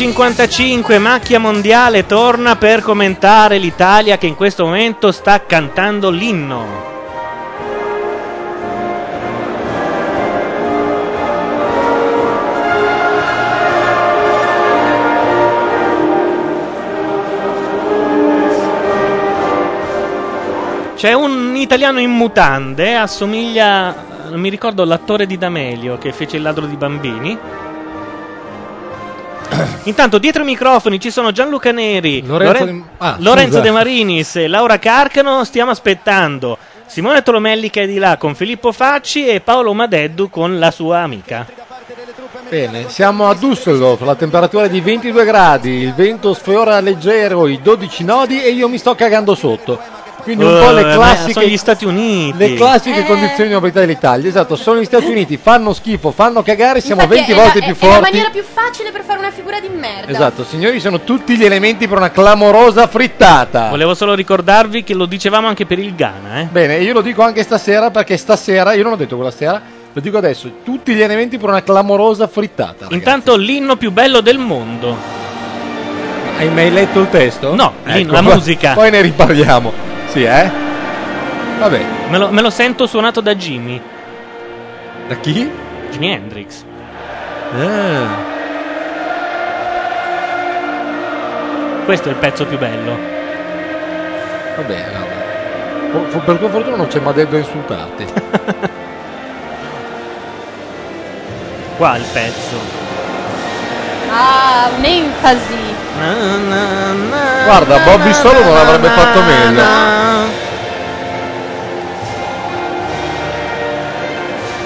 Le 20.55, Macchia Mondiale torna per commentare l'Italia che in questo momento sta cantando l'inno. C'è un italiano in mutande, assomiglia, non mi ricordo l'attore di D'Amelio che fece il ladro di bambini. Intanto dietro i microfoni ci sono Gianluca Neri, Lorenzo Loren- De- ah, Lorenzo. De Marinis e Laura Carcano. Stiamo aspettando Simone Tolomelli che è di là con Filippo Facci e Paolo Madeddu con la sua amica. Bene, siamo a Düsseldorf, la temperatura è di 22 gradi, il vento sfiora leggero i 12 nodi e io mi sto cagando sotto. Quindi un po' Eh, le ma classiche, sono gli Stati Uniti. le classiche condizioni di mobilità dell'Italia. Esatto, sono gli Stati Uniti, fanno schifo, fanno cagare, siamo Infatti 20 è volte la, più è- È la forti. maniera più facile per fare una figura di merda. Esatto, signori, sono tutti gli elementi per una clamorosa frittata. Volevo solo ricordarvi che lo dicevamo anche per il Ghana, eh. Bene, io lo dico anche stasera perché stasera, io non l'ho detto quella sera, lo dico adesso, tutti gli elementi per una clamorosa frittata. ragazzi. Intanto l'inno più bello del mondo. Hai mai letto il testo? No, Ecco, la musica. Poi ne riparliamo. Sì, eh? Vabbè. Me lo, me lo sento suonato da Jimmy. Da chi? Jimi Hendrix. Eh. Questo è il pezzo più bello. Vabbè. Po- fo- Per tua fortuna non c'è Madeddo a insultarti. Qua il pezzo. Ah, un'enfasi. Guarda, Bobby solo non l'avrebbe fatto meglio.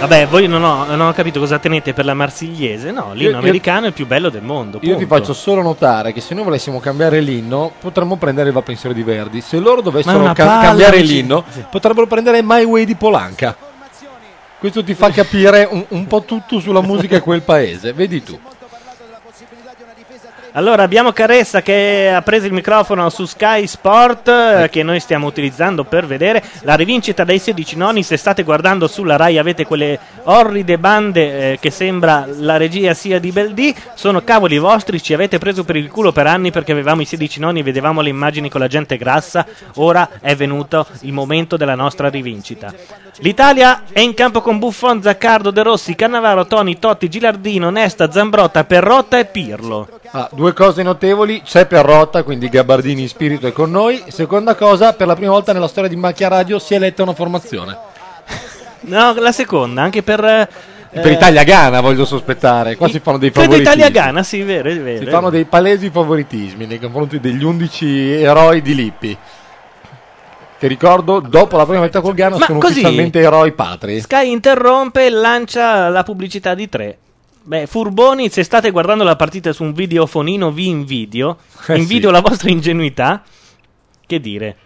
Vabbè, voi non ho, non ho capito cosa tenete per la marsigliese. No, l'inno Io- io- americano è il più bello del mondo. Io ti punto. faccio solo notare che se noi volessimo cambiare l'inno, potremmo prendere il Va pensiero di Verdi. Se loro Ma è dovessero una ca- palla, cambiare amici. l'inno, potrebbero prendere My Way di Polanca. Questo ti fa capire un, un po' tutto sulla musica di quel paese. Vedi tu. Allora abbiamo Caressa che ha preso il microfono su Sky Sport eh, che noi stiamo utilizzando per vedere la rivincita dai 16 noni. Se state guardando sulla Rai avete quelle orride bande eh, che sembra la regia sia di Beldì. Sono cavoli vostri, ci avete preso per il culo per anni perché avevamo i 16 noni e vedevamo le immagini con la gente grassa. Ora è venuto il momento della nostra rivincita. L'Italia è in campo con Buffon, Zaccardo, De Rossi, Cannavaro, Toni, Totti, Gilardino, Nesta, Zambrotta, Perrotta e Pirlo. Ah, due cose notevoli, c'è Perrotta, quindi Gabardini in spirito è con noi. Seconda cosa, per la prima volta nella storia di Macchia Radio si è eletta una formazione. No, la seconda, anche per... eh, Per Italia-Ghana voglio sospettare, qua si fanno dei favoritismi. Italia-Ghana, sì, vero, è vero. Si fanno dei palesi favoritismi nei confronti degli 11 eroi di Lippi. Che ricordo, dopo la prima metà col Ghana Ma sono così? ufficialmente eroi patri. Sky interrompe e lancia la pubblicità di tre. Beh, furboni, se state guardando la partita su un videofonino, vi invidio. Eh, invidio sì. la vostra ingenuità. Che dire?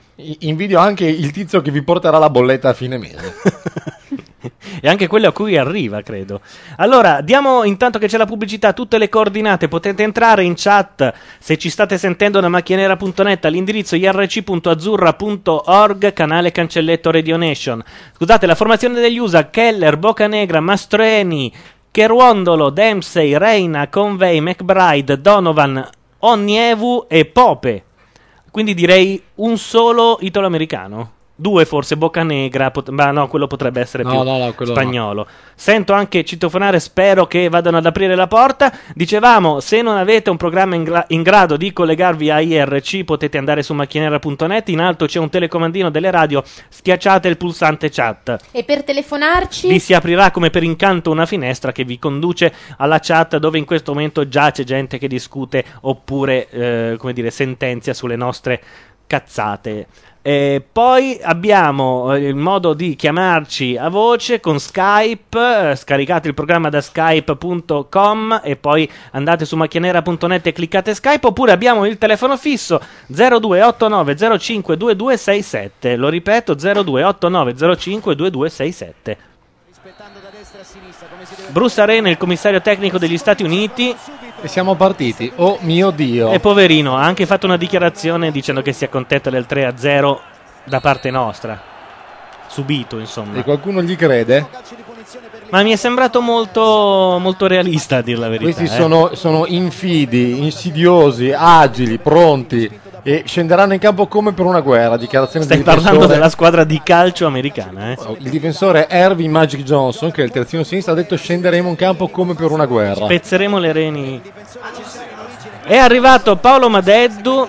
Invidio anche il tizio che vi porterà la bolletta a fine mese. E anche quello a cui arriva, credo. Allora, diamo intanto che c'è la pubblicità tutte le coordinate. Potete entrare in chat se ci state sentendo da macchianera.net all'indirizzo irc.azzurra.org, canale cancelletto Radio Nation. Scusate, la formazione degli USA: Keller, Bocanegra, Mastroeni, Cheruondolo, Dempsey, Reina, Convey, McBride, Donovan, Onnievu e Pope. Quindi direi un solo italo-americano. Due forse, Boccanegra, pot- ma no, quello potrebbe essere No, più no, no, spagnolo. Sento anche citofonare, spero che vadano ad aprire la porta. Dicevamo, se non avete un programma in, gra- in grado di collegarvi a IRC, potete andare su macchinera.net. In alto c'è un telecomandino delle radio, schiacciate il pulsante chat. E per telefonarci? Vi si aprirà come per incanto una finestra che vi conduce alla chat dove in questo momento già c'è gente che discute oppure, eh, come dire, sentenzia sulle nostre cazzate. E poi abbiamo eh, il modo di chiamarci a voce con Skype, eh, scaricate il programma da skype.com e poi andate su macchianera.net e cliccate Skype oppure abbiamo il telefono fisso 0289 05 2267, lo ripeto 0289 05 2267. Bruce Arena, il commissario tecnico degli Stati Uniti, e siamo partiti. Oh mio Dio. e poverino, ha anche fatto una dichiarazione dicendo che si accontenta del 3-0 da parte nostra. Subito, insomma. E qualcuno gli crede? Ma mi è sembrato molto, molto realista a dir la verità. Questi eh. sono, sono infidi, insidiosi, agili, pronti e scenderanno in campo come per una guerra. Dichiarazione Stai del parlando della squadra di calcio americana, eh? Il difensore Ervin Magic Johnson, che è il terzino sinistro, ha detto scenderemo in campo come per una guerra. Spezzeremo le reni. È arrivato Paolo Madeddu.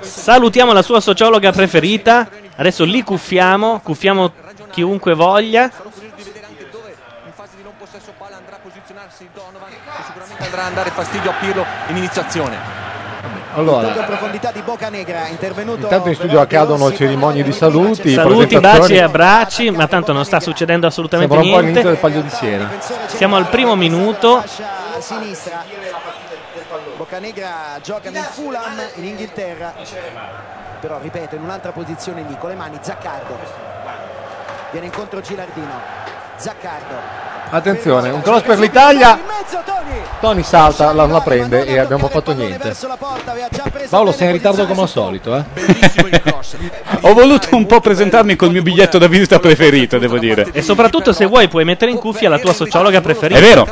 Salutiamo la sua sociologa preferita. Adesso li cuffiamo, cuffiamo chiunque voglia. andrà a dare fastidio a Pirlo in iniziazione. Allora, in profondità di Boca Negra, intervenuto intanto in studio accadono cerimonie di saluti, Saluti, presentazioni. baci e abbracci, ma tanto non sta succedendo assolutamente Sembra un po' l'inizio niente. del Paglio di Siena. Siamo al primo minuto. Boccanegra gioca nel Fulham in Inghilterra. Però ripeto, in un'altra posizione lì con le mani Zaccardo. Viene incontro Gilardino. Zaccardo. Attenzione, un cross per l'Italia. Tony salta, la, non la prende e abbiamo fatto niente. Paolo, sei in ritardo come al solito, eh? Ho voluto un po' presentarmi col mio biglietto da visita preferito, devo dire. E soprattutto se vuoi puoi mettere in cuffia la tua sociologa preferita. È vero.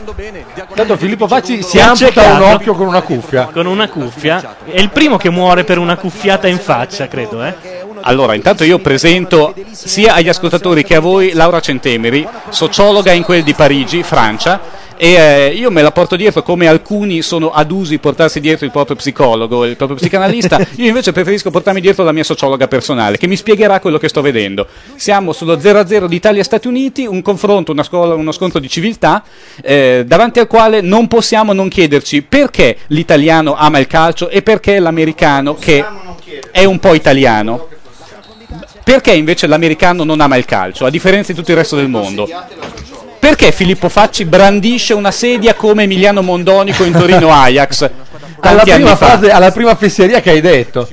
Tanto Filippo Facci si amputa un occhio con una cuffia. Con una cuffia. È il primo che muore per una cuffiata in faccia, credo, eh. Allora, intanto io presento sia agli ascoltatori che a voi Laura Centemeri, sociologa in quel di Parigi, Francia, e eh, io me la porto dietro come alcuni sono adusi portarsi dietro il proprio psicologo, il proprio psicanalista, io invece preferisco portarmi dietro la mia sociologa personale che mi spiegherà quello che sto vedendo. Siamo sullo 0-0 di Italia e Stati Uniti, un confronto, una scuola- uno scontro di civiltà, eh, davanti al quale non possiamo non chiederci perché l'italiano ama il calcio e perché l'americano, che è un po' italiano, perché invece l'americano non ama il calcio, a differenza di tutto il resto del mondo? Perché Filippo Facci brandisce una sedia come Emiliano Mondonico in Torino Ajax? Alla prima, fa. frase, alla prima fesseria che hai detto.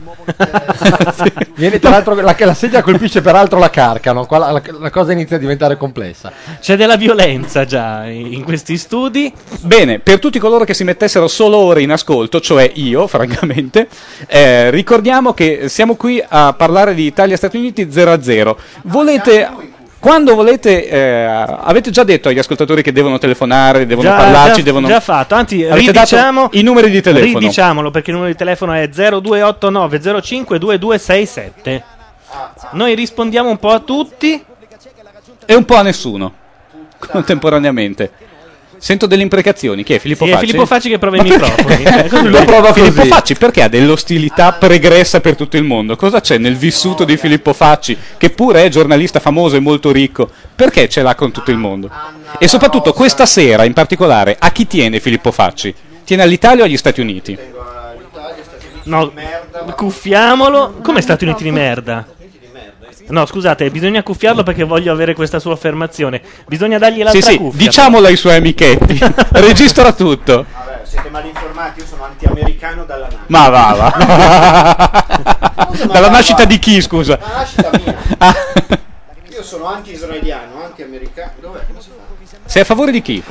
Viene, tra l'altro, la, la sedia colpisce peraltro la carcano. Qua la, la- la cosa inizia a diventare complessa. C'è della violenza già in questi studi. Bene, per tutti coloro che si mettessero solo ore in ascolto, cioè io, francamente, eh, ricordiamo che siamo qui a parlare di Italia-Stati Uniti 0-0. Volete... Quando volete, eh, avete già detto agli ascoltatori che devono telefonare, devono Già, parlarci, già- devono... già fatto. Anzi, ridiciamo i numeri di telefono. Ridiciamolo perché il numero di telefono è 0289 05 2267. Noi rispondiamo un po' a tutti. E un po' a nessuno, contemporaneamente. Sento delle imprecazioni. Chi è Filippo Sì, è Facci? Filippo Facci che prova i microfoni. Eh, Lo lo- prova Filippo così. Facci perché ha dell'ostilità pregressa per tutto il mondo? Cosa c'è nel vissuto di Filippo Facci, che pure è giornalista famoso e molto ricco? Perché ce l'ha con tutto il mondo? E soprattutto questa sera in particolare, a chi tiene Filippo Facci? Tiene all'Italia o agli Stati Uniti? No, cuffiamolo. Come Stati Uniti di merda? No, scusate, bisogna cuffiarlo perché voglio avere questa sua affermazione. Bisogna dargli Sì, l'altra sì, cuffia. diciamolo ai suoi amichetti. Registra tutto. Vabbè, siete mal informati, io sono anti-americano dalla nascita. Ma va, va. Dalla nascita di chi, scusa? La nascita mia. Io sono anti-israeliano, anti-americano. Dov'è? Come si fa? Sei a favore di chi?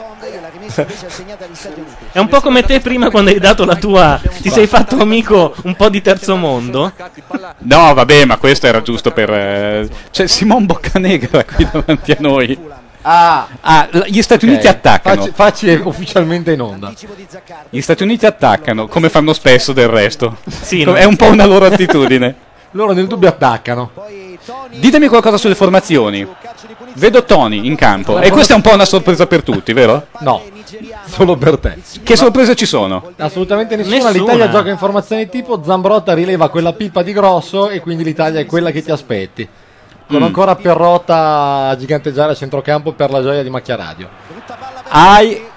È un po' come te prima quando hai dato la tua. Ti sei fatto amico un po' di terzo mondo. No, vabbè, ma questo era giusto per. eh, C'è Simon Boccanegra qui davanti a noi. Ah, l- gli Stati ok. Uniti attaccano. Facci, facci ufficialmente in onda. Gli Stati Uniti attaccano, come fanno spesso del resto. Sì. È un po' una loro attitudine. Loro nel dubbio attaccano. Ditemi qualcosa sulle formazioni. Vedo Tony in campo. E questa è un po' una sorpresa per tutti, vero? No, solo per te. Che sorprese ci sono? Assolutamente nessuna. Nessuna. L'Italia gioca in formazione tipo Zambrotta rileva quella pipa di grosso e quindi l'Italia è quella che ti aspetti. Con Mm. ancora Perrotta a giganteggiare a centrocampo per la gioia di Macchia Radio. Hai.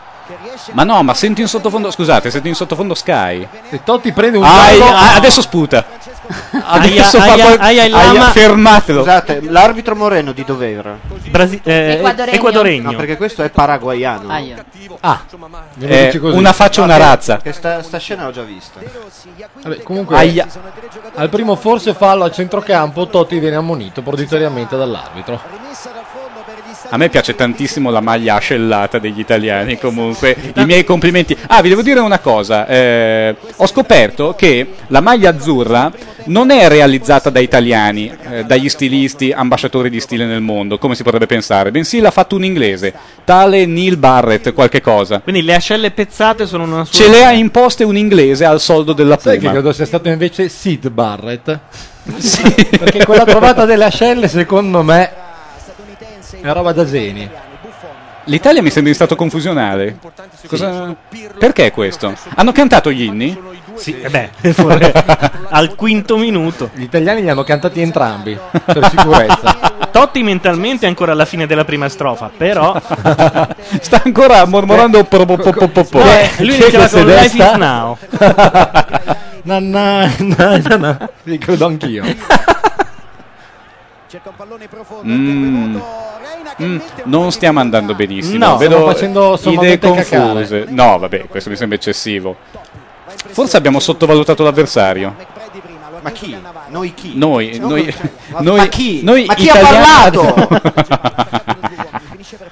Ma no, ma senti in sottofondo. Scusate, senti in sottofondo Sky. Se Totti prende un Ai- ah, adesso sputa. Adesso fa aia, qual- aia, il aia, fermatelo. Scusate, l'arbitro Moreno di dove era? Brasi- eh, Equadoregno. Equadoregno. No, perché questo è paraguayano. Ah, me lo Eh, dici così. una faccia una razza. Che sta, sta scena l'ho già vista. Vabbè, comunque, Aia. al primo forse fallo a centrocampo, Totti viene ammonito proditoriamente dall'arbitro. A me piace tantissimo la maglia ascellata degli italiani, comunque i miei complimenti. Ah, vi devo dire una cosa, eh, ho scoperto che la maglia azzurra non è realizzata da italiani, eh, dagli stilisti, ambasciatori di stile nel mondo, come si potrebbe pensare, bensì l'ha fatto un inglese, tale Neil Barrett, qualche cosa. Quindi le ascelle pezzate sono una sua Ce le ha imposte un inglese al soldo della Sai che Puma. credo sia stato invece Sid Barrett? Perché quella trovata delle ascelle, secondo me, è roba da geni. L'Italia mi sembra in stato confusionale. Cosa- Perché questo? Hanno cantato gli inni? Sì, eh beh, al quinto minuto. Gli italiani li hanno cantati entrambi, per sicurezza. Totti mentalmente è ancora alla fine della prima strofa, però sta ancora mormorando po- po- po- po- po- po. Eh, lui con se Life is Now. Na, na, na, na, na. Sì, credo anch'io. Mm. Mm, non stiamo andando benissimo. No, Vedo facendo idee confuse. No, vabbè, questo mi sembra eccessivo. Forse abbiamo sottovalutato l'avversario. Ma chi? Noi chi? Noi, No, noi, ma- noi, ma chi? noi Ma chi ha italiani-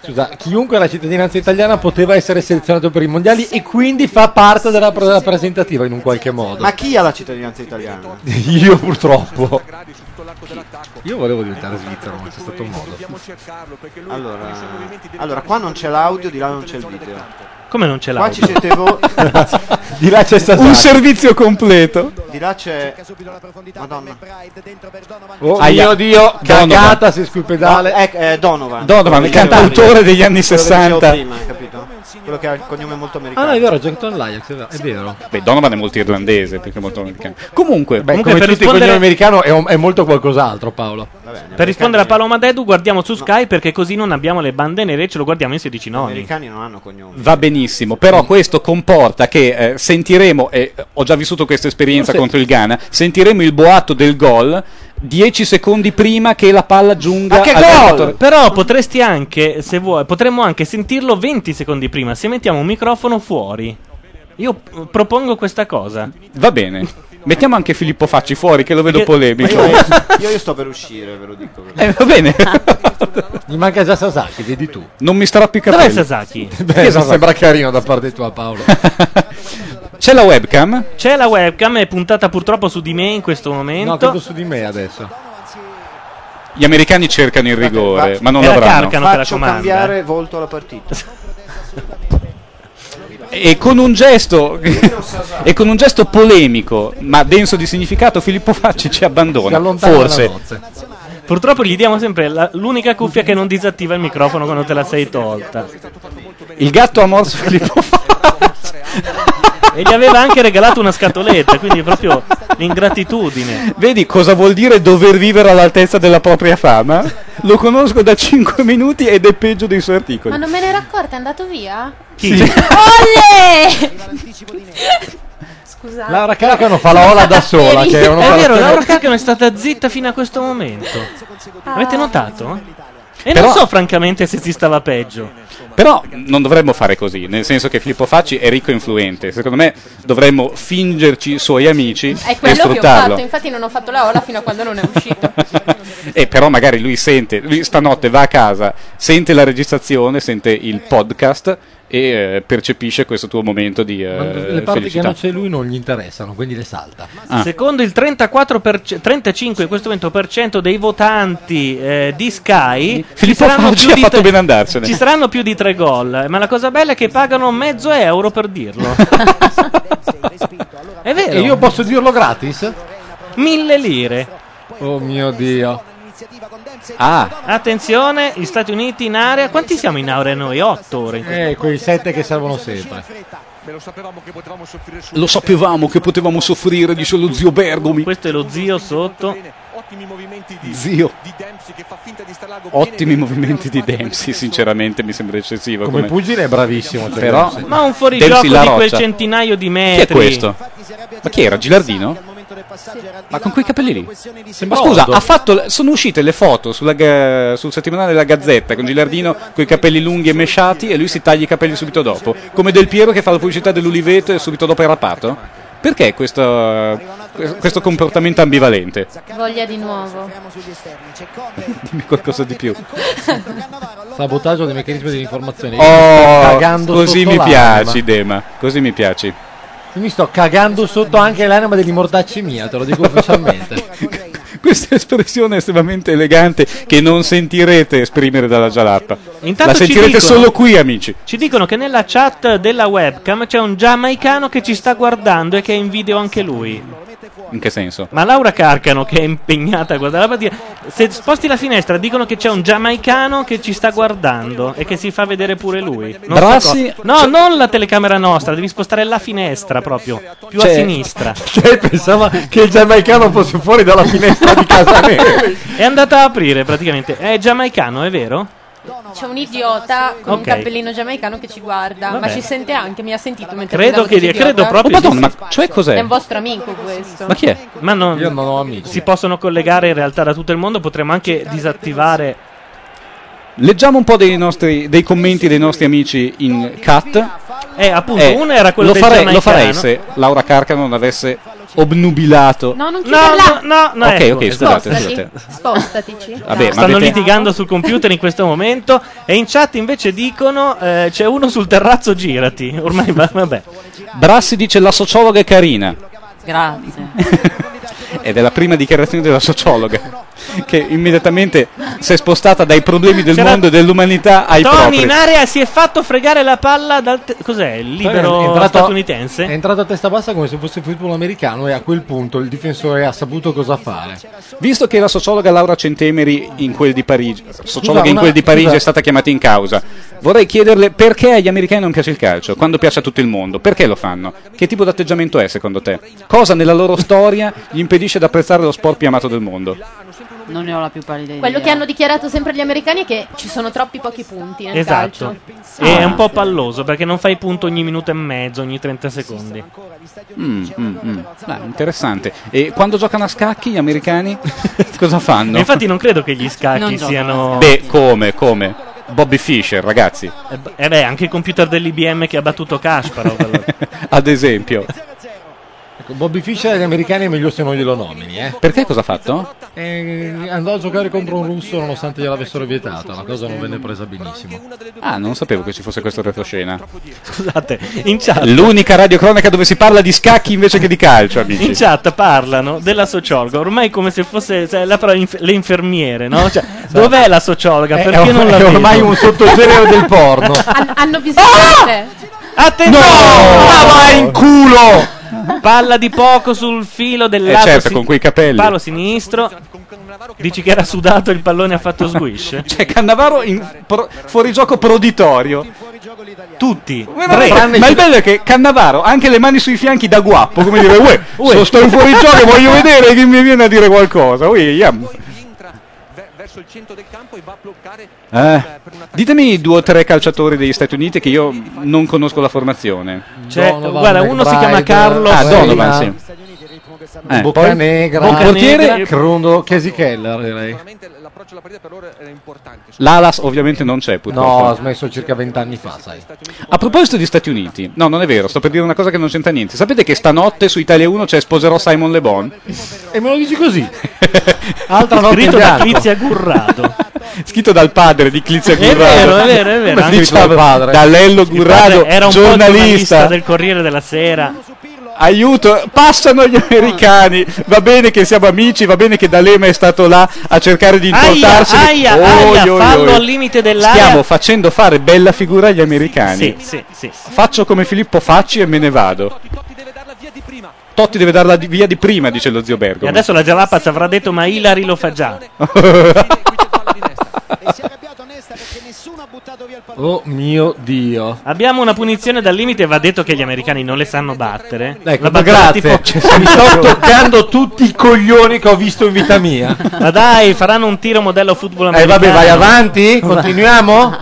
Scusa, chiunque ha la cittadinanza italiana poteva essere selezionato per i mondiali e quindi fa parte della pre- rappresentativa in un qualche modo. Ma chi ha la cittadinanza italiana? Io purtroppo. Io volevo diventare svizzero, ma c'è stato un modo. Allora, allora, qua non c'è l'audio, di là non c'è il video. Come non ce l'ha? Qua ci siete voi. Di là c'è Sasaki. Un servizio completo. Di là c'è. Madonna. Oh Aia. mio Dio, Donovan. cagata si sul pedale. È, è Donovan. Donovan, Quello cantautore degli anni quello che dicevo 60. prima, capito? Quello che ha il cognome molto americano. Ah, no, è vero, ha giocato all'Ajax, è vero. È vero. Beh, Donovan è molto irlandese perché è molto americano. Comunque, Beh, Comunque, come per tutti i rispondere- cognomi americano è, un- è molto qualcos'altro, Paolo. Per rispondere a Paloma Dedu guardiamo su Sky perché così non abbiamo le bande nere e ce lo guardiamo in 16 Gli noni. americani non hanno cognomi. Va benissimo, però questo comporta che eh, sentiremo, e eh, ho già vissuto questa esperienza contro il Ghana, sentiremo il boato del gol 10 secondi prima che la palla giunga Ma che al gol! giocatore. Però potresti anche, se vuoi, potremmo anche sentirlo 20 secondi prima se mettiamo un microfono fuori. Io eh, propongo questa cosa. Va bene. Mettiamo anche Filippo Facci fuori che lo vedo polemico. Io, io, io sto per uscire, ve lo dico. Eh, va bene. Gli manca già Sasaki, vedi tu. non mi strappi i Dov'è capelli. Sasaki? Beh, Sasaki? sembra carino da parte tua, Paolo. C'è la webcam? C'è la webcam, è puntata purtroppo su di me in questo No, momento. credo su di me adesso. Gli americani cercano il rigore, ma non Era l'avranno. Carcano la Faccio comanda. cambiare volto alla partita. E con un gesto e con un gesto polemico, ma denso di significato, Filippo Facci ci abbandona. Forse. Purtroppo gli diamo sempre la- l'unica cuffia che non disattiva il microfono quando te la sei tolta. Il gatto ha morso Filippo Facci. E gli aveva anche regalato una scatoletta, quindi proprio l'ingratitudine. Vedi cosa vuol dire dover vivere all'altezza della propria fama? Lo conosco da 5 minuti ed è peggio dei suoi articoli. Ma non me ne ero accorta, è andato via? Chi? Olle! Scusate. Laura Carcano fa la ola da sola, che è È vero, Laura Carcano è stata zitta fino a questo momento. Avete notato? E Però- non so francamente se si stava peggio. Però non dovremmo fare così, nel senso che Filippo Facci è ricco e influente. Secondo me dovremmo fingerci suoi amici È e quello che ho sfruttarlo. fatto, infatti non ho fatto la ola fino a quando non è uscito. E però magari lui sente, lui stanotte va a casa, sente la registrazione, sente il podcast e eh, percepisce questo tuo momento di eh, le parti che felicità. non c'è lui non gli interessano, quindi le salta. Ah. Secondo il 34%, 35 in questo momento per cento dei votanti eh, di Sky, ci Filippo saranno, tre- bene andarsene. ci saranno più di tre gol. Ma la cosa bella è che pagano mezzo euro per dirlo. è vero, E io posso dirlo gratis? mille lire. Oh mio dio. Ah, Attenzione, gli Stati Uniti in area. Quanti siamo in area noi? Otto ore. Eh, quei sette che servono sempre. Lo sapevamo che potevamo soffrire lo sapevamo che potevamo soffrire, dice lo zio Bergomi. Questo è lo zio sotto. ottimi movimenti di, Zio. di Dempsey che fa finta di Stalago Ottimi movimenti di Dempsey, sinceramente mi sembra eccessivo. Come pugile è bravissimo. cioè, Però-. Ma un fuorigioco di quel centinaio di Chi metri. è questo? Ma chi era? Gilardino? Ma con quei capelli lì? Ma scusa, fatto, sono uscite le foto sulla sul settimanale della Gazzetta con Gilardino con i capelli lunghi e mesciati e lui si taglia i capelli subito dopo. Come Del Piero che fa la pubblicità dell'Uliveto e subito dopo è rapato? Perché questo... que- questo comportamento ambivalente. Voglia di nuovo. Dimmi qualcosa di più. Sabotaggio dei meccanismi dell'informazione. Oh, così mi piaci, Dema. Così mi piaci. Mi sto cagando sotto anche l'anima degli mortacci mia, te lo dico ufficialmente. Questa espressione estremamente elegante che non sentirete esprimere dalla Jalappa. Intanto La sentirete dicono- solo qui, amici. Ci dicono che nella chat della webcam c'è un giamaicano che ci sta guardando e che è in video anche lui. In che senso? Ma Laura Carcano, che è impegnata a guardare la partita, se sposti la finestra, dicono che c'è un giamaicano che ci sta guardando e che si fa vedere pure lui. Non Brassi- co- no, non la telecamera nostra, devi spostare la finestra proprio, più a Cioè- sinistra. Cioè, pensava che il giamaicano fosse fuori dalla finestra di casa Neri. È andata a aprire praticamente. È giamaicano, è vero? C'è un idiota con Ok. un cappellino giamaicano che ci guarda, Vabbè. ma ci sente anche, mi ha sentito mentre Credo guidavo che- questo credo idiota. proprio Oh, Madonna, ma cioè cos'è? È un vostro amico questo. Ma chi è? Ma non, Io non ho amici. si possono collegare in realtà da tutto il mondo, potremmo anche disattivare. Leggiamo un po' dei, nostri, dei commenti dei nostri amici in cat. Eh, appunto, Eh, uno era quello lo del farei, lo giamaicano. farei se Laura Carcano non avesse obnubilato. No, non No, chiuderla. no, no, no, Ok, ecco, ok, esatto. scusate, Spostati. scusate. Spostatici. Vabbè, ma Stanno avete- litigando sul computer in questo momento e in chat invece dicono eh, c'è uno sul terrazzo girati. Ormai va- vabbè. Brassi dice la sociologa è carina. Grazie. Ed è la prima dichiarazione della sociologa che immediatamente si è spostata dai problemi del C'era- mondo e dell'umanità ai Tony propri. in area si è fatto fregare la palla dal te- cos'è? Il libero È entrato- statunitense? È entrato a testa bassa come se fosse football americano e a quel punto il difensore ha saputo cosa fare. Visto che la sociologa Laura Centemeri in quel di Parigi, sociologa in quel di Parigi è stata chiamata in causa, vorrei chiederle perché agli americani non piace il calcio, quando piace a tutto il mondo, perché lo fanno? Che tipo di atteggiamento è secondo te? Cosa nella loro storia gli impedisce di apprezzare lo sport più amato del mondo? Non ne ho la più pallida idea. Quello che hanno dichiarato sempre gli americani è che ci sono troppi pochi punti nel Esatto. calcio. E è un po' palloso perché non fai punto ogni minuto e mezzo, ogni 30 secondi. Mm, mm, mm. Beh, interessante. E quando giocano a scacchi gli americani cosa fanno? Infatti non credo che gli scacchi siano... Beh, come, come? Bobby Fischer, ragazzi, Eh Eh beh, anche il computer dell'IBM che ha battuto Kasparov. ad esempio. Ecco, Bobby Fischer agli americani è meglio se non glielo nomini, eh. Perché cosa ha fatto? E andò a giocare contro un russo nonostante gliel'avessero vietato, la cosa non venne presa benissimo. Ah, non sapevo che ci fosse questo retroscena. Scusate, in chat, L'unica radiocronaca dove si parla di scacchi invece che di calcio, in amici. chat parlano della sociologa, ormai come se fosse cioè, la parola inf- le infermiere, no? Cioè, dov'è la sociologa? È, Perché è non la è ormai vedo? un sottogenere del porno. Han- hanno bisogno Attenzione! Ma vai in culo! Palla di poco sul filo del Eh lato certo, si- con quei capelli. palo sinistro. Dici che era sudato il pallone ha fatto squish? Cioè, Cannavaro in pro- fuorigioco proditorio. Tutti. Ma, Tre. ma il bello è che Cannavaro ha anche le mani sui fianchi da guappo, come dire, uè, so sto in fuorigioco, voglio vedere chi mi viene a dire qualcosa. Ui, yam. Verso il centro del campo e va a bloccare Eh, ditemi due o tre calciatori degli Stati Uniti che io non conosco la formazione. Cioè, Donovan, guarda, uno si chiama McBride, Carlo. Ah, Donovan, sì. Eh, Bocca? Negra, Bocca portiere, Negra. Crundo, Casey Keller direi. L'approccio alla partita per loro era importante L'Alas ovviamente non c'è, purtroppo. No, ha smesso circa vent'anni fa, sai. A proposito di Stati Uniti, no, non è vero, sto per dire una cosa che non c'entra niente. Sapete che stanotte su Italia 1 c'è Sposerò Simon Le Bon? E me lo dici così? Altra notte Scritto da. Clizia Gurrado. Scritto dal padre di Clizia È Gurrado. vero, è vero, è vero. Anche dice dal padre? Da Lello Gurrado, era un po' giornalista giornalista. del Corriere della Sera. Aiuto, passano gli americani. Va bene che siamo amici, va bene che D'Alema è stato là a cercare di Aia, importarsi. aia, aia, fallo al limite dell'area. Stiamo facendo fare bella figura agli americani. Sì, sì, sì. Faccio come Filippo Facci e me ne vado. Totti deve darla di- via di prima, dice lo zio E Bergomo. adesso la Jalapaz avrà detto ma Ilari lo fa già. Oh mio Dio. Abbiamo una punizione dal limite va detto che gli americani non le sanno battere. Ecco, La batterà grazie. tipo- Mi sto toccando tutti i coglioni che ho visto in vita mia. Ma dai, faranno un tiro modello football Eh americano. vabbè, vai avanti? Continuiamo?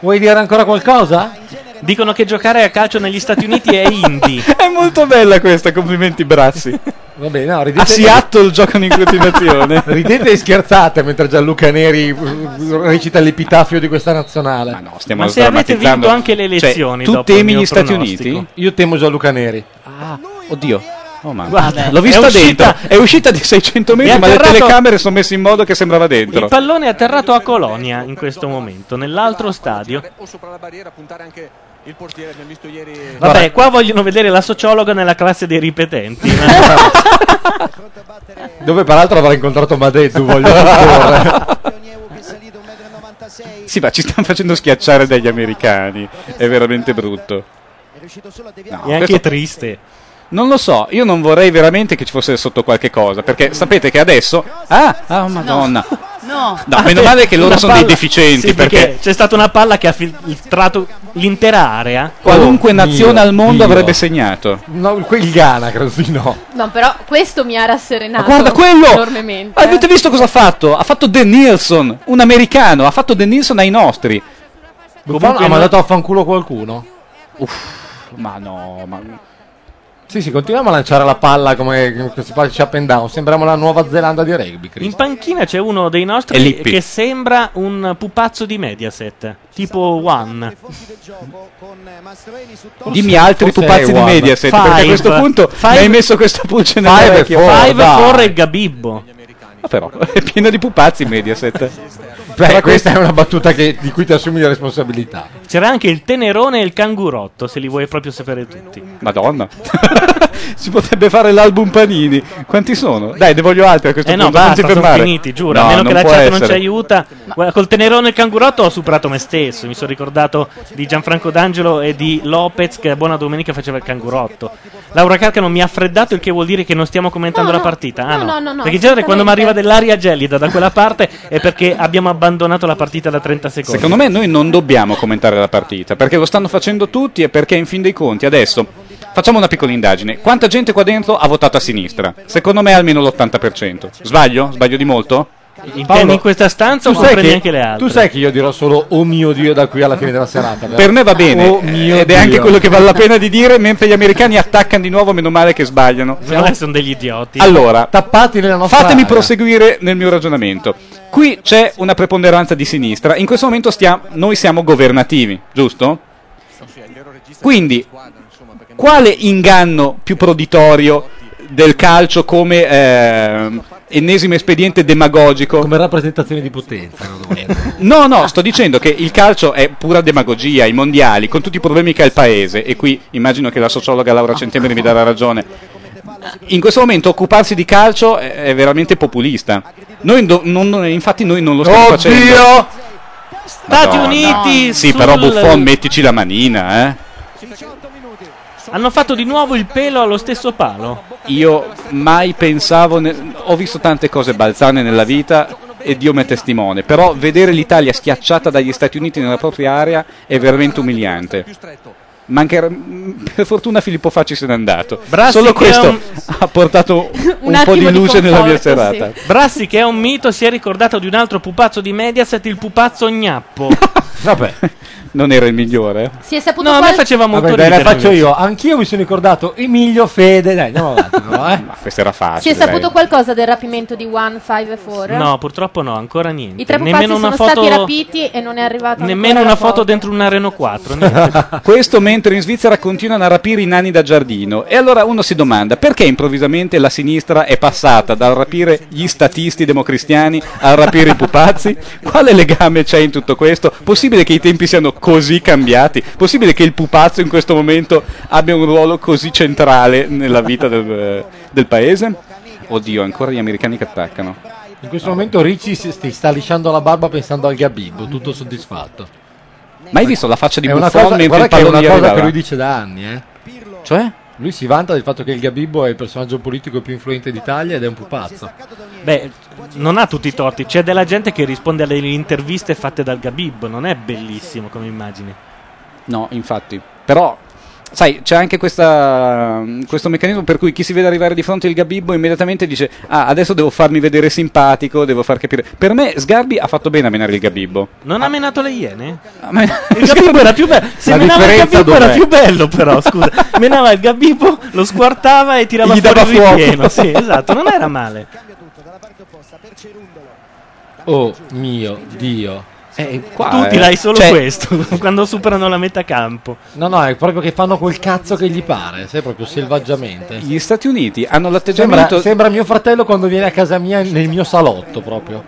Vuoi dire ancora qualcosa? Dicono che giocare a calcio negli Stati Uniti è indie. È molto bella questa, complimenti Brassi. Va bene, no, A ridete, Seattle giocano in continuazione. ridete e scherzate mentre Gianluca Neri uh, recita l'epitafio di questa nazionale. Ma no, stiamo Ma se avete vinto anche le Cioè, elezioni tu dopo il temi mio gli Stati pronostico. Uniti? Io temo Gianluca Neri. Ah, oddio. Oh, mamma. Guarda, L'ho vista è uscita- dentro. È uscita di 600 metri, ma le telecamere sono messe in modo che sembrava dentro. Il pallone è atterrato a Colonia in questo momento, nell'altro stadio. o sopra la barriera puntare anche il portiere abbiamo visto ieri Vabbè, qua vogliono vedere la sociologa nella classe dei ripetenti. Dove peraltro avrà incontrato Madeddu, voglio. Sì, ma ci stanno facendo schiacciare dagli americani. È veramente brutto. No, E anche questo- triste. Non lo so, io non vorrei veramente che ci fosse sotto qualche cosa, perché sapete che adesso... Ah, ah madonna. No. No, meno male che loro sono dei palla- deficienti, sì, perché c'è stata una palla che ha filtrato l'intera area. qualunque Oh, nazione mio al mondo Dio. avrebbe segnato. No, quel Ghana, di no. No, però questo mi ha rasserenato. Ma guarda quello! Enormemente. Ma Avete visto cosa ha fatto? Ha fatto De Nilsson, un americano, ha fatto De Nilsson ai nostri. Buffon ha mandato a fanculo qualcuno? Ma no, ma... Sì, sì, continuiamo a lanciare la palla come si fa il up and down. Sembriamo la Nuova Zelanda di rugby, Chris. In panchina c'è uno dei nostri che sembra un pupazzo di Mediaset, tipo One. Dimmi altri Forse pupazzi di. Mediaset, perché a Five. questo punto Five. mi hai messo questa pulce nella Five e vecchia. four. Five dai. corre il Gabibbo. Però, è pieno di pupazzi Mediaset. Beh, questa è una battuta che- di cui ti assumi la responsabilità. C'era anche il tenerone e il cangurotto, se li vuoi proprio sapere tutti. Madonna. si potrebbe fare l'album Panini. Quanti sono? Dai, ne voglio altri a questo Eh no, punto. non basta, ti sono fermare. finiti, giuro. No, a meno che non la chat non ci essere. aiuta. Guarda, col tenerone e il cangurotto ho superato me stesso. Mi sono ricordato di Gianfranco D'Angelo e di Lopez che a Buona Domenica faceva il cangurotto. Laura Carcano mi ha freddato, il che vuol dire che non stiamo commentando No, la no. partita. Ah, No, no, no, no, perché in genere quando mi arriva assolutamente. dell'aria gelida da quella parte è perché abbiamo abbandonato la partita da 30 secondi. Secondo me noi non dobbiamo commentare la partita, perché lo stanno facendo tutti e perché in fin dei conti adesso facciamo una piccola indagine. Quanta gente qua dentro ha votato a sinistra? Secondo me almeno l'80%. Sbaglio? Sbaglio di molto? Intendi in questa stanza o comprendi che, anche le altre? tu sai che io dirò solo oh mio Dio da qui alla fine della serata. Per me va bene, Oh mio ed è anche quello che vale la pena di dire, mentre gli americani attaccano di nuovo, meno male che sbagliano. Secondo me sono degli idioti. Allora, Tappati nella nostra Fatemi area. proseguire nel mio ragionamento. Qui c'è una preponderanza di sinistra. In questo momento stiamo- noi siamo governativi, giusto? Quindi, quale inganno più proditorio del calcio come ehm, ennesimo espediente demagogico? Come rappresentazione di potenza. no. No, no, sto dicendo che il calcio è pura demagogia, i mondiali, con tutti i problemi che ha il paese, e qui immagino che la sociologa Laura Centemeri mi darà ragione. In questo momento occuparsi di calcio è veramente populista. Noi do- non- infatti noi non lo stiamo facendo. Oddio! Stati Madonna. Uniti Sì, sul- però Buffon mettici la manina, eh. Hanno fatto di nuovo il pelo allo stesso palo. Io mai pensavo, ne- ho visto tante cose balzane nella vita e Dio mi è testimone, però vedere l'Italia schiacciata dagli Stati Uniti nella propria area è veramente umiliante. Mancher- per fortuna Filippo Facci se n'è andato. Brassi Solo questo un- ha portato un, Un po' di attimo di luce nella mia serata. Brassi, che è un mito, si è ricordato di un altro pupazzo di Mediaset, il pupazzo Gnappo. Vabbè, Non era il migliore? Si è saputo No, a me qual- faceva molto vabbè dai, la ridere. faccio io. Anch'io mi sono ricordato Emilio Fede. Dai, andiamo avanti però, eh. Ma questo era Si facile. è saputo dai. qualcosa del rapimento di One, Five e Four? No, purtroppo no, ancora niente. I tre pupazzi nemmeno sono una foto, stati rapiti e non è arrivato nemmeno ancora una la foto dentro una Renault 4. niente. Questo mentre in Svizzera continuano a rapire i nani da giardino. E allora uno si domanda perché improvvisamente la sinistra è passata dal rapire gli statisti democristiani a rapire i pupazzi? Quale legame c'è in tutto questo? Possibile che i tempi siano così cambiati? Possibile che il pupazzo in questo momento abbia un ruolo così centrale nella vita del, del paese? Oddio, ancora gli americani che attaccano. In questo momento Ricci si sta lisciando la barba pensando al Gabibbo, tutto soddisfatto. Ma hai visto la faccia di Buffon cosa, mentre il che è pallone una cosa che lui dice da anni, eh. Cioè? Lui si vanta del fatto che il Gabibbo è il personaggio politico più influente d'Italia ed è un pupazzo. Beh, non ha tutti i torti. C'è della gente che risponde alle interviste fatte dal Gabib. Non è bellissimo come immagine. No, infatti. Però, sai, c'è anche questa, questo meccanismo per cui chi si vede arrivare di fronte il Gabibbo immediatamente dice ah, adesso devo farmi vedere simpatico, devo far capire. Per me Sgarbi ha fatto bene a menare il Gabibbo. Non ha menato le iene? A me- Il Gabibbo era più bello. Se La menava il Gabibbo era dov'è? più bello, però. Scusa, menava il Gabibbo, lo squartava e tirava Gli fuori dava il fuoco. ripieno. Sì, esatto, non era male. Oh mio Dio. Eh, qua, tu eh, dirai solo cioè- questo quando superano la metà campo. No, no, è proprio che fanno quel cazzo che gli pare, sai, proprio selvaggiamente. Gli Stati Uniti hanno Sembra, l'atteggiamento sembra mio fratello quando viene a casa mia nel mio salotto proprio.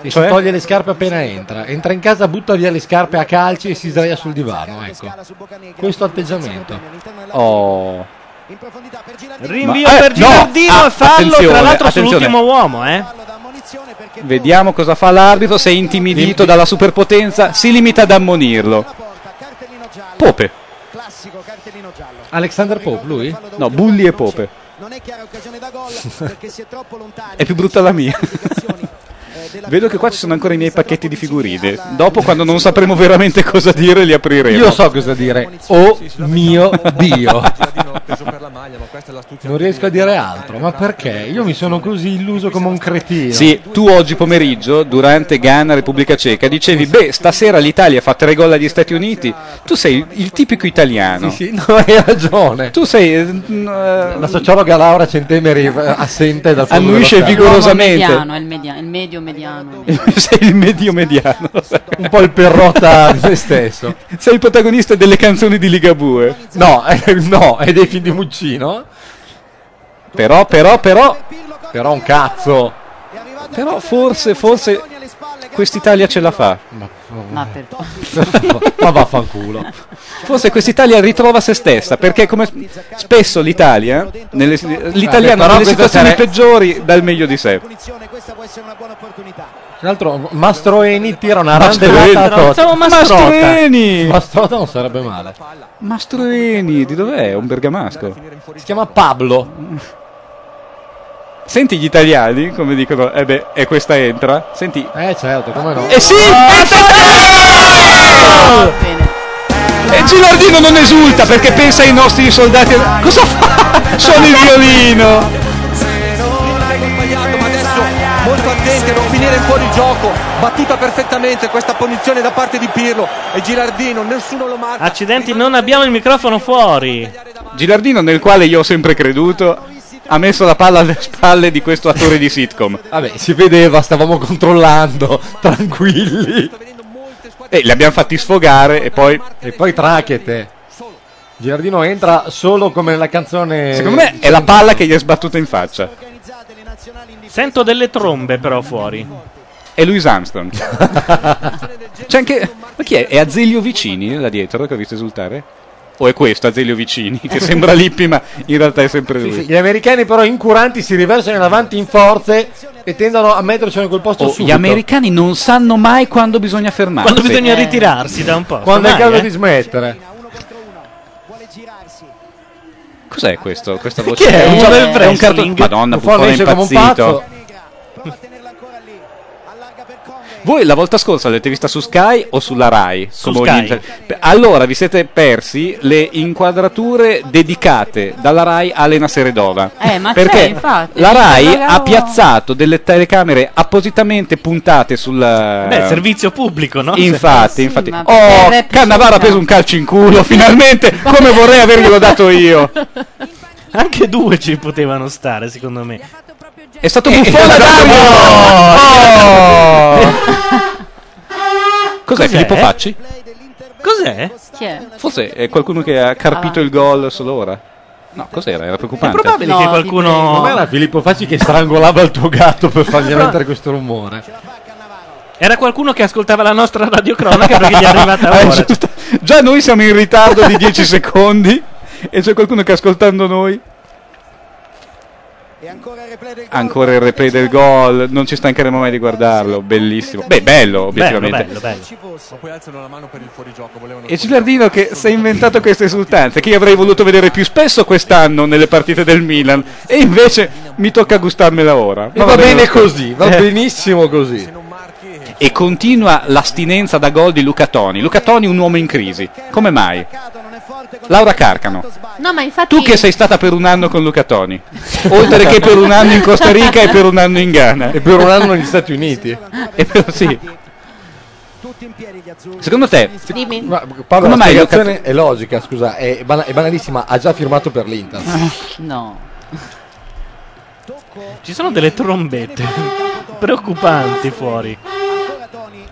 E Cioè? si toglie le scarpe appena entra. Entra in casa, butta via le scarpe a calci e si sdraia sul divano. Ecco. Questo atteggiamento. Oh. Rinvio Ma- eh, per no, Gilardino ah, e fallo attenzione, tra l'altro attenzione. sull'ultimo uomo, eh. Vediamo cosa fa l'arbitro, se è intimidito dalla superpotenza, si limita ad ammonirlo. Pope. Alexander Pope, lui? No, Bulli e Pope. Non è chiara occasione da gol perché si è troppo lontani. È più brutta la mia. Vedo che qua ci sono ancora i miei pacchetti di figurine. Dopo, quando non sapremo veramente cosa dire, li apriremo. Io so cosa dire. Oh mio Dio. Non riesco a dire altro. Ma perché? Io mi sono così illuso come un cretino. Sì, tu oggi pomeriggio, durante Ghana Repubblica Ceca, dicevi: Beh, stasera l'Italia fa tre gol agli Stati Uniti. Tu sei il, il tipico italiano. Sì, sì, no, hai ragione. Tu sei. eh, La sociologa Laura Centemeri eh, assente dal fondo Annuisce vigorosamente. Mediano, è il, media- il medio mediano. sei il medio mediano. Un po' il perrotta di se stesso. Sei il protagonista delle canzoni di Ligabue. No, eh, no, è dei film di Muccino. Però, però, però. Però un cazzo. Però forse, forse. Quest'Italia ce la fa. Ma Ma vaffanculo. Forse quest'Italia ritrova se stessa, perché come spesso l'Italia, nelle- l'italiano però nelle questa situazioni peggiori dà il meglio di sé. Tra l'altro Mastroeni tira una Mastroeni. randelata a Totti. Pensavo Mastrota. Mastroeni! Mastrota non sarebbe male. Mastroeni, di dov'è? È un bergamasco. Si chiama Pablo. Senti gli italiani come dicono, eh beh, e questa entra. Senti. Eh certo, come no. Eh sì! E Gilardino non esulta perché pensa ai nostri soldati. Cosa fa? Suona il violino. Molto attenti a non finire in fuori gioco battuta perfettamente questa punizione da parte di Pirlo e Gilardino nessuno lo marca Accidenti, non abbiamo il microfono fuori. Gilardino, nel quale io ho sempre creduto, ha messo la palla alle spalle di questo attore di sitcom. Vabbè, si vedeva, stavamo controllando, tranquilli. E li abbiamo fatti sfogare e poi. E poi trachete. Giardino entra solo come nella canzone. Secondo me è la palla che gli è sbattuta in faccia. Sento delle trombe però fuori. È Louis Armstrong. C'è anche. Ma chi è? È Azeglio Vicini là dietro che ho visto esultare? O è questo Azeglio Vicini? Che sembra Lippi, ma in realtà è sempre Sì, lui. sì, Gli americani però incuranti si riversano in avanti in forze e tendono a mettercelo in quel posto Oh, subito. gli americani non sanno mai quando bisogna fermarsi. Quando bisogna ritirarsi da un po'. Quando è il caso eh? di smettere. Cos'è questo? Questa voce? È? un, Un gioco- del è un cartone. Madonna, Buffon Buffon è esce come un impazzito. Voi la volta scorsa l'avete vista su Sky o sulla Rai? Su Sky. Allora vi siete persi le inquadrature dedicate dalla Rai a Lena Seredova. Eh, ma Perché c'è, infatti. la Rai Ragazzi- ha piazzato delle telecamere appositamente puntate sul. Beh, servizio pubblico, no? Infatti, Sì, infatti. Oh, Cannavaro ha preso un calcio in culo, finalmente, come vorrei averglielo dato io. Anche due ci potevano stare, secondo me. È stato Buffon a Dario! Cos'è, Cos'è? Filippo Facci? Cos'è? Chi è? Forse è qualcuno che ha carpito Ah. il gol solo ora. No, cos'era? Era È preoccupante. probabile No, che qualcuno. Non era Filippo Facci che strangolava il tuo gatto per fargli mettere questo rumore. Era qualcuno che ascoltava la nostra radiocronaca perché gli è arrivata Ah, ora. giusto. Già noi siamo in ritardo di 10 secondi e c'è qualcuno che ascoltando noi. Ancora il replay del gol, non ci stancheremo mai di guardarlo, bellissimo. Beh, bello, obiettivamente. bello, bello. volevano E Gilardino che si è inventato queste esultanze che io avrei voluto vedere più spesso quest'anno nelle partite del Milan e invece mi tocca gustarmela ora. Ma va bene lo stesso. così, va Eh. benissimo così. E continua l'astinenza da gol di Luca Toni. Luca Toni un uomo in crisi. Come mai? Laura Carcano, No, ma infatti tu che sei stata per un anno con Luca Toni, oltre che per un anno in Costa Rica e per un anno in Ghana. E per un anno negli Stati Uniti. E per- sì. Secondo te, Dimmi. Ma, Paolo, Come la mai spiegazione è logica, scusa, è, bana- è banalissima, ha già firmato per l'Inter. No. Ci sono delle trombette preoccupanti fuori.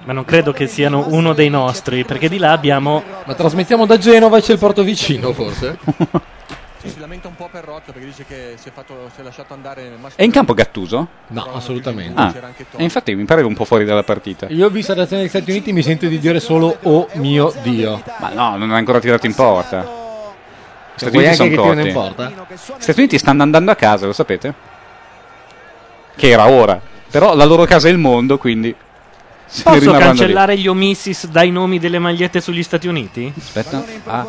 Ma non credo che siano uno dei nostri, perché di là abbiamo. Ma trasmettiamo da Genova e c'è il porto vicino, forse? Si lamenta un po' per Rotto perché dice che si è, fatto, si è lasciato andare È in campo Gattuso? No, assolutamente. Ah, e infatti mi pareva un po' fuori dalla partita. Io ho visto la reazione degli Stati Uniti mi sento di dire solo oh mio Dio. Ma no, non è ancora tirato in porta. Gli Stati Vuoi Uniti anche sono cotti. porta? Gli Stati Uniti stanno andando a casa, lo sapete? Che era ora. Però la loro casa è il mondo, quindi... se ne Posso rimarranno lì. cancellare gli omissis dai nomi delle magliette sugli Stati Uniti? Aspetta. Ah.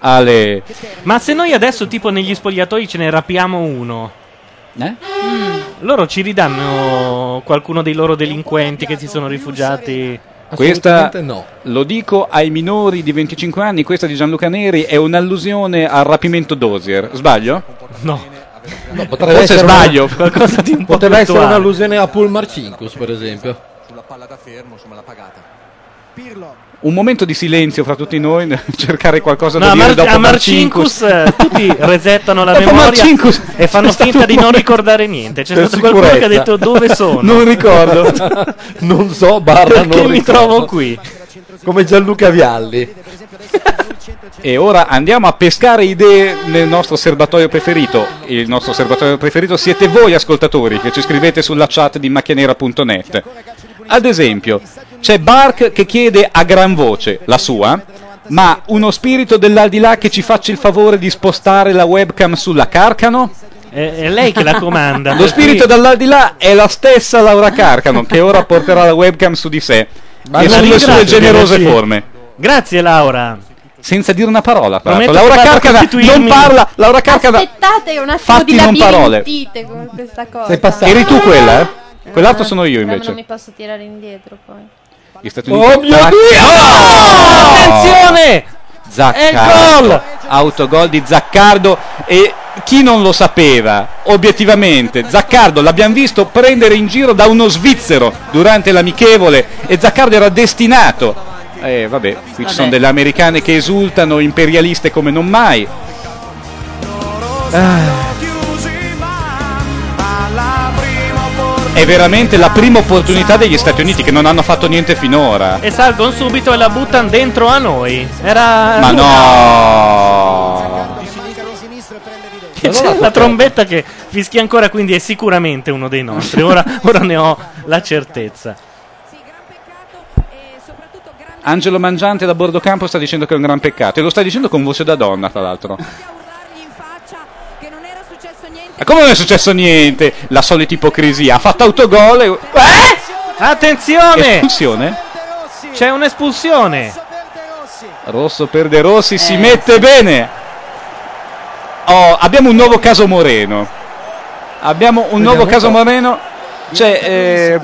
Ale. Ma se noi adesso, tipo negli spogliatoi, ce ne rapiamo uno. Eh? Loro ci ridanno qualcuno dei loro delinquenti che si sono rifugiati. Questa, lo dico ai minori di 25 anni, questa di Gianluca Neri è un'allusione al rapimento Dozier. Sbaglio? No. No, potrebbe Forse essere sbaglio. una- Qualcosa di un po' Potrebbe più essere un'allusione a Paul Marcinkus, per esempio. Palla da fermo, insomma l'ha pagata. Un momento di silenzio fra tutti noi, cercare qualcosa No, da a, dire Mar- dopo a Marcinkus eh, tutti resettano la Dopo memoria Marcinkus e fanno finta di non ricordare niente. C'è stato qualcuno che ha sicurezza. detto dove sono. Non ricordo. non so, barra Perché non mi ricordo. trovo qui? Come Gianluca Vialli. E ora andiamo a pescare idee nel nostro serbatoio preferito. Il nostro serbatoio preferito siete voi ascoltatori che ci scrivete sulla chat di macchianera.net. Ad esempio, c'è Bark che chiede a gran voce la sua, ma uno spirito dell'aldilà che ci faccia il favore di spostare la webcam sulla Carcano? È, è lei che la comanda. Lo spirito dall'aldilà è la stessa Laura Carcano che ora porterà la webcam su di sé Ma e sulle sue generose forme. Grazie Laura. Senza dire una parola, Laura vado a Carcana non parla. Laura Carcana Aspettate un attimo Fatti di non parole. con questa cosa. Sei. Eri tu quella, eh? Quell'altro sono io Però invece. non mi posso tirare indietro poi. Gli Stati Oh Uniti- mio Ah, Dio! Oh, Attenzione! Zaccardo. gol! Autogol di Zaccardo e chi non lo sapeva, obiettivamente, Zaccardo l'abbiamo visto prendere in giro da uno svizzero durante l'amichevole e Zaccardo era destinato. Eh, vabbè, qui ci sono delle americane che esultano, imperialiste come non mai. È veramente la prima opportunità degli Stati Uniti che non hanno fatto niente finora. E salgono subito e la buttano dentro a noi. Era. Ma no! E c'è la trombetta che fischia ancora, quindi è sicuramente uno dei nostri. Ora, ora ne ho la certezza. Angelo Mangiante da bordo campo sta dicendo che è un gran peccato e lo sta dicendo con voce da donna, tra l'altro. Ma come non è successo niente? La solita ipocrisia. Ha fatto autogol e... Eh? Attenzione! Espulsione? C'è un'espulsione. Rosso per De Rossi Eh, si mette bene. Oh, abbiamo un nuovo caso Moreno. Abbiamo un nuovo caso. Moreno. Cioè, eh,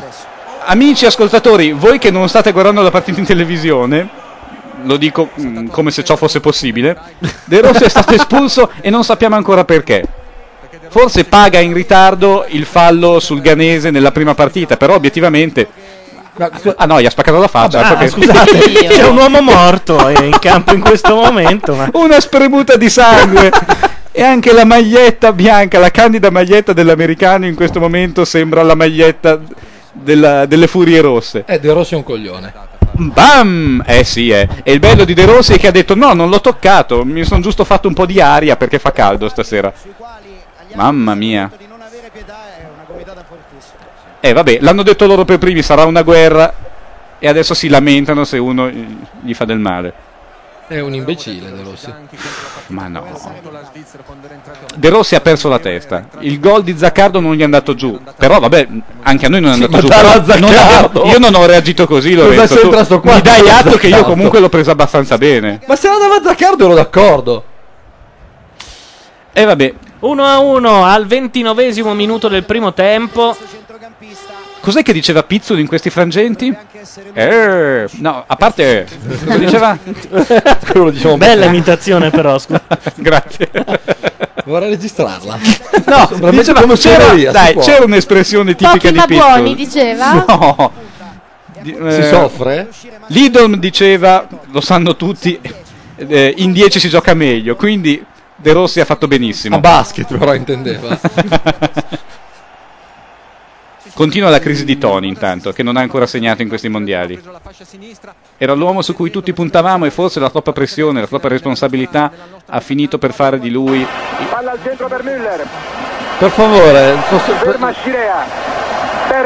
amici ascoltatori, voi che non state guardando la partita in televisione, lo dico mm, come se ciò fosse possibile. De Rossi è stato espulso e non sappiamo ancora perché. Forse paga in ritardo il fallo sul Ganese nella prima partita, però obiettivamente. Ah no, gli ha spaccato la faccia. Ah, ecco che- scusate, c'è un uomo morto in campo in questo momento. Ma... una spremuta di sangue e anche la maglietta bianca, la candida maglietta dell'americano in questo momento sembra la maglietta della- delle furie rosse. Eh, De Rossi è un coglione. Bam! Eh sì, eh. E il bello di De Rossi è che ha detto no, non l'ho toccato, mi sono giusto fatto un po' di aria perché fa caldo stasera. Mamma mia. Eh vabbè, l'hanno detto loro per primi, sarà una guerra e adesso si lamentano se uno gli fa del male. È un imbecille De Rossi. Ma no. De Rossi ha perso la testa. Il gol di Zaccardo non gli è andato giù. Però vabbè, anche a noi non è Sì, andato ma giù. non abbiamo- io non ho reagito così, Lorenzo. Tu qua mi dai atto che io comunque l'ho preso abbastanza bene. Ma se la dava Zaccardo ero d'accordo. E vabbè, 1 a 1 al ventinovesimo minuto del primo tempo. Cos'è che diceva Pizzolo in questi frangenti? Eh, no, a parte cosa diceva? Quello lo diciamo Bella imitazione, però. scusa. Grazie. Vorrei registrarla. No, Sembra diceva- come c'era, si dai, c'era un'espressione tipica Pochi di ma Pizzolo. buoni, diceva. No. Di- Si eh, soffre? Lidl diceva, lo sanno tutti, eh, in 10 si gioca meglio, quindi De Rossi ha fatto benissimo. A basket però intendeva. Continua la crisi di Tony intanto, che non ha ancora segnato in questi mondiali. Era l'uomo su cui tutti puntavamo e forse la troppa pressione, la troppa responsabilità ha finito per fare di lui Palla al centro per Müller. Per favore, Ferma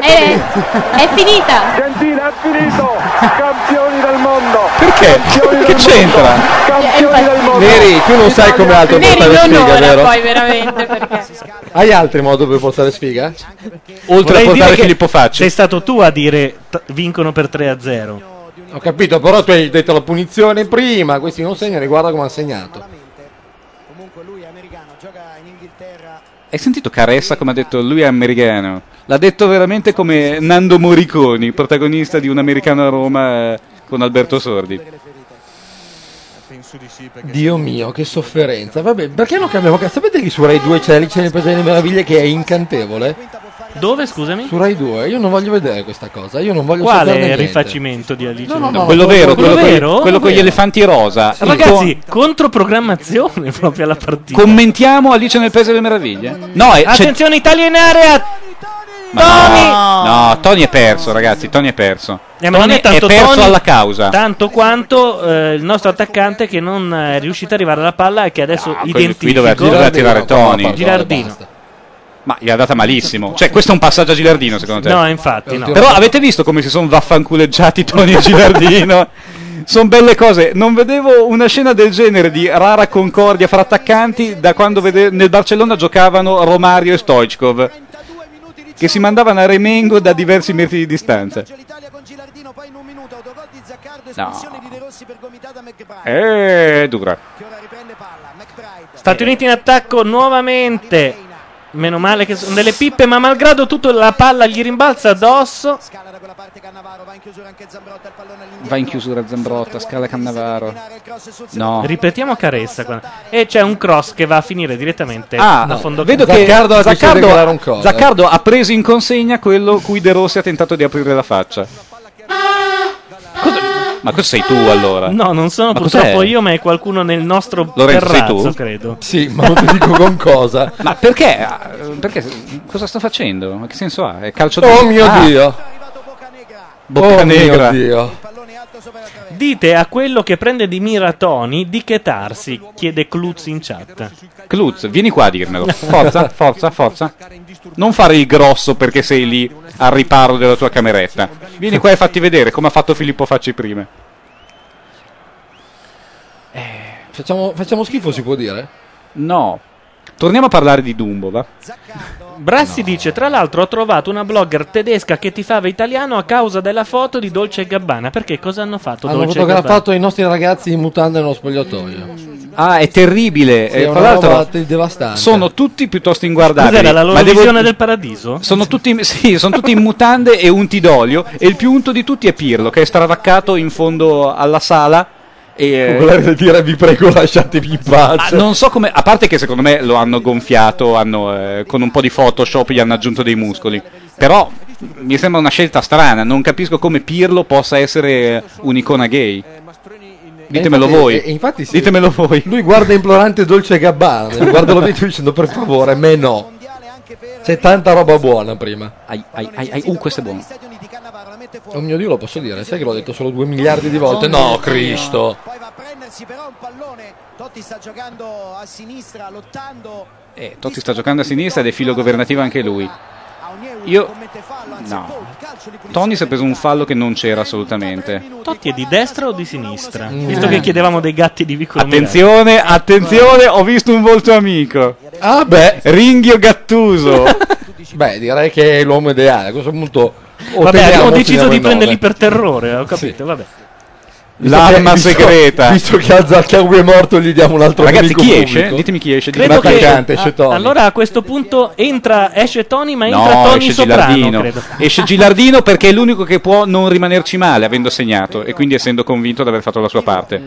Scirea. Eh, è finita. Gentile, è finito. Campioni del mondo. Perché? Campioni Che del c'entra? mondo. Campioni del mondo. Neri, tu non sai come altro Neri portare non sfiga, ora vero? poi veramente perché Hai altri modi per portare sfiga? Oltre Vorrei a portare Filippo Facci. Sei stato tu a dire t- vincono per 3 a 0. Ho capito, però tu hai detto la punizione prima, questi non segnano, guarda come hanno segnato. Comunque lui è americano, gioca in Inghilterra. Hai sentito Caressa come ha detto lui è americano? L'ha detto veramente come Nando Moriconi, protagonista di Un americano a Roma eh, con Alberto Sordi. Dio mio, che sofferenza. Vabbè, perché non cambiamo? Sapete che su Rai 2 c'è Alice nel Paese delle Meraviglie che è incantevole? Dove, scusami? Su Rai 2, io non voglio vedere questa cosa, io non voglio Quale rifacimento di Alice? No, no, no, quello quello- vero, quello, quello con- vero? quello con gli elefanti rosa. Il Ragazzi, controprogrammazione proprio alla partita. Commentiamo Alice nel Paese delle Meraviglie? No, è, Attenzione Italia in area. ma no, no, Tony è perso, ragazzi. Tony è perso. Eh, Tony è tanto perso Tony, alla causa. Tanto quanto eh, il nostro attaccante che non è riuscito ad arrivare alla palla e che adesso qui- identifica qui doveva- doveva tirare Tony. Gilardino. Ma gli ha data malissimo. Cioè, questo è un passaggio a Gilardino, secondo te? No, infatti, no. Però avete visto come si sono vaffanculeggiati Tony e Gilardino? sono belle cose. Non vedevo una scena del genere di rara concordia fra attaccanti da quando vede- nel Barcellona giocavano Romario e Stoichkov. Che si mandavano a Remengo da diversi metri di distanza. No. Eh, dura. Stati Uniti in attacco nuovamente. Meno male che sono delle pippe, ma malgrado tutto la palla gli rimbalza addosso. Va in chiusura Zambrotta, scala Cannavaro. No. Ripetiamo Caressa. qua. E c'è un cross che va a finire direttamente Ah, a fondo vedo che Zaccardo Zaccardo. Zaccardo ha preso in consegna quello cui De Rossi ha tentato di aprire la faccia. Cosa- Ma cosa sei tu allora? No, non sono Ma purtroppo cos'è? io, ma è qualcuno nel nostro Lorenzo, sei terrazzo, tu? credo. Sì, ma non ti dico con cosa. Ma perché? Perché? Cosa sto facendo? Ma che senso ha? È calcio Oh di- mio Ah, Dio. Bocca oh negra. mio Dio. Dite a quello che prende di mira Tony di chetarsi, chiede Cluz in chat. Cluz, vieni qua a dirmelo. Forza, forza, forza. Non fare il grosso perché sei lì al riparo della tua cameretta. Vieni qua e fatti vedere come ha fatto Filippo Facci prima. Facciamo, facciamo schifo, si può dire? No. Torniamo a parlare di Dumbo, va? Brassi dice: Tra l'altro, ho trovato una blogger tedesca che tifava italiano a causa della foto di Dolce e Gabbana. Perché cosa hanno fatto Hanno Dolce e Gabbana? fotografato i nostri ragazzi in mutande nello spogliatoio. Ah, è terribile. Sì, Eh, è tra una l'altro, roba te- devastante. sono tutti piuttosto inguardabili. Cos'era la loro ma devo- visione del paradiso? Sono tutti, sì, sono tutti in mutande e unti d'olio. E il più unto di tutti è Pirlo, che è stravaccato in fondo alla sala. E, Volevo dire vi prego lasciatemi in Ah, pace. non so come, a parte che secondo me lo hanno gonfiato, hanno, eh, con un po' di Photoshop gli hanno aggiunto dei muscoli. Però mi sembra una scelta strana, non capisco come Pirlo possa essere un'icona gay. Ditemelo infatti- voi. e infatti sì. Ditemelo voi. Lui guarda implorante Dolce e Gabbana, mi guarda lo video dicendo per favore, me no. C'è tanta roba buona prima. Ai, ai, ai, ai, uh, questo è buono. Oh mio Dio, lo posso dire? Sai che l'ho detto solo due miliardi di volte? No, Cristo. Poi va a prendersi però un pallone. Totti sta giocando a sinistra, lottando. Eh, Totti sta giocando a sinistra ed è filo governativo anche lui. Io. No. Tony si è preso un fallo che non c'era assolutamente. Totti è di destra o di sinistra? Mm. Visto che chiedevamo dei gatti di Vicolo Attenzione, attenzione, ho visto un volto amico. Ah, beh. Ringhio Gattuso. Beh, direi che è l'uomo ideale. A questo punto. O Vabbè, teniamo abbiamo deciso di prenderli per terrore, ho capito, vabbè. Visto L'arma che- visto- segreta. Visto che Azzarcawi è morto, gli diamo un altro Ragazzi, nemico chi pubblico. esce? Ditemi chi esce. Credo che L'attaccante, esce a- Tony. allora a questo punto entra, esce Tony, ma entra No, Tony esce Soprano, Gilardino. credo. Esce Gilardino perché è l'unico che può non rimanerci male avendo segnato e quindi essendo convinto di aver fatto la sua parte.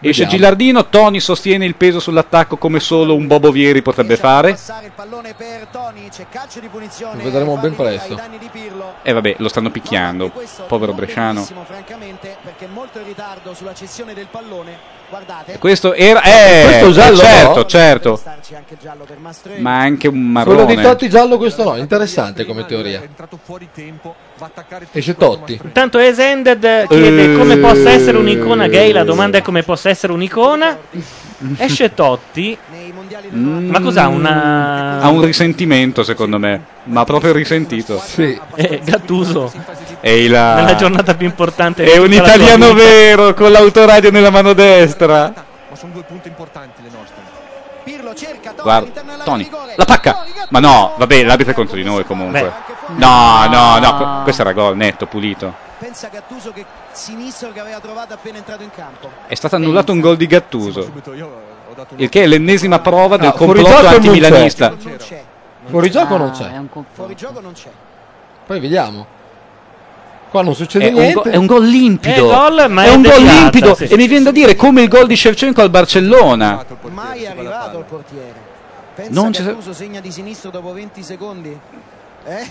Esce. Gilardino, Tony sostiene il peso sull'attacco come solo un Bobo Vieri potrebbe fare. Lo vedremo ben presto. E vabbè, lo stanno picchiando. Povero Bresciano. Pallone. Questo era. Eh, Questo giallo certo, no? certo. Ma anche un Quello di marrone. Totti giallo, questo no. Interessante come teoria. Esce Totti. Intanto Esended chiede Eh. come possa essere un'icona gay. La domanda è come possa essere un'icona. Esce Totti. Ma cos'ha? Una. Ha un risentimento, secondo me. Ma proprio risentito. Sì. Eh, Gattuso. È, il- Nella giornata più importante. è un la italiano vero con l'autoradio nella mano destra. Ma sono due punti importanti. Guarda, Tony, la pacca. Ma no, vabbè, l'arbitro è contro di noi comunque. No, no, no, questo era gol netto, pulito. Pensa Gattuso che sinistro che aveva trovato appena entrato in campo. È stato annullato un gol di Gattuso. Il che è l'ennesima prova del Ah, fuori complotto antimilanista. Non c'è. Fuori gioco non Ah, c'è. è un co- Fuori gioco non c'è. Poi vediamo. Qua non succede È un, niente. go- è un gol limpido. È gol, ma è è un gol limpido. sì. E mi viene da dire come il gol di Shevchenko al Barcellona. Mai arrivato il portiere. Pensa Non sa- Gattuso segna di sinistro dopo 20 secondi. Eh?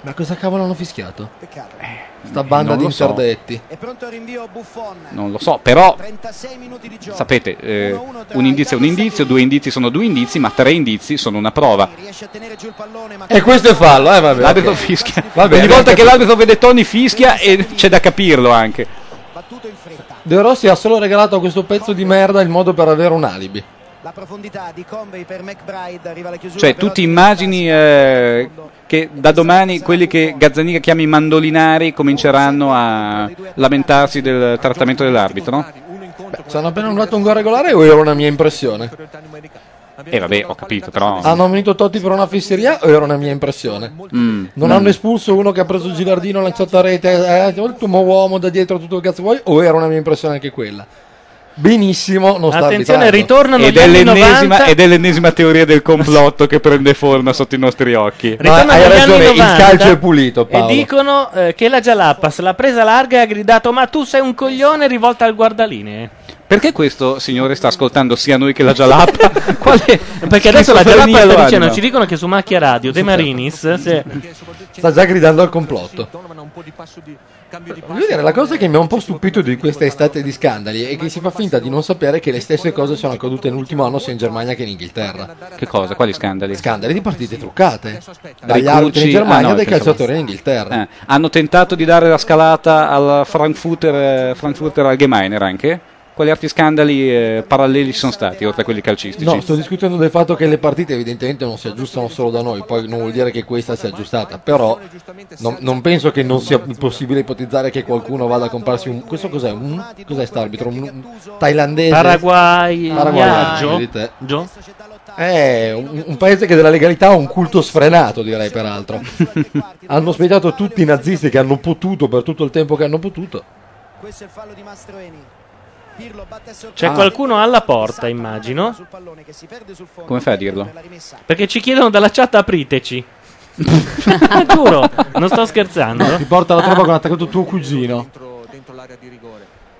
Ma cosa cavolo hanno fischiato? Peccato. Sta banda di lo so. interdetti. È pronto il rinvio Buffon. Non lo so, però 36 minuti di gioco. sapete, eh, un indizio è un indizio, due indizi sono due indizi, ma tre indizi sono una prova. Riesce a tenere giù il pallone, ma E questo è fallo, eh, vabbè. L'arbitro ok. fischia. Vabbè, Ogni volta che l'arbitro vede Tony fischia e c'è da capirlo anche. battuto in fretta. De Rossi ha solo regalato a questo pezzo di merda il modo per avere un alibi. La profondità di Convey per McBride arriva alla chiusura. Cioè, però tu ti immagini eh, che da domani quelli che Gazzaniga chiama i mandolinari cominceranno a lamentarsi del trattamento dell'arbitro, no? Ci hanno appena annullato un gol regolare o era una mia impressione? E vabbè, ho capito, però. Hanno ammonito Totti per una fesseria o era una mia impressione? Mm, Non mm. hanno espulso uno che ha preso Gilardino, lanciato a rete, eh, il tuo uomo da dietro, tutto il cazzo vuoi? O era una mia impressione anche quella? Benissimo, non sta Attenzione, ritornano Ed gli è, anni l'ennesima, 90. ed è l'ennesima teoria del complotto che prende forma sotto i nostri occhi. Ritornano hai ragione, il 90 calcio è pulito, E Paolo. dicono eh, che la Jalapas l'ha presa larga e ha gridato: Ma tu sei un coglione rivolta al guardalinee. Perché questo signore sta ascoltando sia noi che la Gialappa? Quale Perché adesso la lo sta dicendo? Ci dicono che su Macchia Radio De Marinis. se- Sta già gridando al complotto. Voglio dire, la cosa che mi ha un po' stupito di questa estate di scandali è che si fa finta di non sapere che le stesse cose sono accadute nell'ultimo anno sia in Germania che in Inghilterra. Che cosa? Quali scandali? Scandali di partite truccate. Dagli arbitri in Germania ah, no, e dai calciatori in Inghilterra. Eh, hanno tentato di dare la scalata al Frankfurter, eh, Frankfurter Allgemeiner anche? Quali altri scandali eh, paralleli ci sono stati, oltre a quelli calcistici? No, sto discutendo del fatto che le partite evidentemente non si aggiustano solo da noi, poi non vuol dire che questa sia aggiustata, però non, non penso che non sia possibile ipotizzare che qualcuno vada a comprarsi un... questo cos'è? Un, cos'è st'arbitro? Un, un thailandese? Paraguay, Paraguayano, Gio? È un, un paese che della legalità ha un culto sfrenato, direi peraltro. hanno spiegato tutti i nazisti che hanno potuto per tutto il tempo che hanno potuto. Questo è il fallo di Mastroeni. C'è qualcuno alla porta, immagino. Come fai a dirlo? Perché ci chiedono dalla chat apriteci. Giuro, non sto scherzando. Ti porta la trova con attaccato tuo cugino.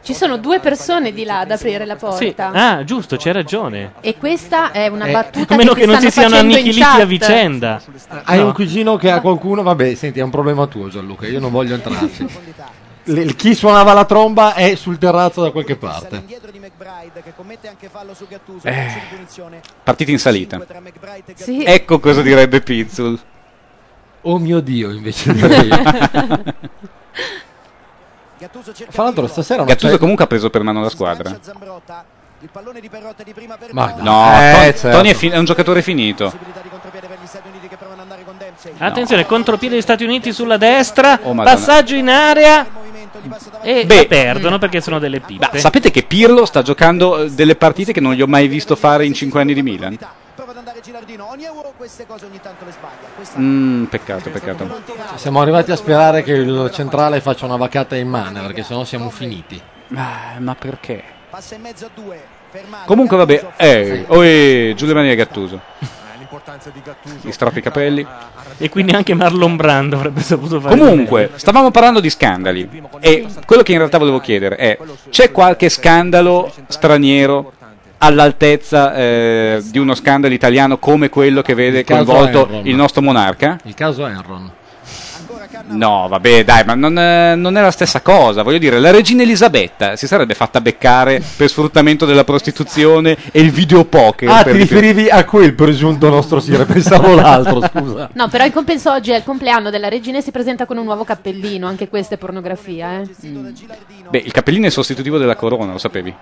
Ci sono due persone di là ad aprire la Sì. porta. Ah, giusto, c'hai ragione. E questa è una Eh, battuta A meno che, che non si siano annichiliti a vicenda. Hai No. un cugino che ha qualcuno? Vabbè, senti, è un problema tuo Gianluca, io non voglio entrarci. Le- chi suonava la tromba è sul terrazzo da qualche parte. Indietro di McBride che commette anche fallo su Gattuso. Eh. di. Partita in salita. Sì. Ecco cosa direbbe Pizzul. Oh mio Dio, invece cerca Fra l'altro stasera non Gattuso c'è... comunque ha preso per mano la squadra. Il pallone di Perrotta di prima per Ma. No, Eh, Ton- certo. Tony è, fin- è un giocatore finito. Possibilità di contropiede. Attenzione, degli Stati Uniti sulla destra. Oh, passaggio in area. E Beh. la perdono perché sono delle pippe. Ma sapete che Pirlo sta giocando eh, delle partite che non gli ho mai visto fare in 5 anni di Milan? Mm, peccato, peccato. Siamo arrivati a sperare che il centrale faccia una vaccata in mano, perché sennò siamo finiti. Ah, ma perché? passa in mezzo a due. Fermare. Comunque vabbè, eh, oh, eh, Giulio Maria Gattuso. L'importanza di Gattuso. Gli strappi i capelli. E quindi anche Marlon Brando avrebbe saputo fare. Comunque, stavamo parlando di scandali e quello che in realtà volevo chiedere è c'è qualche scandalo straniero all'altezza eh, di uno scandalo italiano come quello che vede coinvolto il nostro monarca? Il caso Enron. No, vabbè, dai, ma non è, non è la stessa cosa. Voglio dire, la regina Elisabetta si sarebbe fatta beccare per sfruttamento della prostituzione e il videopoker. Ah, per ti riferivi a quel presunto nostro Sire, pensavo l'altro, scusa. No, però in compenso oggi è il compleanno della regina e si presenta con un nuovo cappellino, anche questa è pornografia, eh. Beh, il cappellino è sostitutivo della corona, lo sapevi?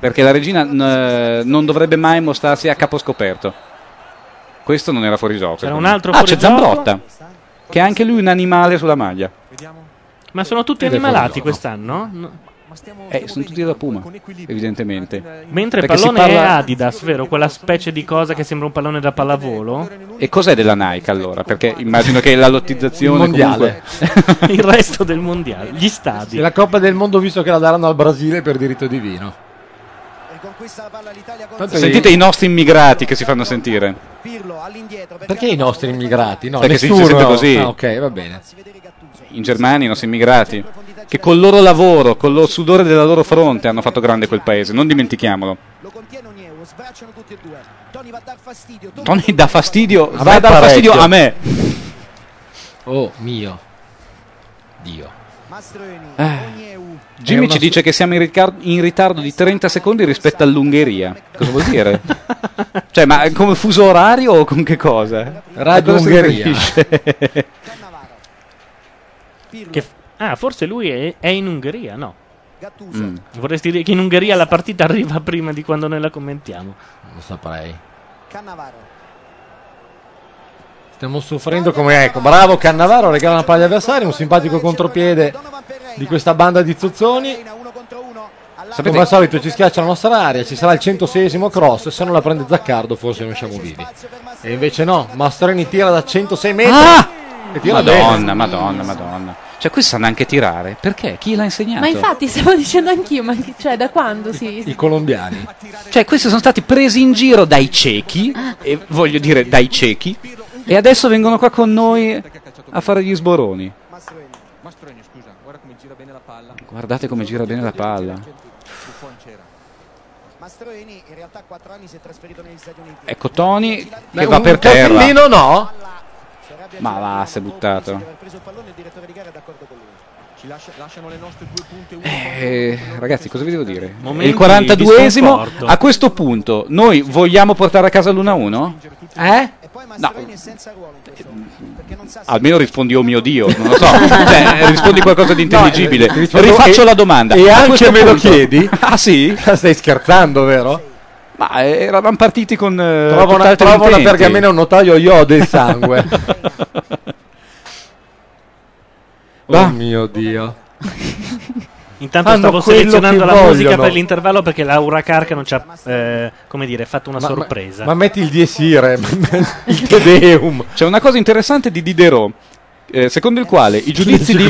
Perché la regina n- non dovrebbe mai mostrarsi a capo scoperto. Questo non era fuori gioco. C'era un altro Ah, c'è fuori gioco? Zambrotta. Che è anche lui un animale sulla maglia. Ma sono tutti Ed è animalati quest'anno? No. Eh, sono tutti da Puma, evidentemente. Mentre il Perché pallone è parla- Adidas, vero? Quella specie di cosa che sembra un pallone da pallavolo. E cos'è della Nike allora? Perché immagino che la lottizzazione Il mondiale. comunque- il resto del mondiale, gli stadi. E la Coppa del Mondo, visto che la daranno al Brasile per diritto divino. Tanto Sentite i nostri immigrati che si fanno sentire. Perché i nostri immigrati? No, Perché si nessuno. sente così. Ah, ok, va bene. In Germania i nostri immigrati. Che col loro lavoro, con lo sudore della loro fronte hanno fatto grande quel paese, non dimentichiamolo. Tony dà fastidio, A va me a dar fastidio a me. Oh mio Dio. Eh. Jimmy ci dice che siamo in, ricar- in ritardo di 30 secondi rispetto all'Ungheria. Cosa vuol dire? cioè, ma come fuso orario o con che cosa? Radio Ungheria. Che- ah, forse lui è, è in Ungheria, no? Mm. Vorresti dire che in Ungheria la partita arriva prima di quando noi la commentiamo? Lo saprei. Stiamo soffrendo come ecco. Bravo Cannavaro, regala una palla agli avversari, un simpatico contropiede di questa banda di zuzzoni. Sapete- Come al solito ci schiaccia la nostra area, ci sarà il 106esimo cross, se non la prende Zaccardo forse non siamo vivi. E invece no, Mastroni tira da 106 metri. Ah! E tira Madonna, bene. madonna, madonna. Cioè, questi sanno anche tirare. Perché? Chi l'ha insegnato? Ma infatti stavo dicendo anch'io, ma cioè da quando si... I colombiani. Cioè, questi sono stati presi in giro dai ciechi, e voglio dire dai ciechi, e adesso vengono qua con noi a fare gli sboroni. Guardate come gira bene la palla. Mastroeni in realtà a 4 anni si è trasferito negli Stati Uniti. Ecco Tony che Beh, va per terra. no? Ma va, si è buttato. Eh, ragazzi, cosa vi devo dire? È Momenti il 42esimo. di sconforto. A questo punto, noi vogliamo portare a casa l'1-1? Eh? No. Almeno rispondi oh mio Dio, non lo so. Cioè, rispondi qualcosa di intelligibile. No, eh, rispondo- Rifaccio e- la domanda. E A anche me lo punto- chiedi? Ah sì? Stai scherzando, vero? Ma eh, eravamo partiti con eh, Trova una, trova una pergamena un notaio io ho del sangue. Va. oh mio Dio. Intanto Fanno stavo selezionando la musica vogliono. per l'intervallo perché Laura Carca non ci ha, eh, come dire, fatto una Ma- ma- sorpresa. Ma, metti il diesire, il Te Deum. C'è una cosa interessante di Diderot, eh, secondo il quale i giudizi di...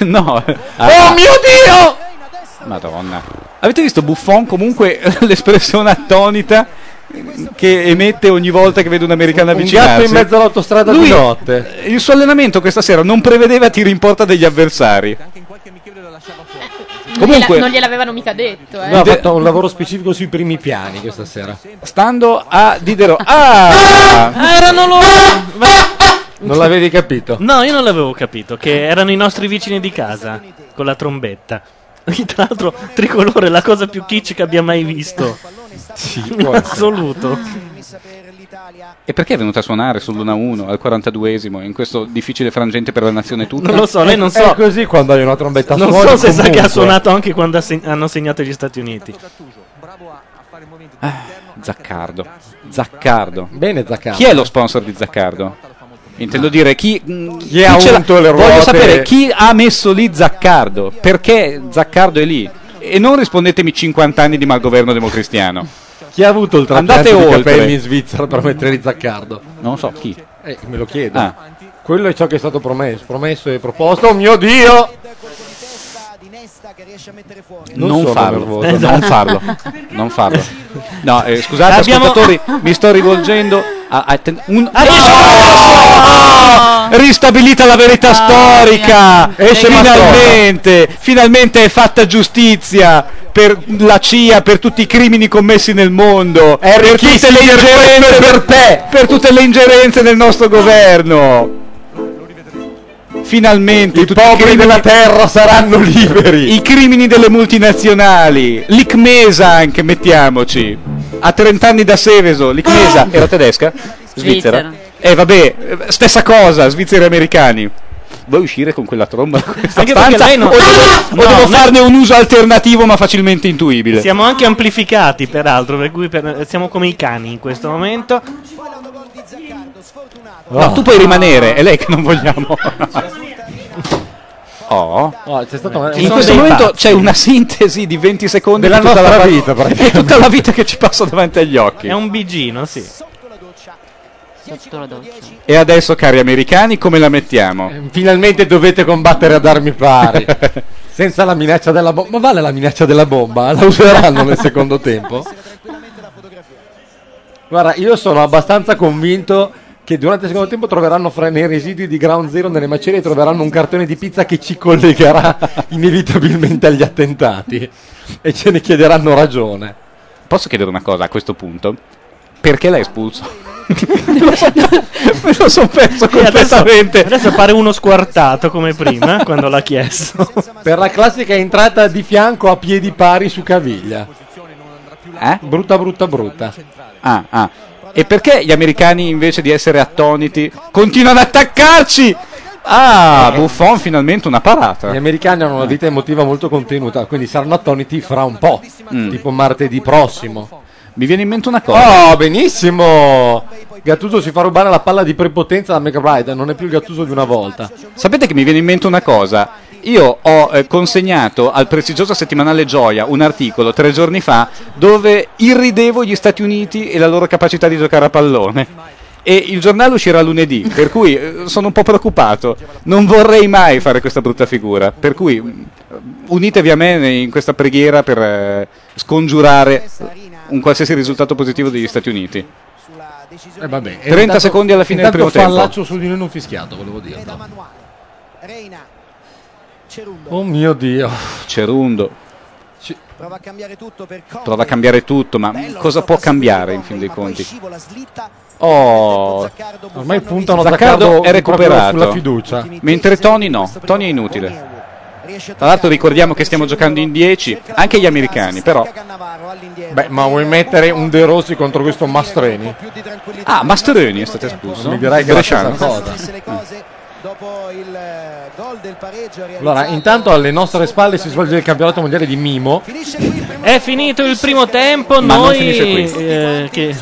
No. Oh mio Dio! Madonna. Avete visto Buffon comunque l'espressione attonita che emette ogni volta che vede un'americana Un avvicinarsi? gatto in mezzo all'autostrada Lui- di notte. Il suo allenamento questa sera non prevedeva tiri in porta degli avversari. Comunque- non gliel'avevano mica detto, eh. No, ha fatto un lavoro specifico sui primi piani questa sera. Stando a Diderot. Ah! erano loro! Non l'avevi capito? No, io non l'avevo capito, che erano i nostri vicini di casa con la trombetta. Tra l'altro, tricolore, la cosa più kitsch che abbia mai visto. Essere. assoluto. E perché è venuta a suonare sull'1-1 al 42esimo in questo difficile frangente per la nazione tutta? Non lo so, lei non so. È così quando hai una trombetta Non so se sa che ha comunque. suonato anche quando ha seg- hanno segnato gli Stati Uniti. Ah, Zaccardo. Zaccardo. Bene Zaccardo. Chi è lo sponsor di Zaccardo? Intendo dire chi, mh, Chi ha ce l'ha- unto le Voglio ruote? sapere chi ha messo lì Zaccardo. Perché Zaccardo è lì? E non rispondetemi 50 anni di malgoverno democristiano. Chi ha avuto il Andate di oltre. capelli in Svizzera per mettere di Zaccardo? Non so chi. Eh, me lo chiedo. Ah. Quello è ciò che è stato promesso, promesso e proposto. Oh mio Dio! Non Non, sono farlo. nervoso. Non Esatto. farlo. Non farlo. No, eh, scusate Abbiamo- ascoltatori, mi sto rivolgendo a, a- ten- un- Ah, Oh! Ristabilita la verità storica. Esce finalmente, finalmente è fatta giustizia per la CIA, per tutti i crimini commessi nel mondo, per tutte, per te. per tutte le ingerenze del nostro governo. Finalmente I poveri crimini- della terra saranno liberi. I crimini delle multinazionali. L'Icmesa anche, mettiamoci. A 30 anni da Seveso. L'Icmesa era tedesca? Svizzera. Svizzera. Eh vabbè, stessa cosa, svizzeri e americani. Vuoi uscire con quella tromba da questa Anche perché stanza? lei non- O devo, o No, devo farne un uso alternativo ma facilmente intuibile? Siamo anche amplificati, peraltro, per cui per- siamo come i cani in questo momento. No, tu puoi rimanere, è lei che non vogliamo. Oh. c'è stato una- In questo momento pazzi. c'è una sintesi di 20 secondi Della tutta nostra la vita, di tutta la vita che ci passa davanti agli occhi. È un bigino, sì. Sotto la doccia. E adesso, cari americani, come la mettiamo? Finalmente dovete combattere ad armi pari. Senza la minaccia della bomba. Ma vale la minaccia della bomba? La useranno nel secondo tempo? Guarda, io sono abbastanza convinto che durante il secondo tempo troveranno fra nei residui di Ground Zero nelle macerie troveranno un cartone di pizza che ci collegherà inevitabilmente agli attentati e ce ne chiederanno ragione. Posso chiedere una cosa a questo punto? Perché l'hai espulso? Me lo sono perso Sì, adesso, completamente. adesso pare uno squartato come prima quando l'ha chiesto. Per la classica entrata di fianco a piedi pari su caviglia. Eh? Brutta, brutta, brutta. Ah, ah. E perché gli americani invece di essere attoniti continuano ad attaccarci? Ah, Buffon finalmente una parata. Gli americani hanno una vita emotiva molto contenuta, quindi saranno attoniti fra un po', Mm. tipo martedì prossimo. Mi viene in mente una cosa. Oh, benissimo! Gattuso si fa rubare la palla di prepotenza da McBride, non è più il Gattuso di una volta. Sapete che mi viene in mente una cosa? Io ho eh, consegnato al prestigioso settimanale Gioia un articolo tre giorni fa dove irridevo gli Stati Uniti e la loro capacità di giocare a pallone. E il giornale uscirà lunedì, per cui eh, sono un po' preoccupato. Non vorrei mai fare questa brutta figura. Per cui mm, unitevi a me in questa preghiera per eh, scongiurare un qualsiasi risultato positivo degli Stati Uniti. Eh, vabbè. 30 secondi alla fine del primo tempo. fallaccio su di noi non fischiato, volevo dire. Oh mio Dio. Cerundo. Prova a cambiare tutto per Prova a cambiare tutto, ma cosa può cambiare in fin dei conti? Oh, Ormai puntano Zaccardo Zaccardo è recuperato. sulla fiducia. Mentre Tony no, Tony è inutile. Tra l'altro ricordiamo che stiamo giocando in 10, anche gli americani, però. Beh, ma vuoi mettere un De Rossi contro questo Mastreni? Ah, Mascheroni è stato espulso. Mi direi che è la Bresciano. stessa cosa. Allora, intanto alle nostre spalle si svolge il campionato mondiale di Mimo. È finito il primo tempo, Ma non noi finisce qui. eh, che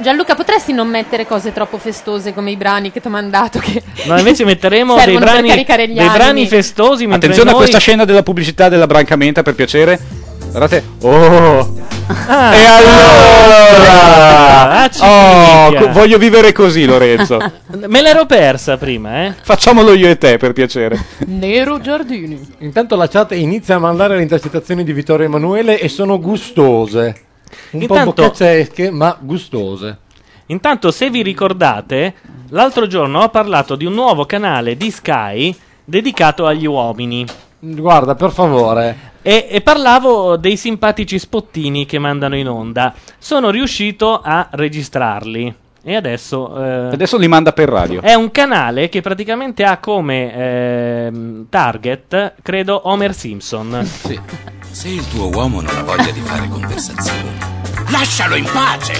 Gianluca, potresti non mettere cose troppo festose come i brani che ti ho mandato? Che No, invece metteremo dei brani, dei brani festosi Attenzione a noi... questa scena della pubblicità della Brancamenta, per piacere. Guardate. Oh! Ah. e allora! Ah, oh, voglio vivere così, Lorenzo. Me l'ero persa prima, eh. Facciamolo io e te, per piacere. Nero Giardini. Intanto la chat inizia a mandare le intercettazioni di Vittorio Emanuele e sono gustose. Un Intanto- po' boccacesche, ma gustose. Intanto, se vi ricordate, l'altro giorno ho parlato di un nuovo canale di Sky dedicato agli uomini. Guarda, per favore. E, e parlavo dei simpatici spottini che mandano in onda. Sono riuscito a registrarli. E adesso. eh, Adesso li manda per radio. È un canale che praticamente ha come ehm, target, credo, Homer Simpson. Se il tuo uomo non ha voglia di fare conversazioni, lascialo in pace!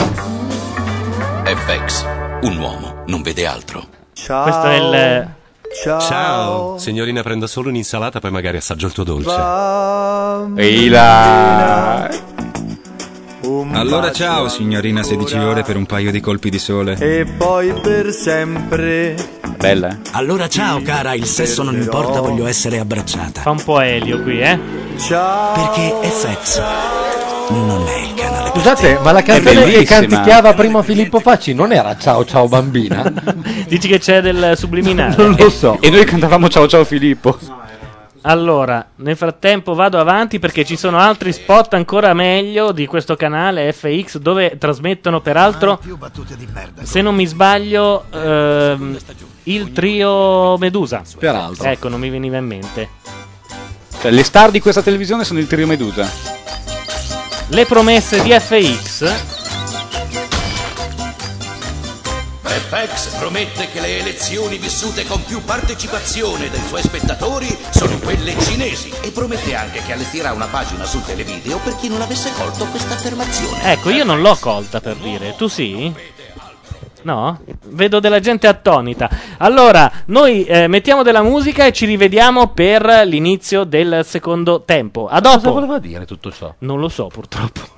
FX, un uomo non vede altro. Ciao. Questo è il. Ciao. Signorina, prendo solo un'insalata, poi magari assaggio il tuo dolce. Ehi là. Allora ciao signorina 16 ore per un paio di colpi di sole. E poi per sempre. Bella. eh? Allora ciao cara, il sesso non importa, voglio essere abbracciata. Fa un po' Elio qui, eh? Perché FX non è il canale. Scusate, ma la canzone che canticchiava prima Filippo Facci non era Ciao ciao bambina? Dici che c'è del subliminale? Non lo so. E noi cantavamo ciao ciao Filippo. Allora, nel frattempo vado avanti perché ci sono altri spot ancora meglio di questo canale FX dove trasmettono peraltro, se non mi sbaglio, ehm, il trio Medusa. Peraltro. Ecco, non mi veniva in mente. Cioè, le star di questa televisione sono il trio Medusa. Le promesse di FX FX promette che le elezioni vissute con più partecipazione dei suoi spettatori sono quelle cinesi e promette anche che allestirà una pagina sul televideo per chi non avesse colto questa affermazione. Ecco, io non l'ho colta per dire, tu sì? No? Vedo della gente attonita. Allora, noi eh, mettiamo della musica e ci rivediamo per l'inizio del secondo tempo. A dopo. Cosa voleva dire tutto ciò? Non lo so, purtroppo.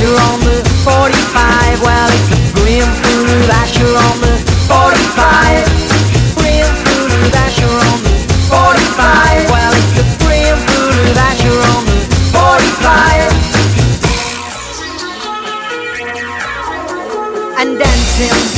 Food of Asher on the 45. Well, it's a grim food of Asher on the 45. Grim food of Asher on the 45. Well, it's a on the 45. And dancing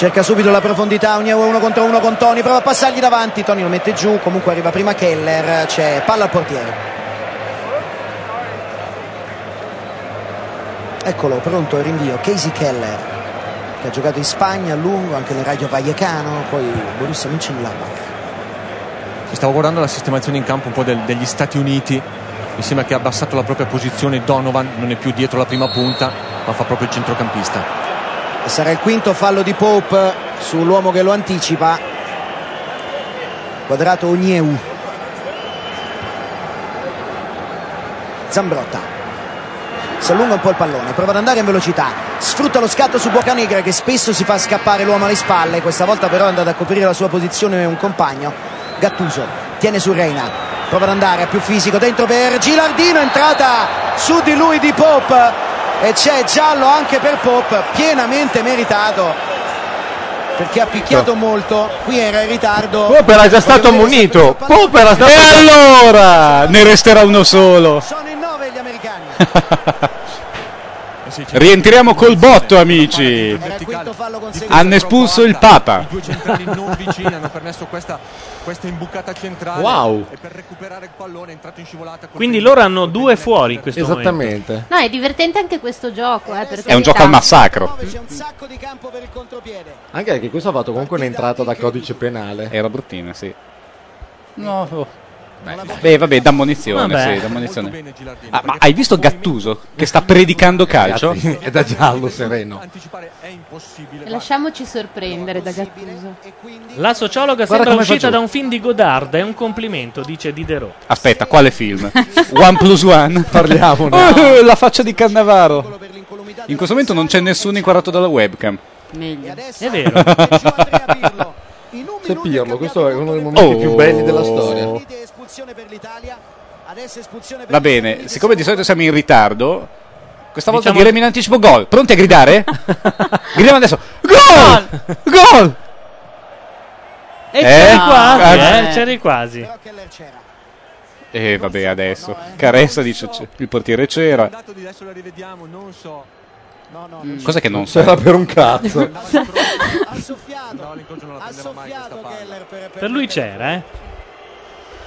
cerca subito la profondità ogni uno contro uno con Toni prova a passargli davanti Toni lo mette giù comunque arriva prima Keller c'è palla al portiere eccolo pronto il rinvio Casey Keller che ha giocato in Spagna a lungo anche nel Rayo Vallecano poi Borussia Mönchengladbach Stavo guardando la sistemazione in campo un po' del- degli Stati Uniti. Mi sembra che ha abbassato la propria posizione. Donovan non è più dietro la prima punta, ma fa proprio il centrocampista. Sarà il quinto fallo di Pope sull'uomo che lo anticipa. Quadrato Onieu Zambrotta. Si allunga un po' il pallone prova ad andare in velocità. Sfrutta lo scatto su Bocanegra che spesso si fa scappare l'uomo alle spalle. Questa volta però è andato a coprire la sua posizione un compagno Gattuso. Tiene su Reina. Prova ad andare più fisico dentro per Gilardino entrata su di lui di Pope e c'è giallo anche per Pope pienamente meritato perché ha picchiato molto. Qui era in ritardo. Pope era già stato ammonito. Pope era stato E allora? Ne resterà uno solo. Rientriamo col botto, amici. Hanno espulso il Papa. I due centrali non vicini hanno permesso questa, questa imbucata centrale. Wow. Quindi loro hanno due fuori in questo momento. Esattamente. No, è divertente anche questo gioco, eh, È un gioco al massacro. Anche perché questo ha fatto comunque un'entrata da codice penale. Era bruttina, sì. No, oh. Beh, vabbè, da munizione, Vabbè. sì, da munizione. Ah, ma hai visto Gattuso che sta predicando calcio? È da giallo sereno. Lasciamoci sorprendere da Gattuso. La sociologa Guarda sembra uscita da un film di Godard, è un complimento, dice Diderot. Aspetta, quale film? One plus one? Parliamone. Oh, la faccia di Cannavaro. In questo momento non c'è nessuno inquadrato dalla webcam. Meglio. È vero. C'è Pirlo, questo è uno dei momenti Oh. più belli della storia. Va bene, siccome di solito siamo in ritardo, questa volta Diciamo- diremo in anticipo gol. Pronti a gridare? Gridiamo adesso. Gol! Gol! E Eh? c'eri quasi, Ah, eh, c'eri quasi. E vabbè, adesso. Caressa dice il portiere c'era. No, no, Mm. Cos'è che non so? C'era per un cazzo. No, l'incontro non la prenderà mai questa palla. Per lui c'era, eh.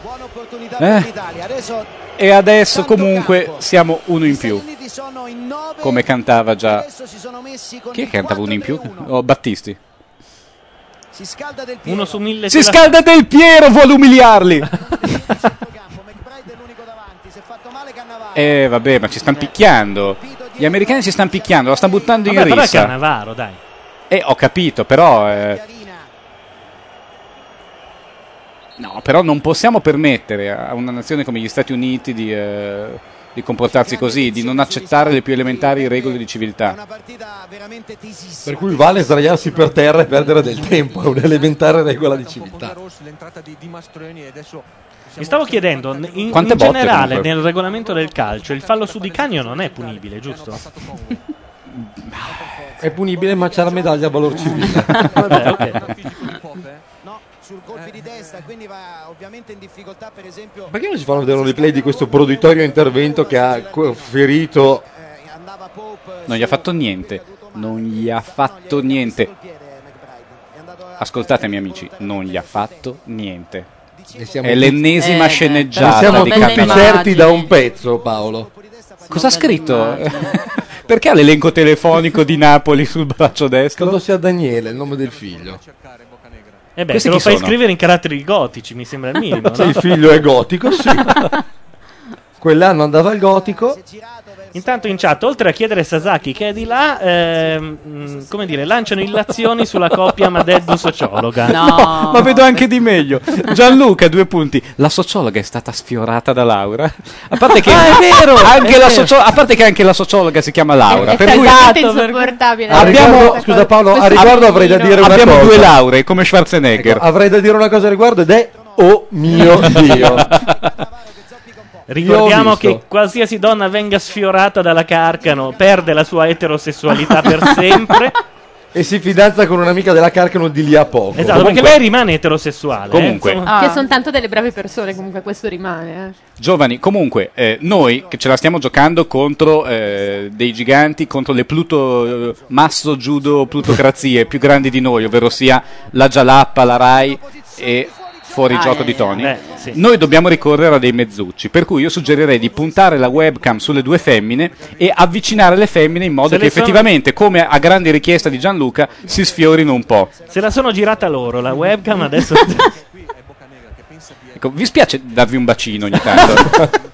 buona opportunità Eh. per l'Italia adesso E adesso comunque siamo uno in più. In nove Come cantava già. adesso si sono messi con Chi è che cantava uno in più? 4-3-1. Oh, Battisti. si scalda del Piero Uno su mille Si scalda del Piero, vuole umiliarli. Eh vabbè, ma ci stanno picchiando. Gli americani si stanno picchiando, la stanno buttando in Vabbè, però è rissa. Cannavaro, dai. Eh, ho capito, però. eh, No, però non possiamo permettere a una nazione come gli Stati Uniti di, eh, di comportarsi così, di non accettare le più elementari regole di civiltà. Per cui vale sdraiarsi per terra e perdere del tempo, è un'elementare regola di civiltà. Mi stavo chiedendo, in, in botte, generale comunque? nel regolamento del calcio il fallo su Di Canio non è punibile, giusto? È punibile ma c'è la medaglia a valor civile. Vabbè, ok. sul colpi di testa, quindi va ovviamente in difficoltà per esempio Perché non si fanno vedere un replay di questo proditorio intervento che ha ferito Non gli ha fatto niente. Non gli ha fatto niente. Ascoltatemi amici, non gli ha fatto niente. Siamo È l'ennesima tutti- sceneggiata Ne siamo di tutti certi da un pezzo, Paolo. Cosa ha scritto? Perché ha l'elenco telefonico di Napoli sul braccio destro? Credo sia Daniele, il nome del figlio. E beh, Questi se lo fai sono? scrivere in caratteri gotici, mi sembra il minimo. Se no? il figlio è gotico, sì. Quell'anno andava al gotico. Intanto in chat, oltre a chiedere Sasaki che è di là, ehm, mh, come dire, lanciano illazioni sulla coppia Madeddu-sociologa. No, ma vedo anche di meglio. Gianluca, due punti. La sociologa è stata sfiorata da Laura. A parte che, Ah, è vero, anche è la vero. socio- a parte che anche la sociologa si chiama Laura. È per cui talmente insopportabile. A riguardo- scusa Paolo, a riguardo avrei da dire una abbiamo cosa. due lauree come Schwarzenegger. Ecco, avrei da dire una cosa a riguardo ed è oh mio Dio. Ricordiamo che qualsiasi donna venga sfiorata dalla Carcano perde la sua eterosessualità per sempre. e si fidanza con un'amica della Carcano di lì a poco. Esatto, perché lei rimane eterosessuale. eh, Comunque. insomma. Che sono tanto delle brave persone, comunque questo rimane. eh. Giovani, comunque, eh, noi che ce la stiamo giocando contro eh, dei giganti, contro le Pluto, eh, masso judo plutocrazie più grandi di noi, ovvero sia la Jalappa, la Rai e fuori Ah, gioco eh, di Tony. beh, sì. Noi dobbiamo ricorrere a dei mezzucci, per cui io suggerirei di puntare la webcam sulle due femmine e avvicinare le femmine in modo Se che le sono- effettivamente, come a grande richiesta di Gianluca, si sfiorino un po'. Se la sono girata loro, la webcam adesso... Ecco, vi spiace darvi un bacino ogni tanto?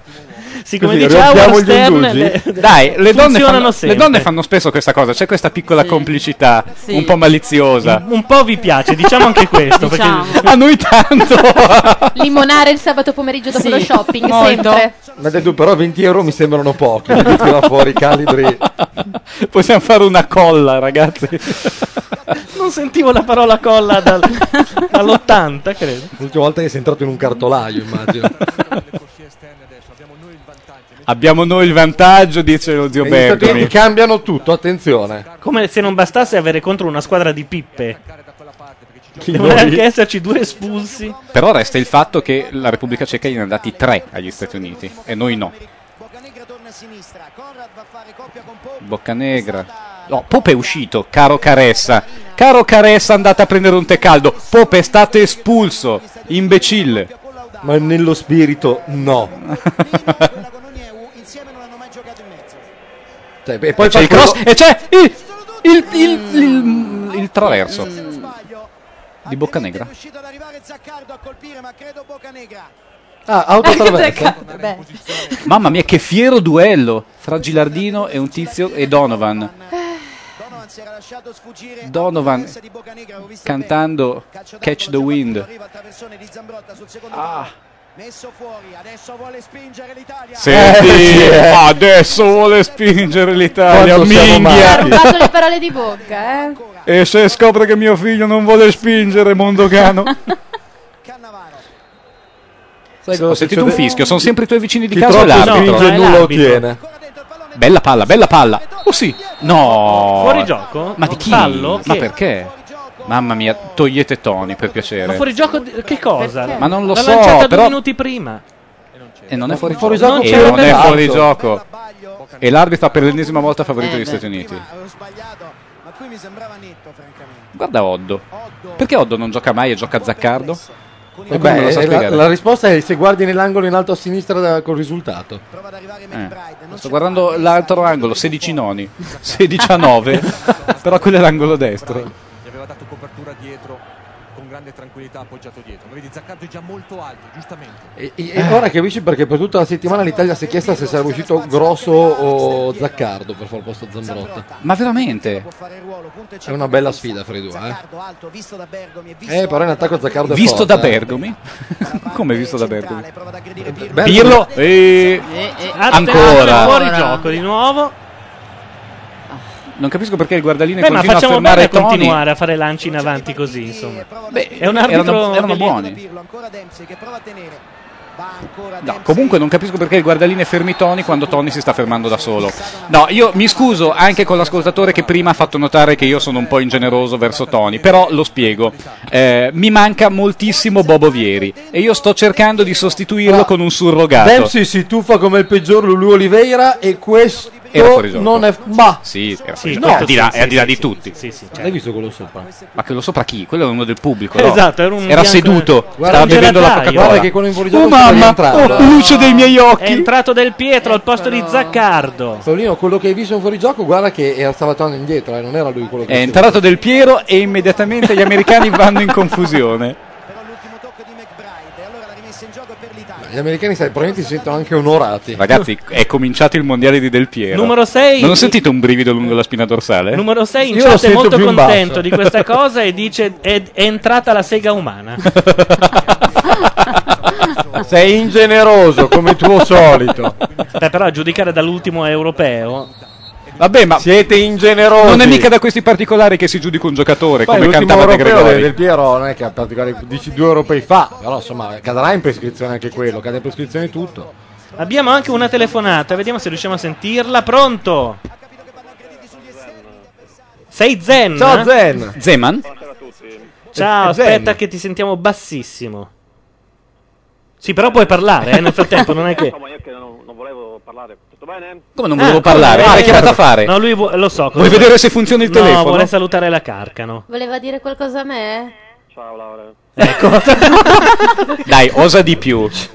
Sì, come Così, dice Howard Stern, le- Dai, le donne, funzionano fanno, le donne fanno spesso questa cosa, c'è questa piccola complicità Sì. un po' maliziosa. Un po' vi piace, diciamo anche questo. Diciamo. Perché... A noi tanto! Limonare il sabato pomeriggio dopo Sì, lo shopping, molto. sempre. Ma hai detto però 20 euro mi sembrano pochi. Mi tira fuori i calibri. Possiamo fare una colla, ragazzi. Non sentivo la parola colla dal- dall'80, credo. L'ultima volta che sei entrato in un cartolaio, immagino. Abbiamo noi il vantaggio, dice lo zio gli. Uniti cambiano tutto, attenzione. Come se non bastasse avere contro una squadra di pippe. Chi Devono noi? anche esserci due espulsi. Però resta il fatto che la Repubblica Ceca gliene ha dati tre agli Stati Uniti e noi no. Boccanegra. No, Pope è uscito, caro Caressa. Caro Caressa, andate a prendere un tè caldo. Pope è stato espulso, imbecille. Ma nello spirito, no. Cioè, e poi c'è fa il cross e c'è il, il, il, il- il traverso di Boccanegra. Ah, autotraversa. Beh. Mamma mia, che fiero duello fra Gilardino e un tizio e Donovan. Donovan cantando Catch the Wind. Ah. Senti, Eh, sì, eh. adesso vuole spingere l'Italia, Quanto siamo Mi ha minchia. rubato le parole di bocca, eh. E se scopre che mio figlio non vuole spingere Mondogano. Sai Ho sentito un fischio, sono sempre i tuoi vicini di Chi casa l'arbitro? spinge No, nulla ottiene. Bella palla, bella palla. Oh sì. No. Fuori gioco? Ma di chi? Fallo? Ma perché? Mamma mia, togliete Tony per piacere. Ma fuori gioco di- che cosa? Ma non lo L'ha so, lanciata però- due minuti prima. E non è fuori, Fuori gioco. gioco E c'era non è fuori gioco. E l'arbitro ha per l'ennesima volta favorito Eh, gli Stati Uniti. Guarda Oddo. Perché Oddo non gioca mai e gioca a Zaccardo? Eh Qualcuno me lo beh, sa la, spiegare? la risposta è se guardi nell'angolo in alto a sinistra da- col risultato. Eh, Sto guardando l'altro angolo, 16 noni. 16 a 9. però quello è l'angolo destro. Gli aveva dato copertura dietro con grande tranquillità appoggiato dietro. Lo vedi Zaccardo è già molto alto, giustamente. E, e- e ora capisci perché per tutta la settimana l'Italia si è chiesta se sarebbe uscito Grosso o Zaccardo per fare il posto a Zambrotta. Ma veramente? È una bella sfida fra i due, eh. Eh, però in attacco Zaccardo è Visto forte, da eh. Bergomi? Come visto da Bergomi? Pirlo e... Attenzione, ancora. Fuori gioco di nuovo. Non capisco perché il guardaline Beh, ma continua a facciamo bene fermare a Tony. continuare a fare lanci in avanti così, insomma. Beh, è un arbitro erano, erano che- buoni. No, comunque non capisco perché il guardaline fermi Tony quando Tony si sta fermando da solo. No, io mi scuso anche con l'ascoltatore che prima ha fatto notare che io sono un po' ingeneroso verso Tony, però lo spiego. Eh, mi manca moltissimo Bobo Vieri e io sto cercando di sostituirlo con un surrogato. Dempsey si tuffa come il peggior Lulu Oliveira e questo Era fuori gioco. non è... Ma... Sì, era fuori Sì, gioco. questo è al di là, sì, è al di là sì, di tutti. sì, sì, certo. Hai visto quello sopra? Ma quello sopra chi? Quello è uno del pubblico. no? Esatto, era un Era bianco- seduto, Guarda, stava bevendo la. Coca-Cola. Guarda che quello in fuorigioco Oh sta mamma, oh, luce dei miei È occhi. entrato Del Pietro al posto di Zaccardo. Paolino, quello che hai visto in fuorigioco, guarda che era, stava tornando indietro, eh, non era lui quello che È entrato Del Piero e immediatamente gli americani vanno in confusione. Gli americani sai, probabilmente si sentono anche onorati. Ragazzi, è cominciato il mondiale di Del Piero. Numero sei- Non ho sentito un brivido lungo la spina dorsale? Numero 6 in Io chat è molto contento di questa cosa e dice è, è entrata la sega umana. Sei ingeneroso come tuo solito. Beh, però a giudicare dall'ultimo europeo Vabbè, ma Siete ingenerosi. non è mica da questi particolari che si giudica un giocatore, Poi come l'ultimo cantava De europeo del, Gregori. del Piero non è che ha particolari dici due europei fa, però insomma cadrà in prescrizione anche quello, cade in prescrizione tutto. abbiamo anche una telefonata, vediamo se riusciamo a sentirla. Pronto? Sei Zen? Ciao Zen. Zeman? Ciao, Zen. aspetta che ti sentiamo bassissimo. Sì, però puoi parlare, eh, nel frattempo, non è che... ma io che non, non volevo parlare. Tutto bene? Come non Ah, volevo parlare? come? Ah, l'hai chiamato a fare? No, lui vu- lo so. Vuoi vuole. vedere se funziona il No, telefono? vuole salutare la Carcano. Voleva dire qualcosa a me? Ciao Laura. Ecco. Dai, osa di più. Sì,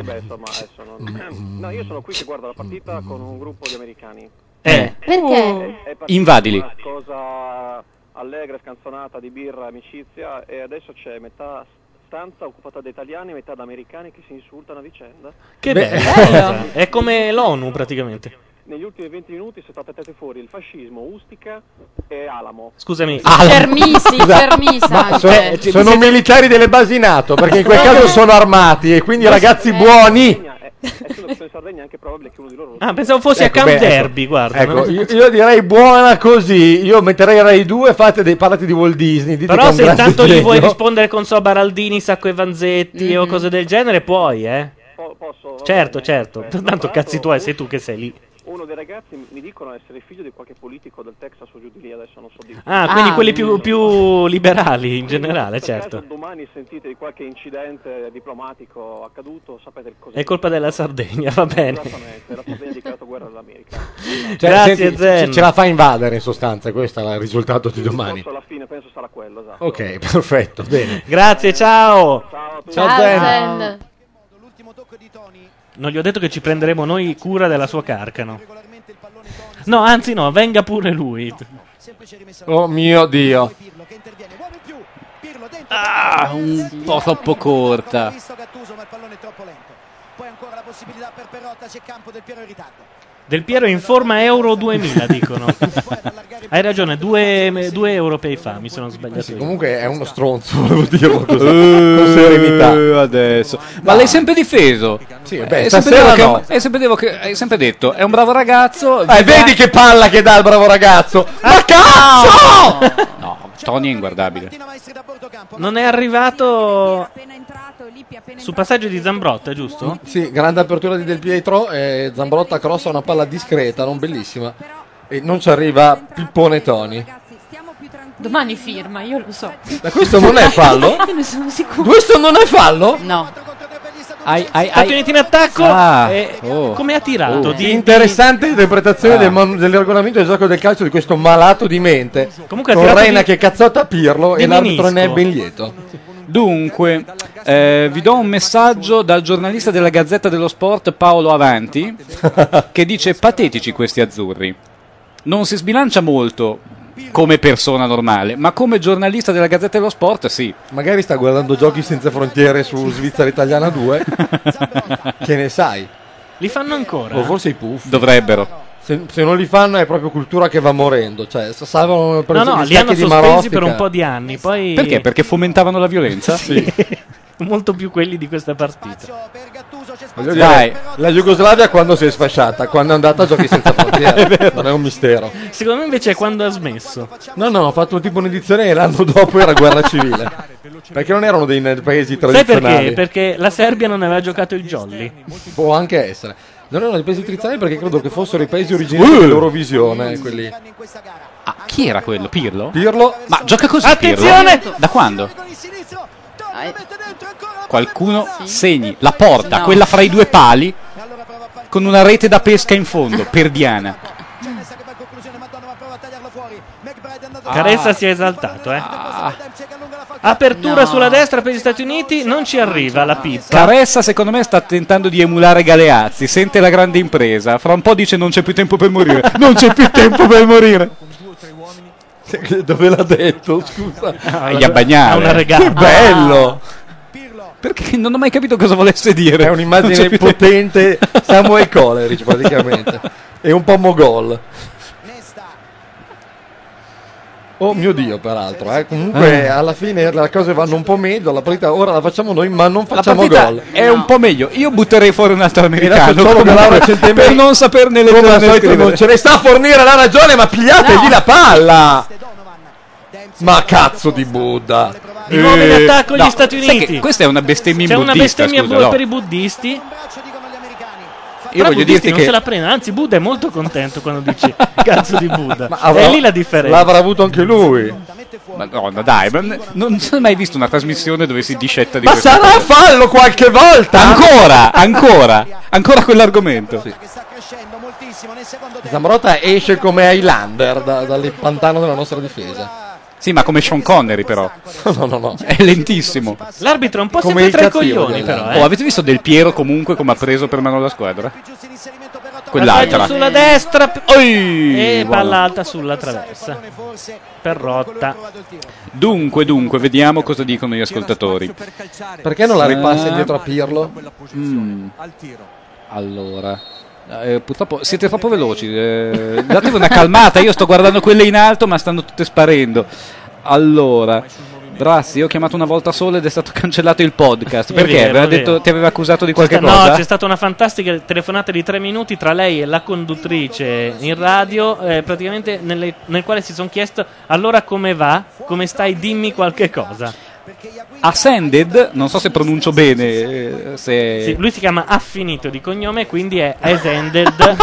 beh, insomma, adesso non... No, io sono qui che guardo la partita con un gruppo di americani. Eh. Perché? È partita Invadili. Una cosa allegra, scanzonata di birra, amicizia e adesso c'è metà stanza occupata da italiani e metà da americani che si insultano a vicenda. Che Beh, cosa. È come l'ONU praticamente. Negli ultimi 20 minuti sono state fuori il fascismo, Ustica e Alamo. Scusami. Fermisi, fermisa Ma anche. sono, sono militari delle basi NATO, perché in quel caso sono armati e quindi ragazzi buoni. Essendo che sono in Sardegna è anche probabile che uno di loro... Ah, pensavo fossi Ecco, a Camp beh, ecco. Derby, guarda. Ecco, io, io direi buona così. Io metterei Rai 2, fate dei parlati di Walt Disney. Però se intanto gli vuoi rispondere con so Baraldini, Sacco e Vanzetti o cose del genere, puoi, eh. Po- posso? Certo, bene. certo. Perfetto. Tanto cazzi tuoi, sei tu che sei lì. Uno dei ragazzi mi dicono essere figlio di qualche politico del Texas o giù di lì, adesso non so di Ah, quindi Ah, quelli più, più liberali in generale, certo. domani sentite di qualche incidente diplomatico accaduto, sapete così. È colpa della Sardegna, va bene. Esattamente, la Sardegna ha dichiarato guerra all'America. Cioè, Grazie, senti, Zen. ce- la fa invadere in sostanza, questo è il risultato di domani. Alla fine penso sarà quello, esatto. Ok, perfetto, bene. Grazie, ciao. Ciao a tutti. Ciao, Ciao, Zen. Zen. Non gli ho detto che ci prenderemo noi cura della sua carcano. No, anzi no, venga pure lui. Oh mio Dio. Ah, un po' troppo corta. Poi ancora la possibilità per Perrotta, c'è campo del Piero in ritardo. Del Piero in forma Euro 2000, dicono. Hai ragione, due, due europei fa, mi sono sbagliato. io. Comunque è uno stronzo, volevo dirlo così, con serenità. Eh, adesso. Ma l'hai sempre difeso? Sì, Eh, beh, sempre stasera detto no. che, hai sempre detto che- hai sempre detto, è un bravo ragazzo. Eh, vedi che palla che dà il bravo ragazzo. Ma cazzo! No, Tony è inguardabile. Non è arrivato sul passaggio di Zambrotta, giusto? Sì, grande apertura di Del Pietro, e Zambrotta crossa una palla discreta, non bellissima. E non ci arriva Pippone Toni. Domani firma, io lo so. Ma questo non è fallo? Io ne sono sicuro. Questo non è fallo? No. Ai, ai, Stati Uniti in attacco. Ah. e Oh. come ha tirato? Oh, Di- interessante interpretazione Ah. del, man- del regolamento del gioco del calcio di questo malato di mente. Comunque con Reina di- che cazzotta Pirlo di e l'arbitro ne è ben lieto. Dunque, eh, vi do un messaggio dal giornalista della Gazzetta dello Sport Paolo Avanti che dice patetici questi azzurri. Non si sbilancia molto come persona normale, ma come giornalista della Gazzetta dello Sport sì. Magari sta guardando Giochi senza frontiere su Svizzera Italiana 2. che ne sai? Li fanno ancora? O forse i puff. Dovrebbero. Se, se non li fanno è proprio cultura che va morendo. Cioè, salvano per No, no, gli li hanno sospesi per un po' di anni. Poi... Perché? Perché fomentavano la violenza? Sì. molto più quelli di questa partita. Dire, la Jugoslavia quando si è sfasciata, quando è andata a giochi senza frontiere, non è un mistero. Secondo me invece è quando ha smesso. No, no, ha fatto tipo un'edizione e l'anno dopo era guerra civile. Perché non erano dei paesi Sai tradizionali. perché? Perché la Serbia non aveva giocato il jolly. Può anche essere. Non erano dei paesi tradizionali perché credo che fossero i paesi originali Uh. dell'Eurovisione, quelli. Ah, chi era quello? Pirlo? Pirlo. Ma gioca così Attenzione! Pirlo? Da quando? Qualcuno segni la porta, No. quella fra i due pali, con una rete da pesca in fondo, perdiana. Caressa si è esaltato, eh. Apertura No. sulla destra per gli Stati Uniti, non ci arriva la pippa. Caressa secondo me sta tentando di emulare Galeazzi, sente la grande impresa, fra un po' dice non c'è più tempo per morire, non c'è più tempo per morire. Dove l'ha detto? Scusa. Agli Abbagnale. Ha una regata. Che bello! Perché non ho mai capito cosa volesse dire. È un'immagine potente Samuel Coleridge praticamente. E un po' mogol. Oh mio Dio, peraltro, eh. comunque Ah. alla fine le cose vanno un po' meglio, la partita ora la facciamo noi ma non facciamo gol. è un po' meglio. Io butterei fuori un altro americano per non saperne le scrivere. non ce ne sta a fornire la ragione, ma pigliategli la palla! Ma cazzo di Buddha! Di nuovo in Eh, attacco gli no, Stati sai Uniti. che questa è una bestemmia C'è una buddista, bestemmia scusa, bu- no. per i buddisti. Io Però voglio i buddisti dirti non che se la prendono, anzi Buddha è molto contento quando dici cazzo di Buddha. avrà- è lì la differenza. L'avrà avuto anche lui. Madonna, dai, ma n- non si è mai visto una trasmissione dove si discetta di Ma queste sarà fallo qualche volta! Ancora, ancora, ancora quell'argomento. Zambrota esce come Highlander da- dal pantano della nostra difesa. Sì, ma come Sean Connery però. No, no, no. È lentissimo. L'arbitro è un po' Come sempre tra i coglioni, però. Eh. Oh, avete visto Del Piero comunque come ha preso per mano la squadra? Quell'altra. Sulla destra p- Oi, e palla alta sulla traversa. Per rotta. Dunque, dunque, vediamo cosa dicono gli ascoltatori. Perché non la ripassa Eh, indietro a Pirlo? mm, Allora, eh, purtroppo siete troppo veloci. eh, datevi una calmata. Io sto guardando quelle in alto, ma stanno tutte sparendo. Allora, Brassi, io ho chiamato una volta sola ed è stato cancellato il podcast. Perché? vero, Aveva detto, ti aveva accusato di qualche C'è- cosa? No, c'è stata una fantastica telefonata di tre minuti tra lei e la conduttrice in radio, eh, praticamente nelle- nel quale si sono chiesto allora come va, come stai, dimmi qualche cosa. Ascended, non so se pronuncio bene. Se... Sì, lui si chiama Affinito di cognome, quindi è Ascended.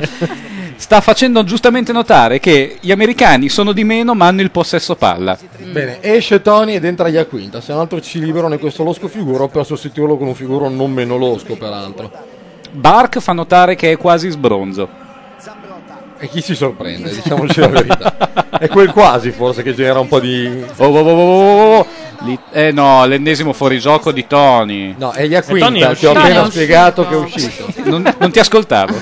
Sta facendo giustamente notare che gli americani sono di meno ma hanno il possesso palla. Bene, esce Tony ed entra Iaquinta. Se un altro ci liberano di questo losco figuro per sostituirlo con un figuro non meno losco, peraltro. Bark fa notare che è quasi sbronzo. E chi si sorprende, diciamoci la verità. È quel quasi forse che genera un po' di... Oh, oh, oh, oh, oh, Li- eh no, l'ennesimo fuorigioco di Tony. No, è Iaquinta, è ti ho appena è spiegato che è uscito. Non, non ti ascoltavo.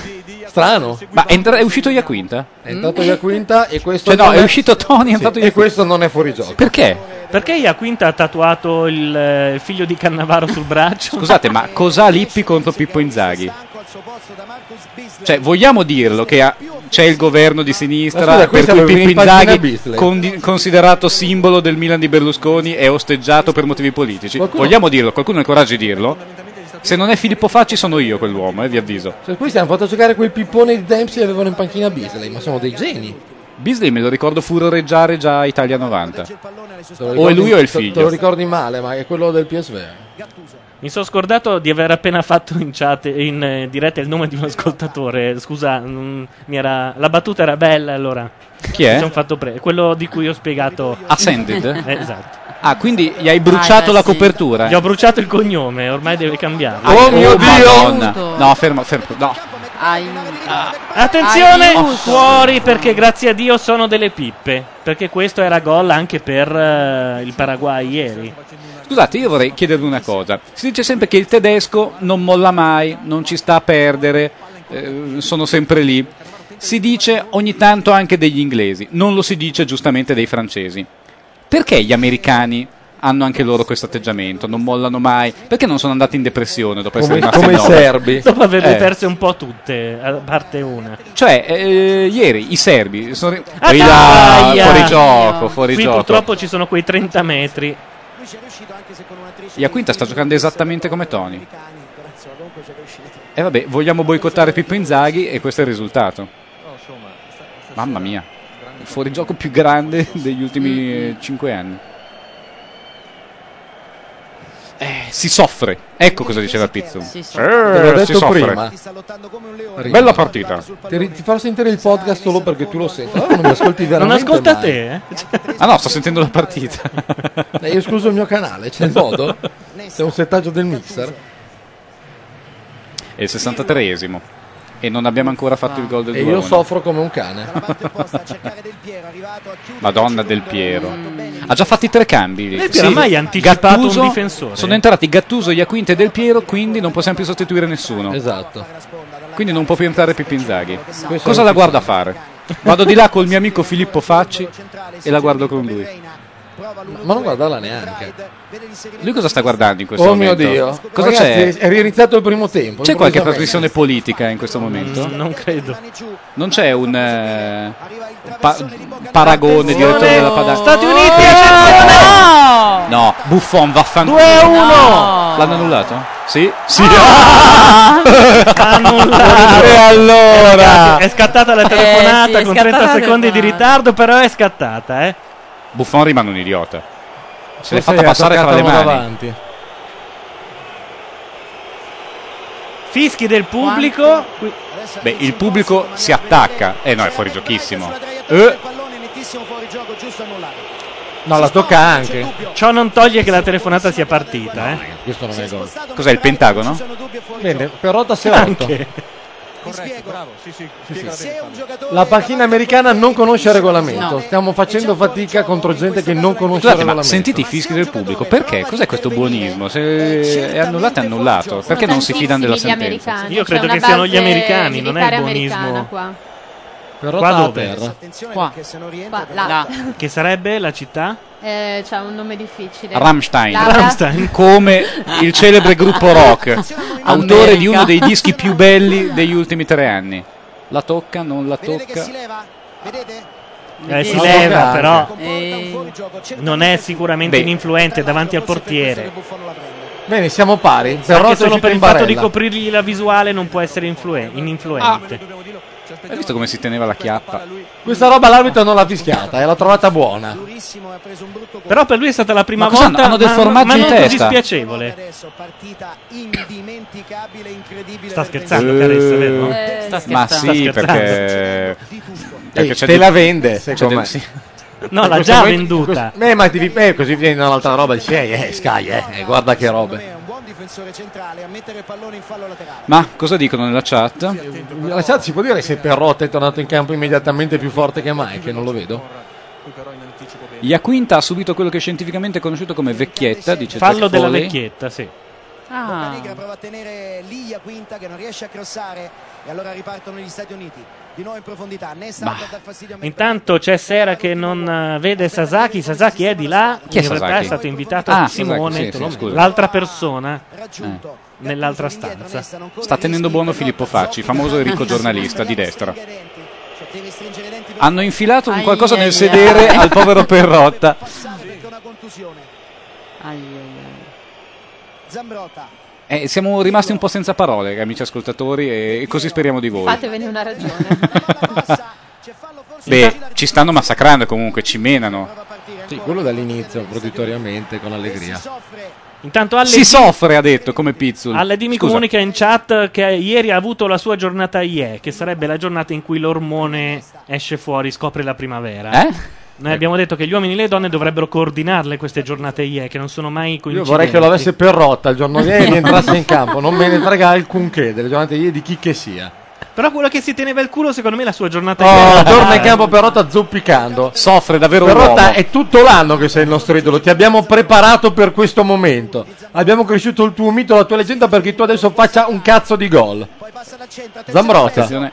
Strano. Ma è, entra- è uscito Iaquinta? È entrato Iaquinta e questo Cioè no, è uscito Tony, è Sì, E questo non è fuori gioco. Perché? Perché Iaquinta ha tatuato il, eh, il figlio di Cannavaro sul braccio? Scusate, ma cos'ha Lippi contro Pippo Inzaghi? Cioè, vogliamo dirlo che ha- c'è il governo di sinistra scusa, per cui Pippo Inzaghi, condi- considerato simbolo del Milan di Berlusconi, è osteggiato per motivi politici. Qualcuno- Vogliamo dirlo? Qualcuno ha il coraggio di dirlo? Se non è Filippo Facci, sono io quell'uomo, eh, vi avviso. Cioè, questi hanno fatto giocare quel pippone di Dempsey e avevano in panchina Beasley, ma sono dei geni. Beasley me lo ricordo furoreggiare già a Italia 90. Te lo O è lui o è il te- Te lo figlio? ricordi male, ma è quello del PSV. Mi sono scordato di aver appena fatto in chat, in eh, diretta il nome di un ascoltatore. Scusa, non- mi era- la battuta era bella allora. Chi è? Pre- quello di cui ho spiegato. Ascended? Eh, esatto. Ah, quindi gli hai bruciato la copertura? Gli ho bruciato il cognome, ormai deve cambiare. Oh mio Dio! No, fermo, fermo. No. Attenzione, Aiuto. fuori perché grazie a Dio sono delle pippe. Perché questo era gol anche per eh, il Paraguay ieri. Scusate, io vorrei chiedervi una cosa. Si dice sempre che il tedesco non molla mai, non ci sta a perdere, eh, sono sempre lì. Si dice ogni tanto anche degli inglesi, non lo si dice giustamente dei francesi. Perché gli americani hanno anche loro questo atteggiamento, non mollano mai? Perché non sono andati in depressione dopo essere Come- rimasti come i serbi. Dopo averle Eh. perse un po' tutte, a parte una. Cioè, eh, ieri i serbi sono Ah, fuori gioco, fuori Qui gioco. purtroppo ci sono quei 30 metri. Lui ci è riuscito anche se con un'attrice Iaquinta sta giocando esattamente come Tony. E vabbè, vogliamo boicottare Pippo Inzaghi e questo è il risultato. Mamma mia, il fuorigioco più grande degli ultimi 5 anni. Eh, si soffre. Ecco cosa diceva Pizzo. Sì. Eh, Te l'ho si detto soffre. prima. Bella partita. Ti, ti farò sentire il podcast solo perché tu lo senti. Allora non mi ascolti Non veramente ascolta mai. te, eh? Ah no, sto sentendo la partita. Hai escluso il mio canale, c'è il modo? C'è un settaggio del mixer? È il 63esimo. E non abbiamo ancora fatto il gol del E 2 io soffro come un cane. Madonna del Piero. Ha già fatto i tre cambi. Del Piero ha mai anticipato un difensore? Sono entrati Gattuso, Iaquinta e Del Piero, quindi non possiamo più sostituire nessuno. Esatto. Quindi non può più entrare Pippo Inzaghi. Questo Cosa la guarda a fare? Vado di là col mio amico Filippo Facci e la guardo con lui. Ma non guardarla neanche. Lui cosa sta guardando in questo Oh mio momento? Dio. Cosa Ragazzi, c'è? È riiniziato il primo tempo. C'è qualche trasmissione politica in questo momento? Non credo. Non c'è un eh, pa- paragone direttore della Padana? Stati Uniti, attenzione! No, Buffon vaffanculo. 2 a 1. L'hanno annullato? Sì? Sì. Annullato. E allora? È scattata la Eh, telefonata sì, è con scattata 30 la secondi di ritardo, però è scattata, eh. Buffon rimane un idiota. Se l'è fatta passare tra le mani. davanti. Fischi del pubblico. Qui- Beh, il pubblico si attacca. Eh no, è fuori giochissimo. Eh, No, la tocca anche. Ciò non toglie che la telefonata sia partita, eh. Questo non è gol. cos'è il Pentagono? Bene, si è rotto. Anche. Corretto, bravo. Sì, sì, Sì, la panchina americana non conosce il regolamento. No. Stiamo facendo fatica contro gente che non conosce il Scusate, regolamento. sentite i fischi del pubblico. Perché? Cos'è questo buonismo? Se è annullato, è annullato. Perché non si fidano della sentenza? Io credo che siano gli americani, non è il buonismo. qua. Perotta Qua dove? Qua. Qua, là. Che sarebbe la città? Eh, c'ha un nome difficile. Rammstein. Laura? Rammstein. come il celebre gruppo rock, autore di uno dei dischi più belli degli ultimi tre anni. La tocca, non la tocca. Eh, si No, leva, giocare. però Eh, non è sicuramente Beh. ininfluente davanti al portiere. Bene, siamo pari. È solo per il fatto di coprirgli la visuale non può essere influen- ininfluente. Hai visto come si teneva la chiappa? Questa roba l'arbitro non l'ha fischiata, e l'ha trovata buona. Però per lui è stata la prima Ma volta hanno del ma- formaggio ma in testa? così spiacevole. Sta scherzando Caressa, vero? Eh, sta Ma scherzando. sì, Sta scherzando. perché... Ehi, c'è te del- la vende, secondo del- me. sì. No, l'ha già momento- venduta. questo- Eh, ma ti eh, così viene un'altra roba, dici, eh, eh, Sky, eh, eh, guarda che robe. Ma cosa dicono nella chat? La chat si può dire se Perrotta è tornato in campo immediatamente più forte che mai, che non lo vedo. Iaquinta ha subito quello che è scientificamente conosciuto come vecchietta, dice Fallo della Foley. vecchietta, sì. Ah. Prova a tenere Liglia Quinta che non riesce a crossare e allora ripartono gli Stati Uniti. Di nuovo in profondità, Nessa dar fastidio a Intanto c'è Sera che non eh, vede Sasaki. Sasaki è di là. Chi è in realtà è stato invitato Ah, a Simone, Sasaki, sì, sì, l'altra persona raggiunto. nell'altra stanza. Sta tenendo buono Filippo Facci, famoso e ricco giornalista di destra. Per Hanno infilato un qualcosa nel sedere al povero Perrotta. Zambrotta. Eh, siamo rimasti un po' senza parole, amici ascoltatori, e, così speriamo di voi. Fatevene una ragione. Beh, ci stanno massacrando comunque, ci menano. Sì, quello dall'inizio, proditoriamente, con allegria. Intanto alle Si soffre, ha detto, come Pizzul. Alle mi Scusa. comunica in chat che ieri ha avuto la sua giornata IE, che sarebbe la giornata in cui l'ormone esce fuori, scopre la primavera. Eh? Noi abbiamo detto che gli uomini e le donne dovrebbero coordinarle queste giornate IE, che non sono mai Io coincidenti. vorrei che lo avesse Perrotta il giorno di ieri e entrasse in campo, non me ne frega alcunché delle giornate ieri di chi che sia. Però quello che si teneva il culo, secondo me, è la sua giornata Oh, IE. torna in campo Perrotta zoppicando. Soffre davvero un Perrotta uomo. è tutto l'anno che sei il nostro idolo, ti abbiamo preparato per questo momento. Abbiamo cresciuto il tuo mito, la tua leggenda perché tu adesso faccia un cazzo di gol. Zambrotta. Attenzione.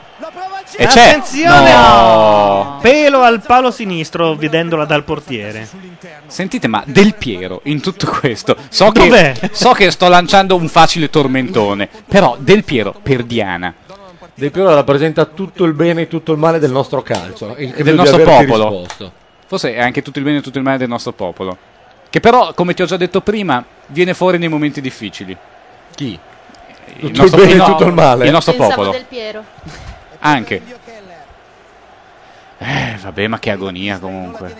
E c'è. Attenzione! No. Pelo al palo sinistro, vedendola dal portiere. Sentite, ma Del Piero in tutto questo. So Dov'è? che, so che sto lanciando un facile tormentone. Però Del Piero per Diana. Del Piero rappresenta tutto il bene e tutto il male del nostro calcio e, del nostro popolo. risposto. Forse è anche tutto il bene e tutto il male del nostro popolo. Che però, come ti ho già detto prima, viene fuori nei momenti difficili. Chi? Il Tutto il bene e tutto il male? Il nostro Pensavo popolo. del Piero. Anche. Eh, vabbè, ma che agonia comunque.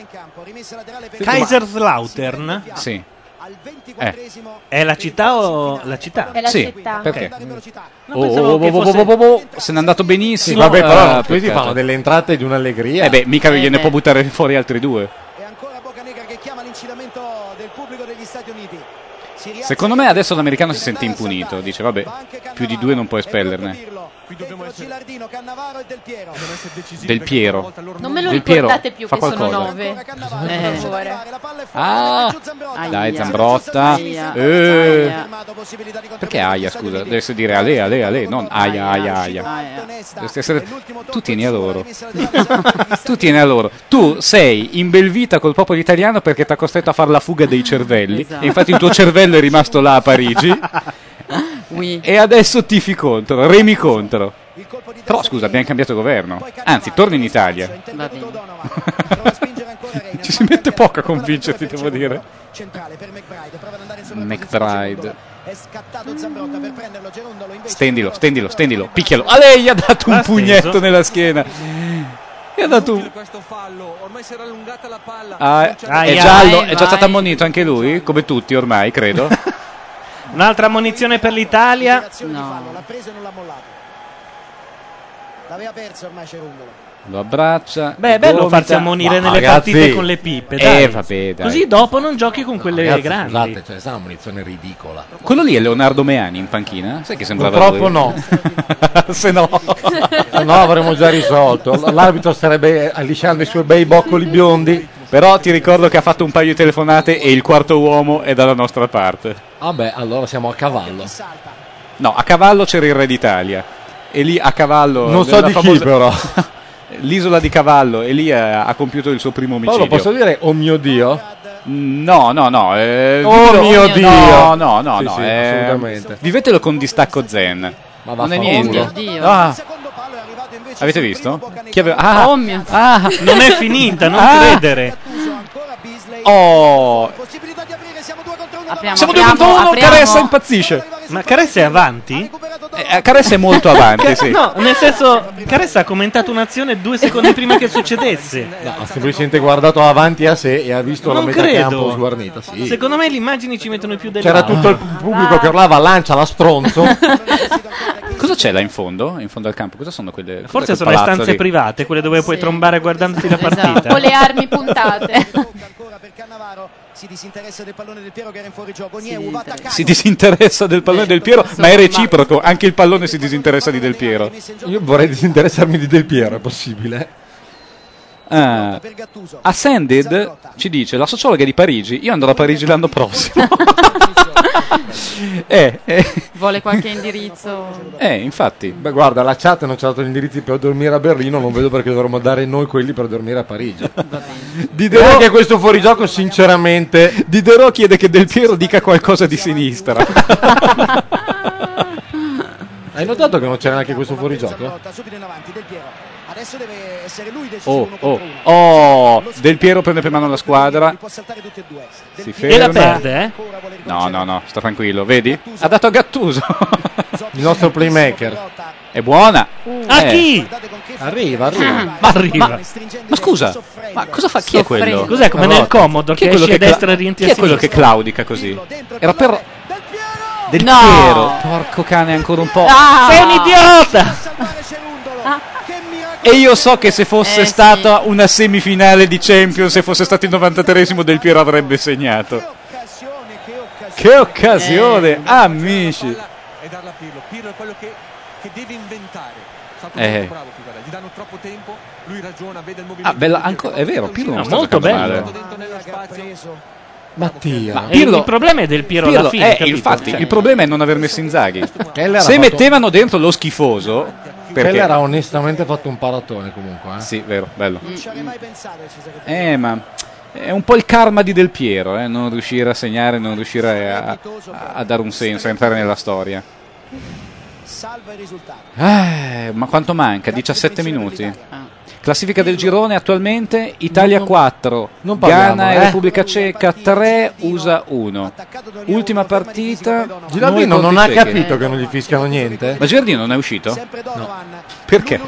Kaiserslautern? Sì. Eh. È la città o la città? È la Sì, città. perché? No, Oh, oh, che oh, oh, fosse- oh, oh, oh, se n'è andato Sì, benissimo. vabbè, però eh, questi peccato. fanno delle entrate di un'allegria. Eh beh, mica Eh, gliene può buttare fuori altri due. che chiama l'incitamento del pubblico degli Stati Uniti. Secondo me adesso l'americano si sente impunito. Dice, vabbè, più di due non può espellerne. Dentro Gilardino, Cannavaro e Del Piero. Del Piero. Non me lo Del Piero, ricordate più fa che sono qualcosa. nove. Eh. Ah, dai. Zambrotta. Aia. Eh. Aia. Perché Aia, scusa? Dovresti dire Ale, Ale, Ale, non Aia, Aia, Aia. Dovresti essere... Tu tieni a loro. tu tieni a loro. Tu sei in Belvita col popolo italiano perché ti ha costretto a fare la fuga dei cervelli. Esatto. E infatti il tuo cervello è rimasto là a Parigi. Oui. E adesso tifi contro, remi contro. Però scusa, abbiamo cambiato governo. Anzi, torni in Italia. Va bene. Ci si mette poco a convincerti, devo dire. McBride, Stendilo, stendilo, stendilo, picchialo. A lei gli ha dato un pugnetto nella schiena. Gli ha dato un... Ah, è giallo, è già stato ammonito anche lui, come tutti ormai, credo. Un'altra ammonizione per l'Italia. No. fallo, l'ha preso e non l'ha mollato. L'aveva perso ormai Cerundolo. Lo abbraccia. Beh, è bello farsi ammonire nelle ragazzi- partite con le pippe. Eh, Dai. vabbè, dai. Così dopo non giochi con quelle Ragazzi, grandi. Scusate, cioè, è una munizione ridicola. Quello lì è Leonardo Meani in panchina? Sai che sembrava Purtroppo no. Se no. Se no avremmo già risolto. L'arbitro starebbe allisciando i suoi bei boccoli biondi. Però ti ricordo che ha fatto un paio di telefonate e il quarto uomo è dalla nostra parte. Vabbè, allora siamo a cavallo. No, a cavallo c'era il re d'Italia. E lì a cavallo... Non so di chi, famosa- però. L'isola di cavallo e lì ha, ha compiuto il suo primo omicidio. Paolo, posso dire oh mio Dio? No, no, no. eh, Oh mio Dio! No, no, no, Sì, no. sì, eh, assolutamente. Vivetelo con distacco zen. Ma non è niente. Oh mio Dio. Ah. Avete visto? Chi aveva- Ah, Oh ah, Non è finita, non Ah. credere. Oh, Apriamo, siamo due apriamo, contro uno. apriamo. Caressa impazzisce. Ma Caressa è avanti? Eh, Caressa è molto avanti, sì. No, nel senso, Caressa ha commentato un'azione due secondi prima che succedesse. No, ha semplicemente guardato avanti a sé e ha visto la Non metà credo. campo sguarnita. Sì. Secondo me le immagini ci mettono più del C'era tutto il pubblico che urlava lancia la stronzo. Cosa c'è là in fondo? In fondo al campo? Cosa sono quelle? Forse sono le stanze lì? private, quelle dove puoi Sì. trombare guardandoti la partita. Esatto. Con le armi puntate. ancora per Cannavaro si disinteressa del pallone del Piero che era in fuorigioco Si disinteressa del pallone del Piero, ma è reciproco. Anche il pallone si disinteressa di Del Piero. Io vorrei disinteressarmi di Del Piero, è possibile? Ah. A Sanded ci dice la sociologa di Parigi. Io andrò a Parigi l'anno prossimo. eh, eh, Vuole qualche indirizzo? eh, infatti. Beh, guarda, la chat non ci ha dato gli indirizzi per dormire a Berlino, non vedo perché dovremmo dare noi quelli per dormire a Parigi. Direi che questo fuorigioco, sinceramente, Diderot chiede che Del Piero dica qualcosa di sinistra. hai notato che non c'era neanche questo fuorigioco? Subito in avanti del Piero adesso deve essere lui decisivo Oh, uno oh, oh. Del Piero prende per mano la squadra. può saltare tutti e due Si E la ferma. perde, eh? No, no, no, sta tranquillo. Vedi? Ha dato a Gattuso. Il nostro playmaker. È buona. A Eh. chi? Arriva, arriva. Ma arriva. Ma scusa, ma cosa fa? Chi è quello? Cos'è come Allora, nel Commodore chi è che quello esci a destra e rientri Chi è quello che claudica così? Era per Del No! Piero. Porco cane, ancora un po'. Ah! Sei un idiota! E io so che se fosse Eh, stata una semifinale di Champions, se fosse stato il 93esimo Del Piero avrebbe segnato. Che occasione, amici. E darla a Pirlo. Pirlo è quello che, che deve inventare. È Eh. bravo. Gli danno troppo tempo, lui ragiona, vede il movimento. Ah, bella, anco- è vero, Pirlo No, sta molto bello. Mattia. Ma E Pirlo- il problema è del Piero Pirlo- alla fine, eh, infatti, Cioè, il problema è non aver messo Inzaghi. Se mettevano dentro lo schifoso, perché Keller ha onestamente fatto un paratone comunque. Eh. Sì, vero, bello. non ci avrei mai pensato. Eh, ma è un po' il karma di Del Piero, eh, non riuscire a segnare, non riuscire a, a- a dare un senso, a entrare nella storia. salva il risultato Eh, ma quanto manca? 17 minuti. Classifica del girone attualmente Italia 4, non parliamo, Ghana e eh. Repubblica Ceca 3, USA 1. Ultima partita. Gilardino noi non ha capito che non gli fischiano niente? Ma Giardino non è uscito? Perché?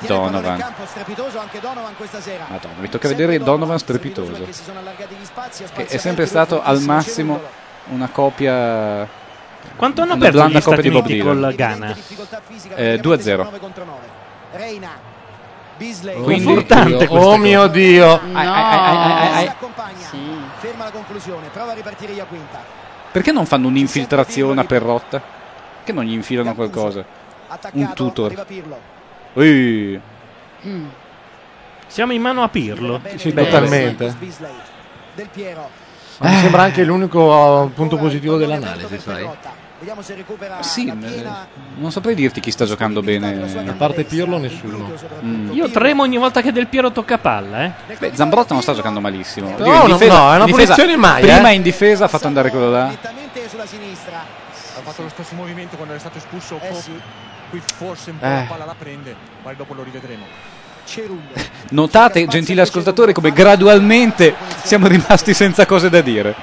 Donovan. strepitoso anche Donovan questa sera. Madonna, mi tocca vedere Donovan strepitoso. Che è sempre stato al massimo una copia. Quanto hanno una perso gli copia Stati Uniti Dylan. col Ghana? Eh, 2-0. Beasley, Quindi- Oh cosa. mio Dio! No. si accompagna, ferma la conclusione, prova a ripartire Iaquinta. Perché non fanno un'infiltrazione a Perrotta? Perché non gli infilano qualcosa? Un tutor. Ui. Siamo in mano a Pirlo. Sì, totalmente. Del Piero. Ma mi sembra anche l'unico uh, punto positivo dell'analisi, sai? Vediamo se recupera Sì, la eh, piena. non saprei dirti chi sta giocando bene. A parte Pirlo, nessuno. Mm. Io tremo ogni volta che Del Piero tocca palla, eh. Beh, Zambrotta non sta giocando malissimo. Però Dio, in no, difesa- no, è una in difesa- punizione mai, Prima eh. in difesa ha fatto andare quello là. Nettamente sulla sinistra. Ha fatto lo stesso movimento quando è stato espulso Eh sì. Qui forse un po' Eh. la palla la prende, ma dopo lo rivedremo. Cerullo. Notate, gentili ascoltatori, come gradualmente siamo rimasti senza cose da dire.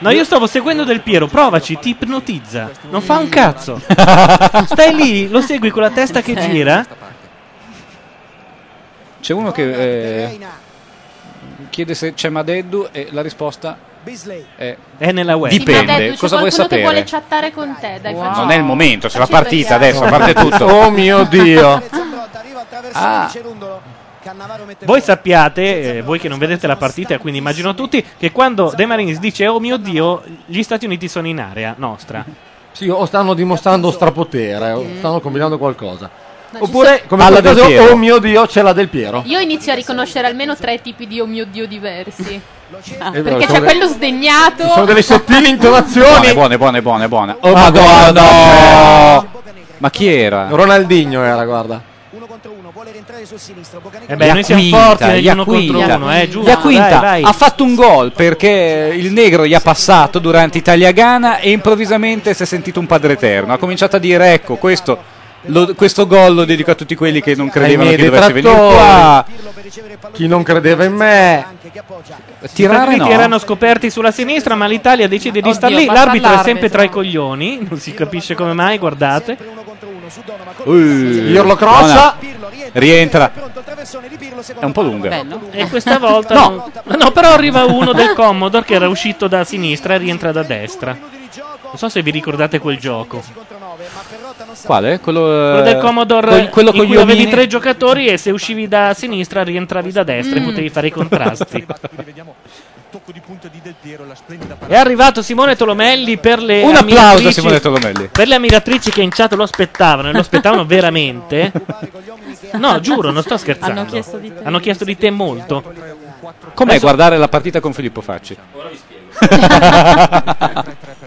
No, io stavo seguendo Del Piero, provaci, ti ipnotizza. Non fa un cazzo. Stai lì, lo segui con la testa che gira. C'è uno che eh, chiede se c'è Madeddu e la risposta è È nella web. Dipende, Sì, ma Deddu, c'è cosa vuoi qualcuno che vuole sapere? chattare con te, dai, Wow. Non è il momento, c'è la partita adesso, a parte tutto. Oh mio Dio! Ah. Voi sappiate, eh, voi che non vedete la partita, quindi immagino tutti, che quando De Marinis dice oh mio Dio, gli Stati Uniti sono in area nostra. Sì, o stanno dimostrando strapotere, o stanno combinando qualcosa. No, Oppure, come quel del Piero. oh mio Dio, c'è la del Piero. Io inizio a riconoscere almeno tre tipi di oh mio Dio diversi. Eh, beh, Perché c'è de- quello sdegnato. Ci sono delle sottili intonazioni. Buone, buone, buone, buone, buone. Oh Madonna! madonna! Ma chi era? Ronaldinho era, guarda. Eh beh, noi siamo forti negli uno contro uno, eh, giusto. Iaquinta Dai, vai. ha fatto un gol perché il negro gli ha passato durante Italia-Ghana e improvvisamente si è sentito un padre eterno. Ha cominciato a dire: Ecco, questo, lo- questo gol lo dedico a tutti quelli che non credevano miei che dovessi venire detrattori. qua. Chi non credeva in me. Tirare no. erano scoperti sulla sinistra, ma l'Italia decide di Oddio, star lì. L'arbitro è sempre tra i coglioni, non si capisce come mai, guardate. Ui, Pirlo crossa. buona. Rientra. È un po' lunga. E questa volta No. no. no, però arriva uno del Commodore che era uscito da sinistra e rientra da destra. Non so se vi ricordate quel gioco. Quale? Quello, Quello del Commodore quel- quello in con cui gli avevi tre giocatori e se uscivi da sinistra rientravi da destra e Mm. potevi fare i contrasti. Tocco di punta di Del Piero, la splendida È arrivato Simone Tolomelli per le Un applauso a ammiratrici- Simone Tolomelli. Per le ammiratrici che in chat lo aspettavano e lo aspettavano veramente. No, giuro, non sto scherzando. Hanno chiesto di te. Hanno chiesto di te molto. Com'è guardare la partita con Filippo Facci?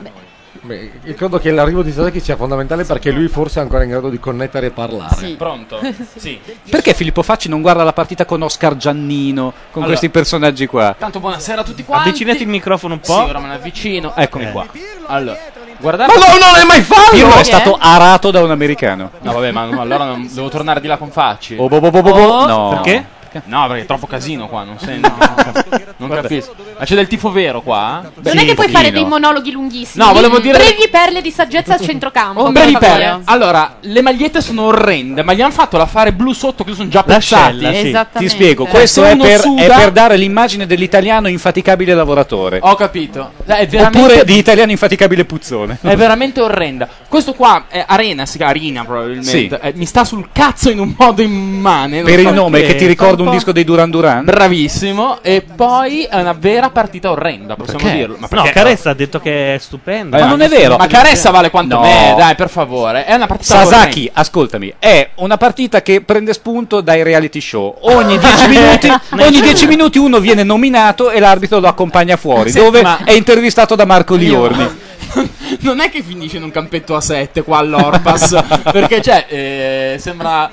Beh, io credo che l'arrivo di Sasaki sia fondamentale perché lui forse è ancora in grado di connettere e parlare. Sì. Pronto? Sì. Perché Filippo Facci non guarda la partita con Oscar Giannino, con Allora. questi personaggi qua? Tanto buonasera a tutti quanti. Avvicinati il microfono un Sì, po'. ora me ne avvicino. Eccomi Eh. qua. Allora, guardate. Ma no, non è mai fallo! Pirlo è stato arato da un americano. No, vabbè, ma allora non- devo tornare di là con Facci. Oh, bo, bo, bo, bo, bo. No. Perché? No, perché è troppo casino qua, non, sento, non, cap- non capisco. Ma c'è del tifo vero qua? Non è che puoi fare dei monologhi lunghissimi. No, volevo dire- Brevi perle di saggezza al centrocampo. Oh, per brevi favore. perle. Allora, le magliette sono orrende, ma gli hanno fatto l'affare blu sotto che sono già pezzati. sì. Esattamente. Ti spiego, Eh, questo è per, suda- è per dare l'immagine dell'italiano infaticabile lavoratore. Ho capito. Eh, È veramente Oppure di italiano infaticabile puzzone. È veramente orrenda. Questo qua è Arena, si chiama Arena probabilmente. Sì. Eh, mi sta sul cazzo in un modo immane. non Per so il nome perché. che ti ricorda un disco dei Duran Duran. Bravissimo. E poi è una vera partita orrenda, possiamo Perché? dirlo. Ma No, perché- Caressa ha detto che è stupendo. Ma non è vero. Ma Caressa vale quanto No. me, dai, per favore. È una partita Sasaki, orrenda. ascoltami, è una partita che prende spunto dai reality show. Ogni 10 minuti, ogni 10 minuti uno viene nominato e l'arbitro lo accompagna fuori, Sì, dove ma- è intervistato da Marco Liorni. non è che finisce in un campetto a 7 qua all'Orpas. perché, cioè, eh, sembra.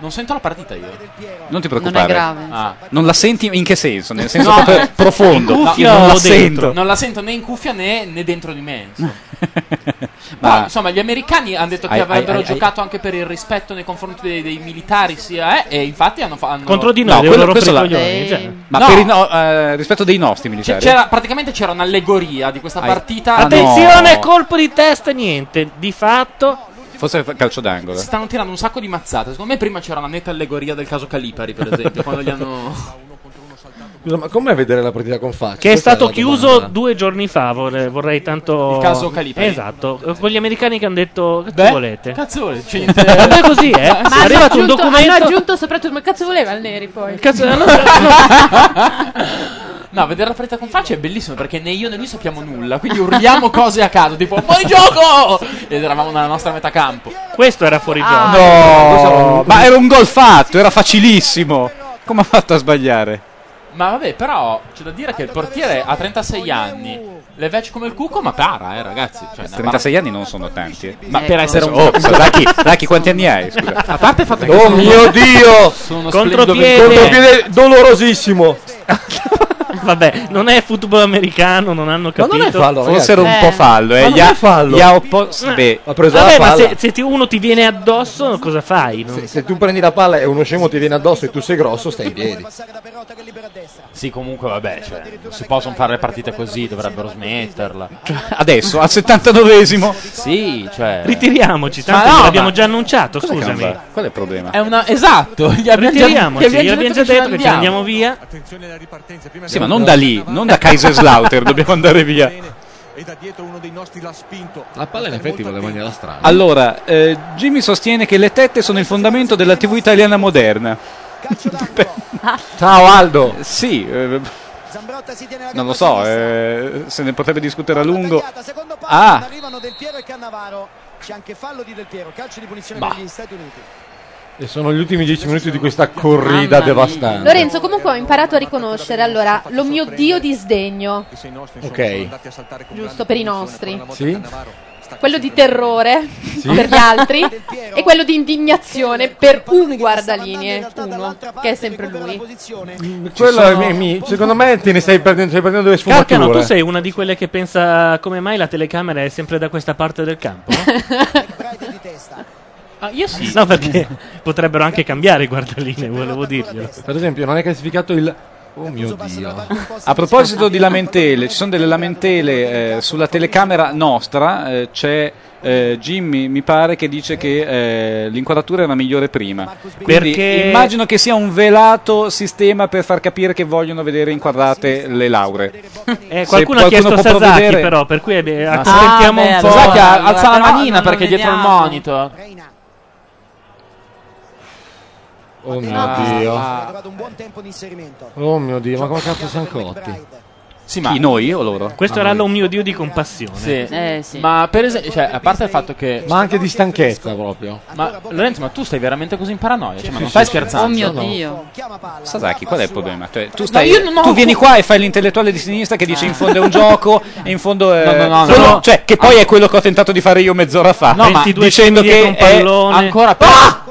Non sento la partita io. Non ti Non è preoccupare. grave. Ah. Non la senti in che senso? Nel senso No, proprio eh, profondo. No, cuffia non la sento. Non la sento né in cuffia né, né dentro di me. insomma. Però, insomma, gli americani hanno detto che Ai- avrebbero ai- ai- giocato anche per il rispetto nei confronti dei, dei militari, sia, eh, e infatti hanno, fa- hanno Contro di No, noi, dei quello- questo la- coglioni, cioè. Ma No. per il no- eh, rispetto dei nostri C- militari. c'era, praticamente c'era un'allegoria di questa Ai- partita. Ah, Attenzione, no. colpo di testa, niente. Di fatto, Forse calcio d'angolo. Si stanno tirando un sacco di mazzate. Secondo me prima c'era una netta allegoria del caso Calipari, per esempio, quando gli hanno... Scusa, ma com'è vedere la partita con faccia? che è Questa stato la chiuso domanda. due giorni fa. Vorrei, vorrei tanto. Il caso Calipari. Esatto. Con gli americani che hanno detto. Che Beh, volete? Cazzo volete? C'è niente- Vabbè, così, eh. Ma È arrivato un aggiunto, documento. hanno aggiunto soprattutto, ma cazzo voleva il Neri poi? Cazzo, hanno- No, vedere la partita con faccia è bellissimo perché né io né lui sappiamo nulla, quindi urliamo cose a caso, tipo fuori gioco! Ed eravamo nella nostra metà campo. Questo era fuori Ah. gioco. No, ma era un gol fatto, era facilissimo. Come ha fatto a sbagliare? Ma vabbè, però c'è da dire che il portiere ha 36 anni, le vecchie come il cuco, ma para, eh, ragazzi. Cioè, 36 anni non sono tanti. eh. Ma per essere un Oh, Sasaki, Sasaki, quanti anni hai? Scusa. A parte il fatto che Oh sono- mio Dio! sono Contropiede. Contropiede dolorosissimo. Vabbè, non è football americano, non hanno Ma capito. non è fallo, Forse era un po' fallo, eh. Ma Gli non ha, è fallo. gli ha opposto. Beh, Ha preso Vabbè, la ma palla. se, se ti- uno ti viene addosso, cosa fai? Non- Se, se tu prendi la palla e uno scemo ti viene addosso e tu sei grosso, stai in piedi. Sì, comunque vabbè, cioè, non si possono fare le partite così, dovrebbero smetterla. adesso, al 79esimo. Sì, cioè... Ritiriamoci, Ma tanto no, l'abbiamo ma- già annunciato, Cos'è che non scusami. va? Qual è il problema? È una... Esatto, gli abbiamo già, Ritiriamoci, gli abbiamo già detto che ce ne andiamo via. Sì, ma non da lì, non da Kaiserslautern, dobbiamo andare via. E da dietro uno dei nostri l'ha spinto. La palla in effetti va in maniera strana. Allora, eh, Jimmy sostiene che le tette sono il fondamento della TV italiana moderna. Ciao Aldo. Sì, eh, non lo so, eh, se ne potrebbe discutere a lungo. Ah. Ah, Arrivano Del Piero e Cannavaro. C'è anche fallo di Del Piero, calcio di punizione Bah. per gli Stati Uniti. E sono gli ultimi 10 minuti di questa corrida devastante. Lorenzo, comunque ho imparato a riconoscere allora lo mio dio di sdegno, Ok. giusto per i nostri. Sì? Quello di terrore per gli altri e quello di indignazione per un guardalinee, uno, che è sempre lui. Quello sono- è, mi- secondo me te ne stai prendendo, stai prendendo delle sfumature. Carcano, tu sei una di quelle che pensa come mai la telecamera è sempre da questa parte del campo? Ah, io sì. No, perché potrebbero anche cambiare i guardaline, volevo dirglielo. Per esempio, non è classificato il. Oh mio dio. a proposito di lamentele, ci sono delle lamentele eh, sulla telecamera nostra, eh, c'è eh, Jimmy, mi pare, che dice che eh, l'inquadratura era migliore prima. Quindi Perché- immagino che sia un velato sistema per far capire che vogliono vedere inquadrate le lauree. Eh, Se qualcuno ha chiesto Sasaki, provvedere- però, per cui eh, Ah, accontentiamo beh, un po'. Sasaki alza la manina perché è dietro il monitor. Oh mio Ha dio. trovato un buon tempo di inserimento. Oh mio dio, ma come cazzo siamo cotti? Sì, ma Chi, noi o loro? Questo Ah, era un mio dio di compassione. Sì. Eh, sì. Ma per esempio, cioè, a parte il fatto che. Ma anche di stanchezza proprio. Ma Lorenzo, ma tu stai veramente così in paranoia? Cioè, ma non stai scherzando? Oh mio no. Dio. Sasaki, qual è il problema? Cioè, tu, stai, ho- tu vieni qua e fai l'intellettuale di sinistra che dice in fondo è un gioco e in fondo è... No, no, no, quello- no. Cioè, che poi è quello che ho tentato di fare io mezz'ora fa. No, ma dicendo che un è... Ancora più. Ah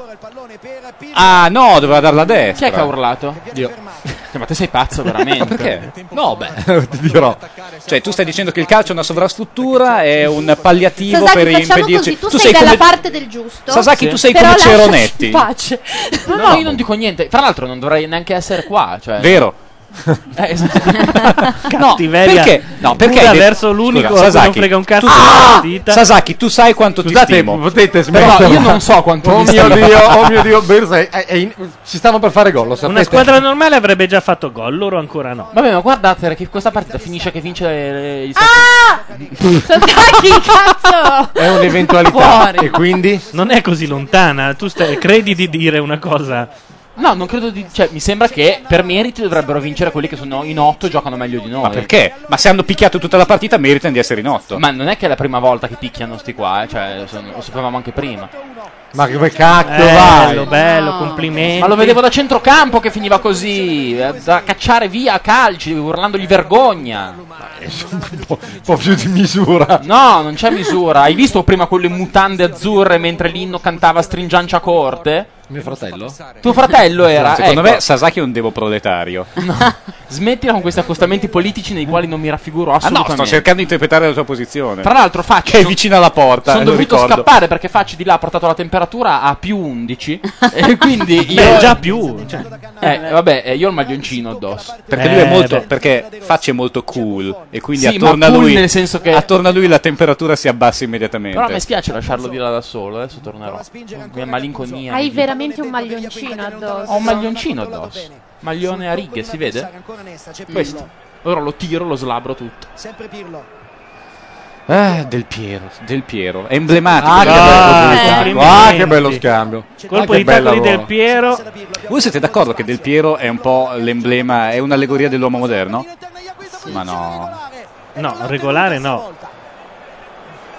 no, doveva darla a destra. Chi è che ha urlato? Io. Cioè, ma te sei pazzo veramente? Perché? No, beh, ti dirò. Cioè, tu stai dicendo che il calcio è una sovrastruttura, è un palliativo Sasaki, per facciamo impedirci. così, tu, sei, dalla come... parte del giusto. Sasaki, tu sei però come lasciaci Ceronetti. pace. No, no, io non dico niente. Tra l'altro, non dovrei neanche essere qua. Cioè... Vero. Eh, esatto. No, perché? No, perché hai detto- verso l'unico Scusa, cui non Sasaki, frega un cazzo tu- Ah! Sasaki, tu sai quanto Scusate, ti stimo. potete Però smetterla. io non so quanto Oh vi mio stimo. dio, oh mio dio, Berza è- è in- ci stanno per fare gol, lo sapete? Una squadra normale avrebbe già fatto gol, loro ancora no. Vabbè, ma guardate che questa partita finisce che vince eh, il Sasaki, cazzo! È un'eventualità. Fuori. E quindi? Non è così lontana, tu stai- credi di dire una cosa. No, non credo di. Cioè, mi sembra che per meriti dovrebbero vincere quelli che sono in otto e giocano meglio di noi. Ma perché? Ma se hanno picchiato tutta la partita meritano di essere in otto. Ma non è che è la prima volta che picchiano sti qua, eh. Cioè, lo sapevamo anche prima. Ma come cacchio Bello, vai? bello, No. complimenti. Ma lo vedevo da centrocampo che finiva così, eh, da cacciare via a calci, urlandogli vergogna. Un po', un po' più di misura. No, non c'è misura. Hai visto prima quello in mutande azzurre mentre l'inno cantava Stringiancia Corte? Mio fratello? Tuo fratello era. Secondo ecco. me Sasaki è un devo proletario. Smettila con questi accostamenti politici nei quali non mi raffiguro Ah no, assolutamente. sto cercando di interpretare la tua posizione. Tra l'altro faccio Che è vicino alla porta, Sono lo dovuto ricordo. scappare perché Facci di là ha portato la temperatura a più 11 e quindi io Beh, già più. cioè. Eh, vabbè, eh, io ho il maglioncino addosso. Perché lui è molto. Perché Faccia è molto cool. E quindi Sì, attorno a cool lui. nel senso che- Attorno a lui la temperatura si abbassa immediatamente. Però me spiace lasciarlo di là da solo, adesso tornerò. Mia malinconia. Hai mi- veramente un maglioncino addosso. Ho un maglioncino addosso. Maglione a righe, si vede? Questo. Ora lo tiro, lo slabro tutto. Sempre Pirlo. Ah, Del Piero, Del Piero. È emblematico. Ah, che della bello pubblicità. complimenti. Ah, che bello scambio. Colpo Ah, di tacoli del roba. Piero. Voi siete d'accordo che Del Piero è un po' l'emblema, è un'allegoria dell'uomo moderno? Ma no. No, regolare no.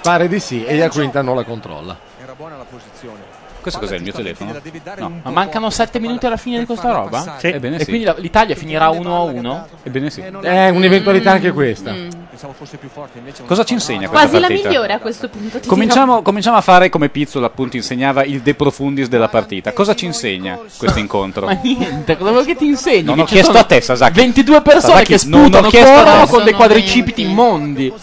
Pare di sì, e la quinta non la controlla. Era buona la posizione. Questo cos'è il mio telefono? No. Ma mancano 7 minuti alla fine di questa roba? Sì. Ebbene E sì. quindi la- l'Italia finirà 1 a 1? Ebbene sì. È un'eventualità anche questa. Pensavo fosse più forte, invece Cosa ci insegna questa Quasi la partita? migliore a questo punto. ti Cominciamo, cominciamo a fare come Pizzolo appunto insegnava il de profundis della partita. Cosa ci insegna questo incontro? Ma niente, cosa vuoi che ti insegni? Non Che ho chiesto a te, Sasaki. 22 persone Sasaki, che non ho sputano, chiesto a te. corrono con dei quadricipiti immondi.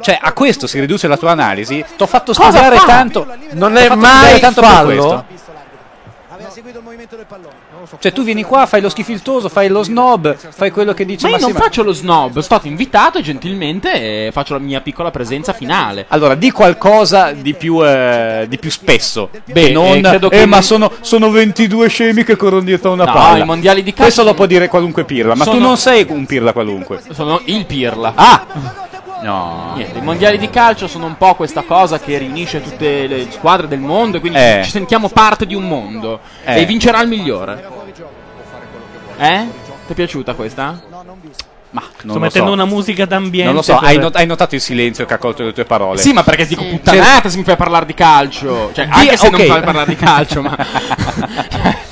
Cioè, a questo si riduce la tua analisi? T'ho fatto studiare fa? tanto. Non è mai tanto per fallo? questo. Aveva seguito il movimento del pallone. Cioè, tu vieni qua, fai lo schifiltoso, fai lo snob, fai quello che dice Ma io non Massimo. faccio lo snob, sono stato invitato e gentilmente eh, faccio la mia piccola presenza finale. Allora, di qualcosa di più, eh, di più spesso. Beh, non, eh, credo eh, che- ma sono, sono 22 scemi che corrono dietro a una No, palla. i mondiali di calcio Questo lo può dire qualunque pirla, ma tu sono- non sei un pirla qualunque. Sono il Pirla. Ah! No. Niente, i mondiali di calcio sono un po' questa cosa che riunisce tutte le squadre del mondo e quindi Eh. ci sentiamo parte di un mondo. Eh. E vincerà il migliore. Eh? Ti è piaciuta questa? Ma Sto non lo mettendo so. una musica d'ambiente. Non lo so, per- hai, not- hai notato il silenzio che ha colto le tue parole? Sì, ma perché dico puttanata se mi fai parlare di calcio. Cioè, anche se ok. non mi fai parlare di calcio, ma.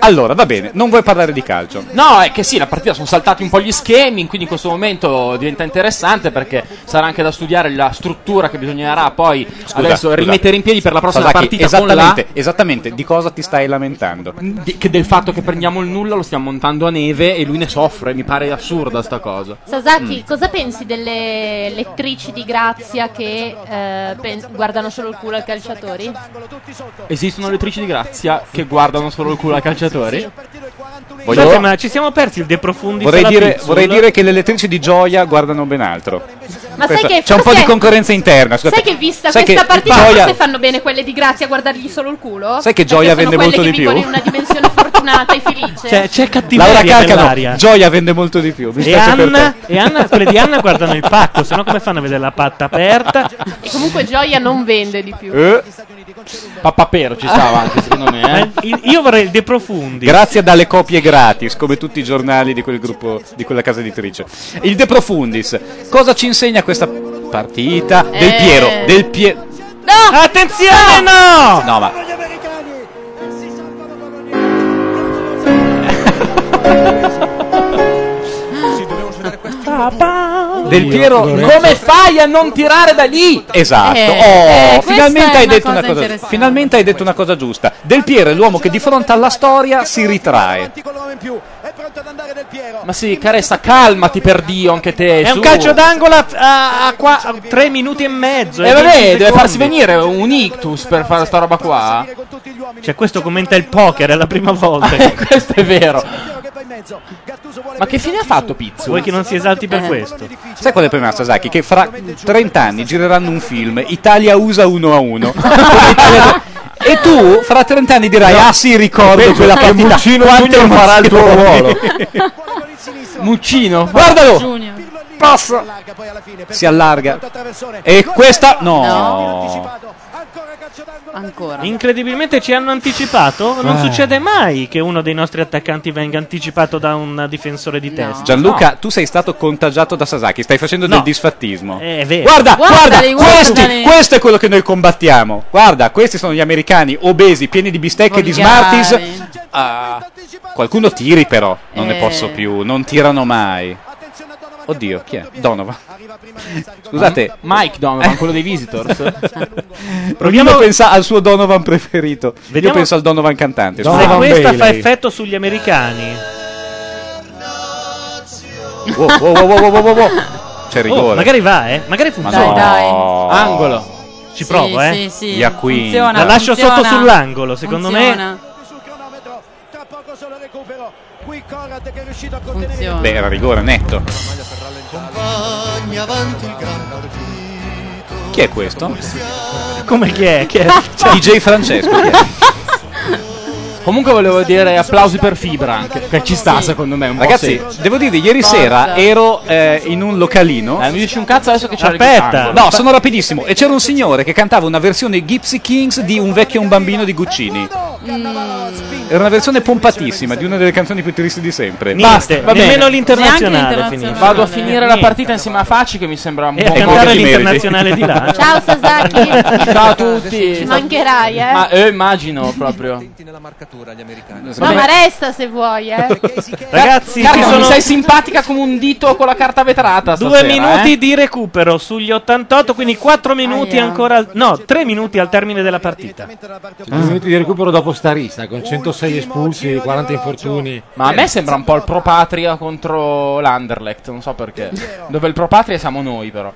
Allora, va bene, non vuoi parlare di calcio. No, è che sì, la partita sono saltati un po' gli schemi, quindi in questo momento diventa interessante perché sarà anche da studiare la struttura che bisognerà poi adesso scusa. rimettere in piedi per la prossima Sasaki, partita con la esattamente, esattamente, di cosa ti stai lamentando? di- che del fatto che prendiamo il nulla lo stiamo montando a neve e lui ne soffre, mi pare assurda sta cosa. Sasaki, Mm. cosa pensi delle lettrici di Grazia che eh, pen- guardano solo il culo ai calciatori? Esistono lettrici di grazia che guardano solo il culo ai calciatori? Voglio- Scusate, ma ci siamo persi il De Profundis Vorrei dire, vorrei dire che le lettrici di gioia guardano ben altro. Ma sai che c'è un po' di concorrenza interna. scusate. Sai che vista Sai questa che partita Gioia- forse fanno bene quelle di Grazia a guardargli solo il culo? Sai che Gioia vende molto di più? in una dimensione fortunata e felice. Cioè, c'è Laura cattiveria Calcano, nell'aria. Gioia vende molto di più. E Anna, e Anna, quelle di Anna guardano il pacco, sennò come fanno a vedere la patta aperta? E comunque Gioia non vende di più. Eh, Pappapero ci stava anche secondo me. Eh? Io vorrei il De Profundis. Grazie dalle copie gratis, come tutti i giornali di quel gruppo, di quella casa editrice. Il De Profundis, cosa ci insegna questa partita? Del Eh. Piero, del Piero. No! Attenzione, no! No, ma Del Piero Come fai a non tirare da lì? Esatto. Eh, oh, eh, finalmente hai detto una cosa cosa. Finalmente hai detto una cosa giusta. Del Piero è l'uomo che di fronte alla storia si ritrae. Ma sì, Caressa, calmati per Dio, anche te. È un su. calcio d'angolo a, a, a qua- a tre minuti e mezzo. E e vabbè, 20 deve secondi. farsi venire un ictus per fare sta roba qua. Cioè, questo commenta il poker, è la prima volta. Questo è vero. Ma che fine ha fatto Pizzo? Vuoi che non si esalti per questo? Sai qual è il problema, Sasaki? Che fra 30 anni gireranno un film Italia USA 1 a 1. E tu fra 30 anni dirai: Ah, sì, ricordo quella partita. Muccino Quante Junior farà il tuo emozioni." ruolo. Muccino. Guardalo! Junior. Passa! Si allarga. E questa. No! Ancora. Incredibilmente ci hanno anticipato. Non Eh. succede mai che uno dei nostri attaccanti venga anticipato da un difensore di testa. Gianluca, tu sei stato contagiato da Sasaki, stai facendo del No. disfattismo. È vero. Guarda, guarda, Guardali, questi, questo è quello che noi combattiamo. Guarda, questi sono gli americani obesi, pieni di bistecche e di. Smarties. Ah, qualcuno tiri però, non ne Eh. posso più, non tirano mai. Oddio, chi è? Donovan. Scusate, Mike Donovan, quello dei Visitors. Proviamo a pensare al suo Donovan preferito. Vediamo- Io penso al Donovan cantante. Se scusate. questa fa effetto sugli americani. Wow, wow, wow, wow, wow, wow, wow. C'è rigore. Oh, magari va, eh. Magari Ma funziona. no. Dai, Angolo. Ci Sì, provo, eh. sì, sì. Funziona, La lascio funziona. sotto sull'angolo, secondo Funziona. Funziona. Beh, era rigore netto. Chi è questo? Come chi è? Chi è? DJ Francesco. Chi è? Comunque volevo dire applausi per Fibra anche, che ci sta secondo me un po' Ragazzi, sì. devo dire, ieri Forza. sera ero eh, in un localino. Eh, mi dici un cazzo adesso che il Aspetta, no, sono rapidissimo. E c'era un signore che cantava una versione Gypsy Kings di Un vecchio e un bambino di Guccini. Era una versione pompatissima di una delle canzoni più tristi di sempre. Niente, Basta, va nemmeno bene. l'internazionale. Vado a finire la partita insieme a Facci che mi sembra un E po' a cantare l'internazionale di là. Ciao Sasaki. Ciao a tutti. Ci mancherai, eh. Ma eh, immagino proprio. No, ma resta se vuoi, eh. Ragazzi, ci sono sei simpatica come un dito con la carta vetrata. due stasera, minuti eh? di recupero sugli 88, quindi 4 minuti ancora. al- no, 3 minuti al termine della partita. Due minuti di recupero dopo Starista con 106 espulsi, 40 infortuni. Ma a me sembra un po' il Pro Patria contro l'Anderlecht, non so perché. Dove il Pro Patria siamo noi, però.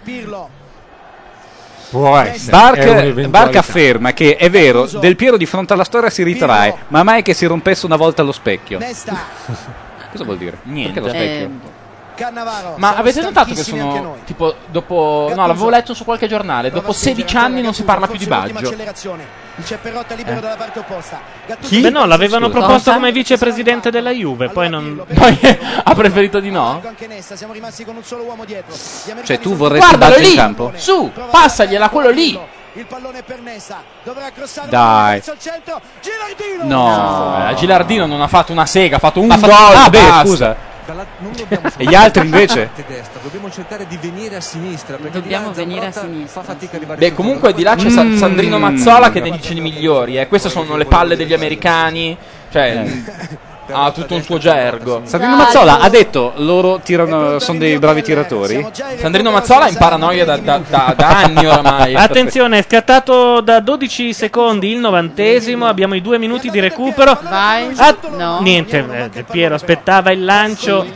Può essere. un'eventualità. Bark afferma che è vero, Del Piero di fronte alla storia si ritrae, ma mai che si rompesse una volta lo specchio. Cosa vuol dire? Niente. Perché lo specchio? Eh, Cannavaro. Ma avete notato che sono tipo dopo. No, l'avevo letto su qualche giornale. Dopo 16 anni non si parla più di Baggio. accelerazione. C'è Perotta libero dalla parte opposta. Gattuso Beh, no, l'avevano Scusa. proposto come vicepresidente della Juve, poi non. Poi ha preferito di no? anche Nessa, siamo rimasti con un solo uomo dietro. Gli americani Cioè, tu vorresti Guardalo Baggio in lì! campo? Su, passagliela quello lì! Il pallone per Nessa. Dovrà crossare Dai. verso il centro. Gilardino. No. Eh, Gilardino non ha fatto una sega, ha fatto un Ha gol. fatto- ah, beh, basta. scusa. Dalla- non dobbiamo E gli altri invece? destra, dobbiamo cercare di venire a sinistra. perché Dobbiamo di là venire a sinistra. Fa fatica arrivare Beh, comunque di là c'è Sa- Sandrino Mazzola che ne dice di migliori. Eh. Queste sono le palle degli americani. Cioè, ha tutto un suo gergo. Sandrino Mazzola ha detto loro tirano, sono dei bravi tiratori. Sandrino Mazzola è in paranoia da, da- da- da anni oramai. Attenzione, è scattato da 12 secondi il novantesimo. Abbiamo i due minuti di recupero. Vai. Ah, No. Niente, eh, Piero aspettava il lancio. Di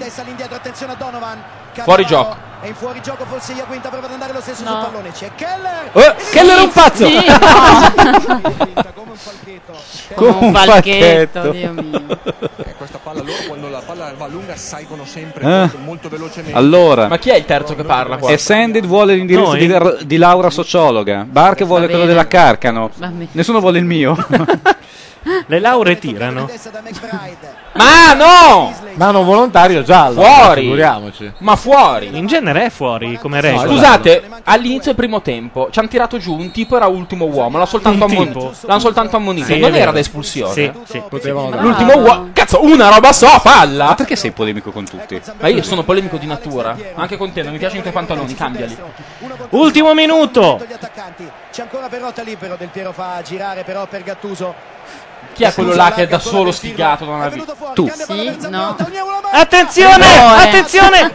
Fuori gioco. È in fuori gioco, forse Iaquinta prova ad andare lo stesso sul No. pallone. C'è Keller. Oh, Keller è un pazzo! Sì, Come Come un un palchetto, palchetto. Dio mio. Eh, questa palla loro quando la palla va lunga salgono sempre Eh. molto, molto velocemente. Allora, Ma chi è il terzo che parla qua? e Sanded vuole l'indirizzo di, di Laura Sociologa. Bark vuole Va quello bene. della Carcano. Bene. Nessuno vuole il mio. Le lauree tirano. Ma no! Ma non volontario giallo. Fuori! Figuriamoci. Ma fuori! In genere è fuori come regola. Scusate, all'inizio del primo tempo ci hanno tirato giù un tipo era ultimo uomo, l'ha soltanto, Un tipo? L'hanno soltanto ammonito. Sì, è non vero. era da espulsione. Sì, sì. Potevano dare. L'ultimo uomo. Cazzo, una roba so, Ma palla! perché sei polemico con tutti? Ma io sono polemico di natura. Anche con te, non mi piacciono i tuoi pantaloni, cambiali. Ultimo minuto. C'è ancora Perotta libero. Del Piero fa girare però per Gattuso. Chi è quello là che è da solo sfigato? Non ha visto. Tu. Sì, no. Attenzione, Rigore. attenzione.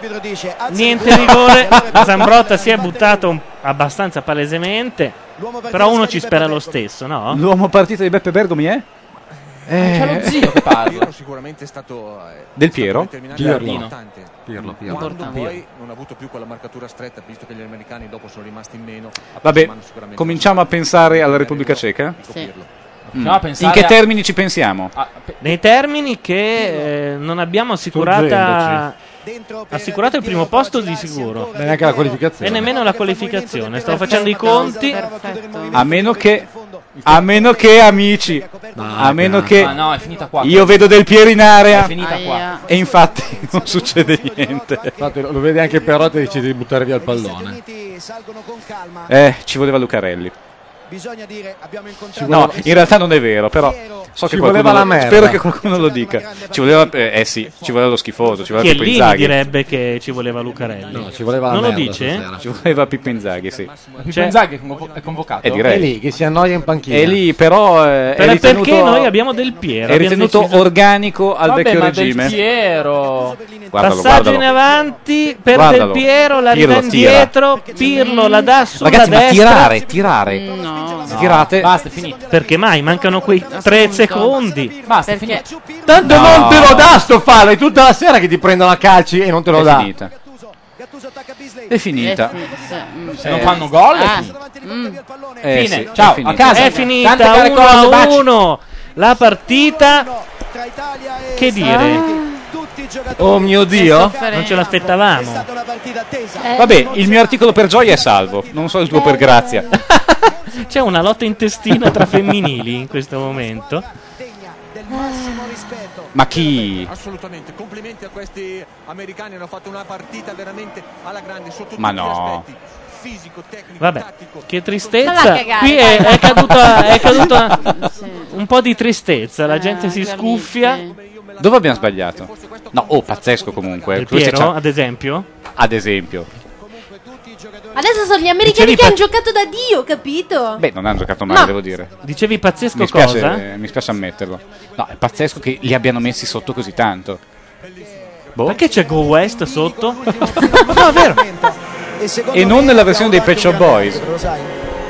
Niente rigore. Zambrotta si è buttato abbastanza palesemente. Però uno ci spera lo stesso, no? L'uomo partita di Beppe Bergomi è? C'è lo zio che parla. Piero sicuramente è stato eh, Del Piero? determinante Pirlo. Pirlo, Pirlo. Quando poi non ha avuto più quella marcatura stretta, visto che gli americani dopo sono rimasti in meno. Vabbè, cominciamo a pensare alla Repubblica Ceca. Sì. Mm. No, pensare In che a- termini ci pensiamo? Ah, pe- Nei termini che eh, non abbiamo assicurata assicurato il primo posto di sicuro. E neanche la qualificazione. E nemmeno la qualificazione. Stavo facendo i conti. Perfetto. A meno che, a meno che amici, a meno che Ah no, è finita qua. io vedo del Piero in È area finita qua. Aia. e infatti non succede niente. Infatti lo vede anche Perotti e decide di buttare via il pallone. Eh, ci voleva Lucarelli. Bisogna dire abbiamo incontrato No, in realtà non è vero, però so Ci che voleva qualcuno la lo- merda. spero che qualcuno lo dica. Ci voleva eh, eh sì, ci voleva lo schifoso, ci voleva Pippo Chiellini Inzaghi. direbbe che ci voleva Lucarelli. No, ci voleva la non lo merda dice? stasera. Ci voleva Pippo Inzaghi, sì. Pippo Cioè- Inzaghi è convo- è convocato? Direi. È lì che si annoia in panchina. È lì, però eh, è ritenuto, perché noi abbiamo Del Piero. è abbiamo ritenuto deciso- organico al Vabbè, vecchio ma regime. Del Piero. Guardalo, Passaggio guardalo. in avanti per Guardalo. Del Piero, la Pirlo ridà indietro, Pirlo la dà sulla Ragazzi, ma destra. tirare, tirare. No. Tirate, Basta, è finito. Perché mai? Mancano quei tre secondi. Basta, è finito. Tanto No. non te lo dà sto fallo, è tutta la sera che ti prendono a calci e non te lo è dà. finita. È finita. Eh, sì, mm. Se non fanno gol, è Ah. finito. Mm. Eh, Fine. sì, Ciao, è finita. a casa. È Tante finita care 1 cose, a baci. 1 la partita. Che dire? Oh mio Dio. Non ce l'aspettavamo. Eh, Vabbè, il mio articolo per gioia è salvo, non so il tuo per grazia. C'è una lotta intestina tra femminili in questo momento. Ma chi? Assolutamente, complimenti a questi americani, hanno fatto una partita veramente alla grande sotto Ma tutti gli no. aspetti. Fisico, tecnico, Vabbè, tattico. che tristezza. cagare, Qui è, è caduta, è caduta Sì. un po' di tristezza. La gente si capisci. scuffia. Dove abbiamo sbagliato? No, oh, pazzesco comunque. Del Piero, ad esempio. Ad esempio. Adesso sono gli americani Dicevi che pa- hanno giocato da Dio, capito? Beh, non hanno giocato male, No. devo dire. Dicevi pazzesco Mi spiace, cosa? mi spiace ammetterlo. No, è pazzesco che li abbiano messi sotto così tanto. Boh. Perché c'è Go West sotto? no, è vero. E non nella versione dei Pet Shop Boys.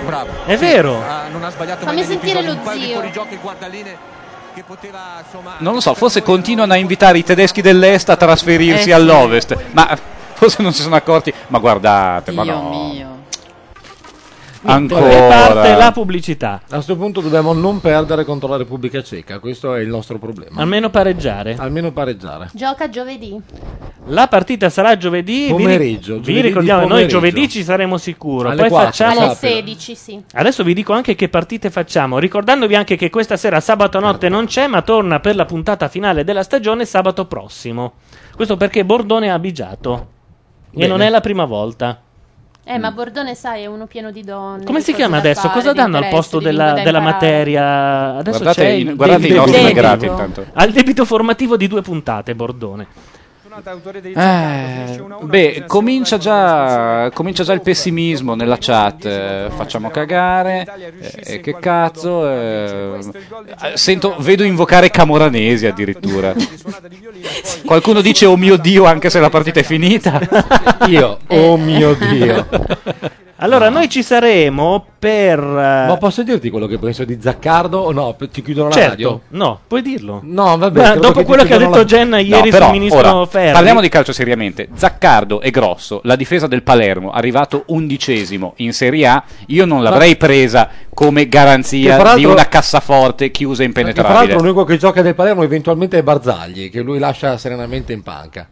Bravo. È vero. Ah, non ha sbagliato Fammi mai sentire lo zio. Fuorigiochi, guardaline che poteva insomma Non lo so, forse continuano a invitare i tedeschi dell'est a trasferirsi Eh, sì. all'ovest. Ma forse non si sono accorti. Ma guardate, ma Dio no. mio. Ancora. E parte la pubblicità. A questo punto dobbiamo non perdere contro la Repubblica Ceca, questo è il nostro problema. Almeno pareggiare. Almeno pareggiare. Gioca giovedì. La partita sarà giovedì. vi ri- Pomeriggio, Vi, giovedì di ricordiamo, noi giovedì ci saremo sicuro. Alle Poi 4, facciamo. Alle Sappilo. 16, sì. Adesso vi dico anche che partite facciamo. Ricordandovi anche che questa sera sabato notte non c'è, ma torna per la puntata finale della stagione sabato prossimo. Questo perché Bordone ha abigiato. E Bene. non è la prima volta. Eh, ma Bordone, sai, è uno pieno di donne. Come di si chiama adesso? fare, Cosa danno al posto della, della materia? Adesso Guardate c'è i- il guardate i debito- nostri debito. intanto. Il debito formativo di due puntate, Bordone. Eh, beh, comincia già, comincia già il pessimismo nella chat. eh, facciamo cagare. eh, che cazzo. eh, eh, sento, vedo invocare Camoranesi addirittura. Qualcuno dice oh mio dio anche se la partita è finita. Io, oh mio Dio. Allora, noi ci saremo per. eh, Ma posso dirti quello che penso di Zaccardo o no? Ti chiudono la certo, radio? no, puoi dirlo. No, vabbè. Ma dopo ti quello che ha detto la- Jenna ieri No, però, sul ministro ora, Ferri. Parliamo di calcio seriamente. Zaccardo è grosso, la difesa del Palermo, arrivato undicesimo in Serie A, io non l'avrei presa come Che garanzia di una cassaforte chiusa e Che Tra impenetrabile. l'altro l'unico che gioca del Palermo eventualmente è Barzagli, che lui lascia serenamente in panca.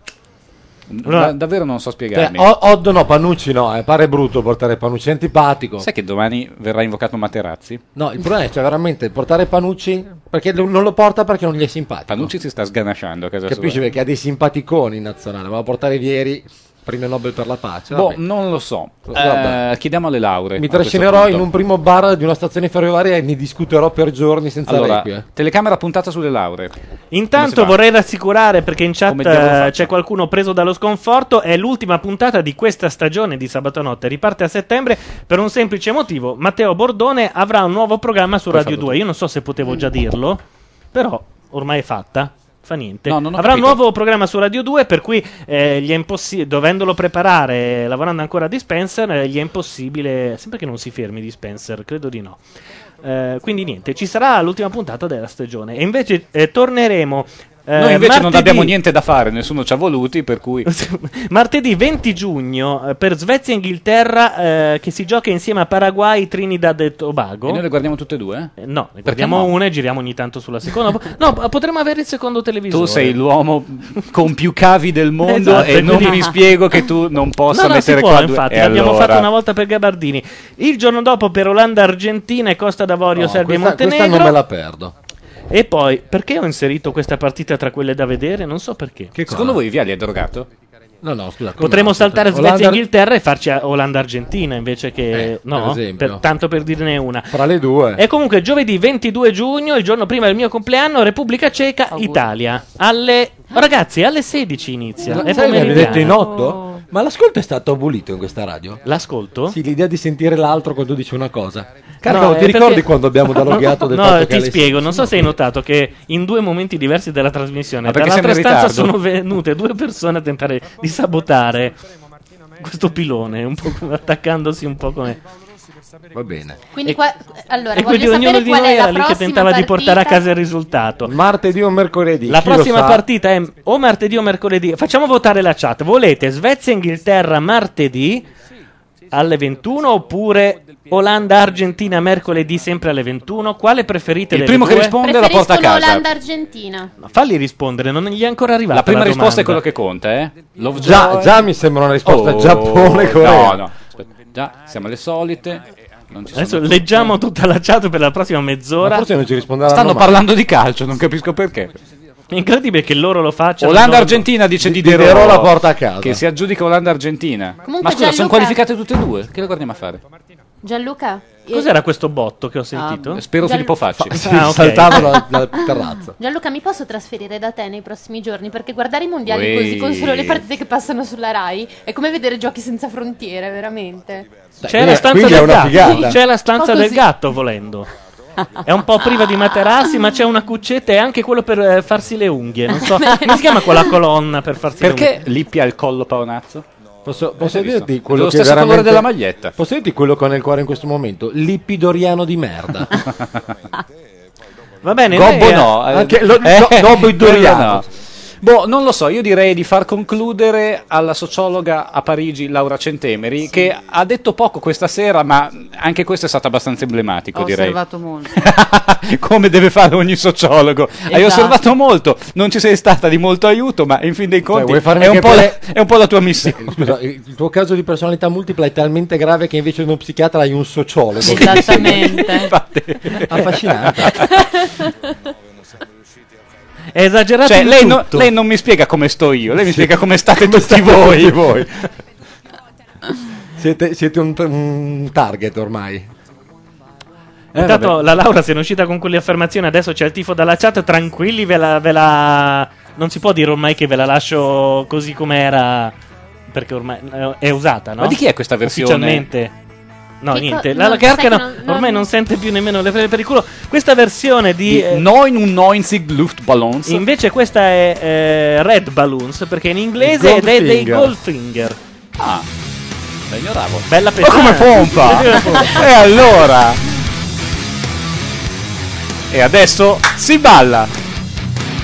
Da- davvero non so Cioè, spiegarmi. O- Odd no, Panucci no, eh, pare brutto portare Panucci, è antipatico. Sai che domani verrà invocato Materazzi? No, il problema è cioè, veramente portare Panucci perché lo- non lo porta perché non gli è simpatico. Panucci si sta sganasciando a casa Capisci sua. perché ha dei simpaticoni in nazionale, ma portare Vieri, premio Nobel per la pace. Boh, vabbè. non lo so. Vabbè. Eh, chiediamo alle lauree. Mi trascinerò in un primo bar di una stazione ferroviaria e ne discuterò per giorni senza Allora, requie. telecamera puntata sulle lauree. Intanto vorrei rassicurare perché in chat eh, c'è qualcuno preso dallo sconforto. È l'ultima puntata di questa stagione di Sabato Notte. Riparte a settembre per un semplice motivo: Matteo Bordone avrà un nuovo programma su Radio farlo 2. Io non so se potevo già dirlo, però ormai è fatta. Fa niente. No, Avrà un nuovo programma su Radio 2, per cui eh, gli è impossibile, dovendolo preparare, lavorando ancora a Dispenser, eh, gli è impossibile. Sempre che non si fermi Dispenser, credo di no. Eh, quindi niente, ci sarà l'ultima puntata della stagione. E invece eh, torneremo. Eh, Noi invece non martedì- abbiamo niente da fare, nessuno ci ha voluti, per cui... Martedì 20 giugno eh, per Svezia e Inghilterra eh, che si gioca insieme a Paraguay, Trinidad e Tobago. E noi le guardiamo tutte e due? Eh, No, ne Perché guardiamo no? una e giriamo ogni tanto sulla seconda. no, potremmo avere il secondo televisore. Tu sei l'uomo con più cavi del mondo Esatto, e non quindi- mi spiego che tu non possa No, no, mettere si può, qua due... infatti, E l'abbiamo allora? fatto una volta per Gabardini. Il giorno dopo per Olanda-Argentina e Costa d'Avorio, No, Serbia questa, e questa Montenegro. non me la perdo. E poi, perché ho inserito questa partita tra quelle da vedere? Non so perché. Secondo voi Viali è drogato? No, no, scusa. come Potremmo no? saltare Olanda- Svezia-Inghilterra e farci a- Olanda-Argentina invece che. Eh, no? per esempio. tanto per dirne una. Fra le due. E comunque giovedì 22 giugno, il giorno prima del mio compleanno, Repubblica Ceca, Italia. Alle. Ragazzi, alle 16 inizia. Ma È sai che pomeridiana. detto in otto? Ma l'ascolto è stato abolito in questa radio? L'ascolto? Sì, l'idea di sentire l'altro quando dice una cosa. Carlo, No, ti eh, ricordi perché- quando abbiamo dialoghiato del no, ti spiego, non so se hai notato che in due momenti diversi della trasmissione, dall'altra stanza sono venute due persone a tentare di sabotare questo pilone, un po' come- attaccandosi un po' come... Va bene. Quindi qua, allora, E quindi ognuno di noi era lì che tentava di portare a partita. casa il risultato. Martedì o mercoledì? La prossima partita è o martedì o mercoledì. Facciamo votare la chat. Volete Svezia-Inghilterra martedì alle 21 oppure Olanda-Argentina mercoledì sempre alle 21? Quale preferite Il delle primo che due? risponde la porta a casa. Olanda-Argentina. Ma Falli rispondere, non gli è ancora arrivata La prima la risposta è quello che conta, eh? Già, già mi sembra una risposta Oh, Giappone, Corea. No, no. Aspetta, già siamo alle solite. Non ci sono Adesso leggiamo tutta la chat per la prossima mezz'ora. Ma forse non ci risponderanno Stanno mai. parlando di calcio, non capisco perché. È incredibile che loro lo facciano. Olanda-Argentina dice Di- Diderot. Diderot la porta a casa. Che si aggiudica Olanda-Argentina. Comunque, Ma scusa, sono Gianluca- qualificate tutte e due? Che le guardiamo a fare? Gianluca? eh, Cos'era questo botto che ho sentito? Ah, Spero Gianlu- Filippo Facci. Sì, Ah, ok. saltavano dal, dal terrazzo. Gianluca, mi posso trasferire da te nei prossimi giorni? Perché guardare i mondiali Ui. così con solo le partite che passano sulla Rai è come vedere giochi senza frontiere, veramente. C'è la stanza del gatto. C'è la stanza del gatto volendo. È un po' priva di materassi, ma c'è una cuccetta e anche quello per eh, farsi le unghie. Non so, come si chiama quella colonna per farsi le Perché unghie? Lippi ha il collo paonazzo? Posso, posso Hai visto? dirti quello Dello che stesso colore veramente... della maglietta. Posso dirti quello che ho nel cuore in questo momento? Lippidoriano di merda. Va bene, Gobbo lei, eh, no. eh, Anche lo- eh, no, Gobbo quello Doriano. no. Boh, non lo so, io direi di far concludere alla sociologa a Parigi, Laura Centemeri, che ha detto poco questa sera, ma anche questo è stato abbastanza emblematico, Ho direi. osservato molto. Come deve fare ogni sociologo. Hai Esatto. osservato molto, non ci sei stata di molto aiuto, ma in fin dei conti vuoi farmi è, un po la, capire- è un po' la tua missione. Scusa, il tuo caso di personalità multipla è talmente grave che invece di uno psichiatra hai un sociologo. Esattamente. Infatti. Affascinante. È esagerato Cioè, lei, no- lei non mi spiega come sto io, lei mi spiega come state tutti voi. Tutti voi. siete siete un, un target ormai. Eh, Intanto vabbè. la Laura se ne è uscita con quelle affermazioni, adesso c'è il tifo dalla chat, tranquilli, ve la, ve la- Non si può dire ormai che ve la lascio così com'era, perché ormai eh, è usata, no? Ma di chi è questa versione? Ufficialmente. No, Che niente, co- la no, Garca sai che no- non- ormai non sente più nemmeno le prese per il culo. Questa versione di... Di eh, 99 Luftballons. invece questa è eh, Red Balloons, perché in inglese ed è dei Goldfinger. Goldfinger. Ah, la ignoravo. Bella Ma pesante. come pompa? e allora? E adesso si balla.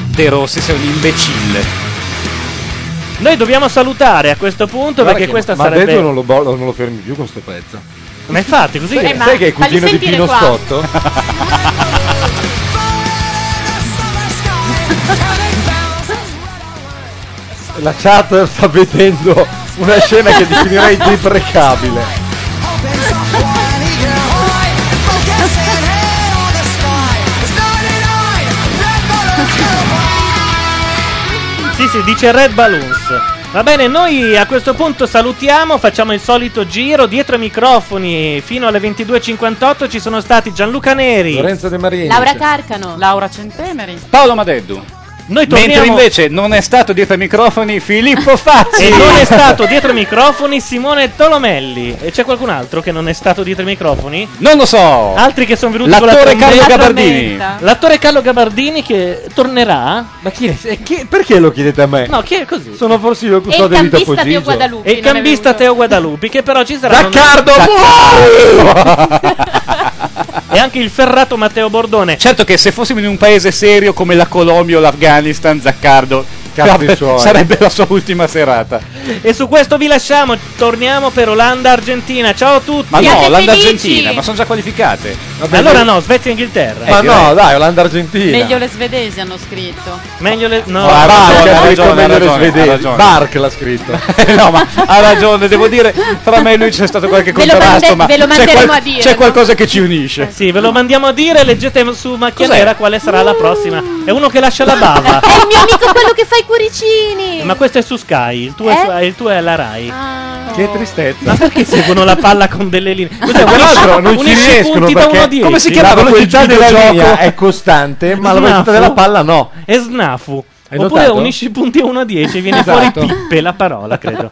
De Rossi sei un imbecille. Noi dobbiamo salutare a questo punto Guarda perché che- questa ma sarebbe... detto non lo, non lo fermi più con sto pezzo. Ma infatti così Sai, è. Eh, ma sai che è cugino di Pino qua. Scotto? La chat sta vedendo una scena che definirei deprecabile. Sì, sì, dice Red Balloons. Va bene, noi a questo punto salutiamo, facciamo il solito giro dietro ai microfoni fino alle 22.58 ci sono stati Gianluca Neri. Lorenzo De Marini. Laura Carcano. Laura Centemeri. Paolo Madeddu. Noi Mentre torniamo invece non è stato dietro ai microfoni Filippo Fazzi. e non è stato dietro i microfoni Simone Tolomelli. E c'è qualcun altro che non è stato dietro i microfoni? Non lo so. Altri che sono venuti con la L'attore. Carlo La Gabardini. L'attore Carlo Gabardini che tornerà? Ma chi è? chi- perché lo chiedete a me? No, chi è così? Sono forse io il custode di Topo Gigio. E il cambista Teo Guadalupi che però ci sarà Zaccardo e anche il ferrato Matteo Bordone. Certo che se fossimo in un paese serio come la Colombia o l'Afghanistan, Zaccardo vabbè, suoi. sarebbe la sua ultima serata. E su questo vi lasciamo, torniamo per Olanda-Argentina. Ciao a tutti. Ma Siate no, felici! l'Argentina, ma sono già qualificate. Vabbè, allora no, Svezia e Inghilterra. Ma no, dai, Olanda-Argentina. Meglio le svedesi hanno scritto. Meglio le... No, No, ha Bark ragione, ha ha meglio le svedesi. Bark l'ha scritto. no, ma ha ragione, devo dire, tra me e lui c'è stato qualche Ve lo contrasto, mande- ma ve lo c'è, manderemo a dire, c'è no? qualcosa che ci unisce. Sì, ve lo mandiamo a dire, leggete su Macchia Cos'è? Nera quale sarà la prossima. È uno che lascia la bava. È il mio amico quello che fa i cuoricini. Ma questo è su Sky, il tuo, è, Eh? su- il tuo è alla Rai. Che tristezza. Ma perché seguono la palla con delle linee? Cos'è, Tra l'altro non ci unisci riescono punti da perché 1 a 10? come si chiama la velocità della linea è costante, ma la velocità della palla no. È snafu. Hai Oppure notato? unisci i punti 1 a 10 e viene Esatto. fuori pippe la parola, credo.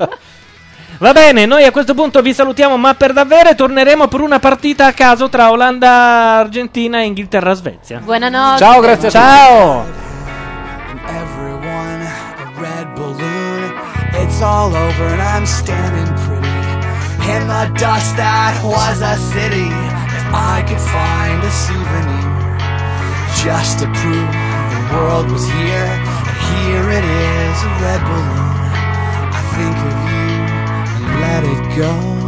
Va bene, noi a questo punto vi salutiamo, ma per davvero e torneremo per una partita a caso tra Olanda, Argentina e Inghilterra, Svezia. Buonanotte. Ciao, grazie a tutti. Ciao. All over and I'm standing pretty in the dust that was a city. If I could find a souvenir just to prove the world was here, and here it is, a red balloon. I think of you and let it go.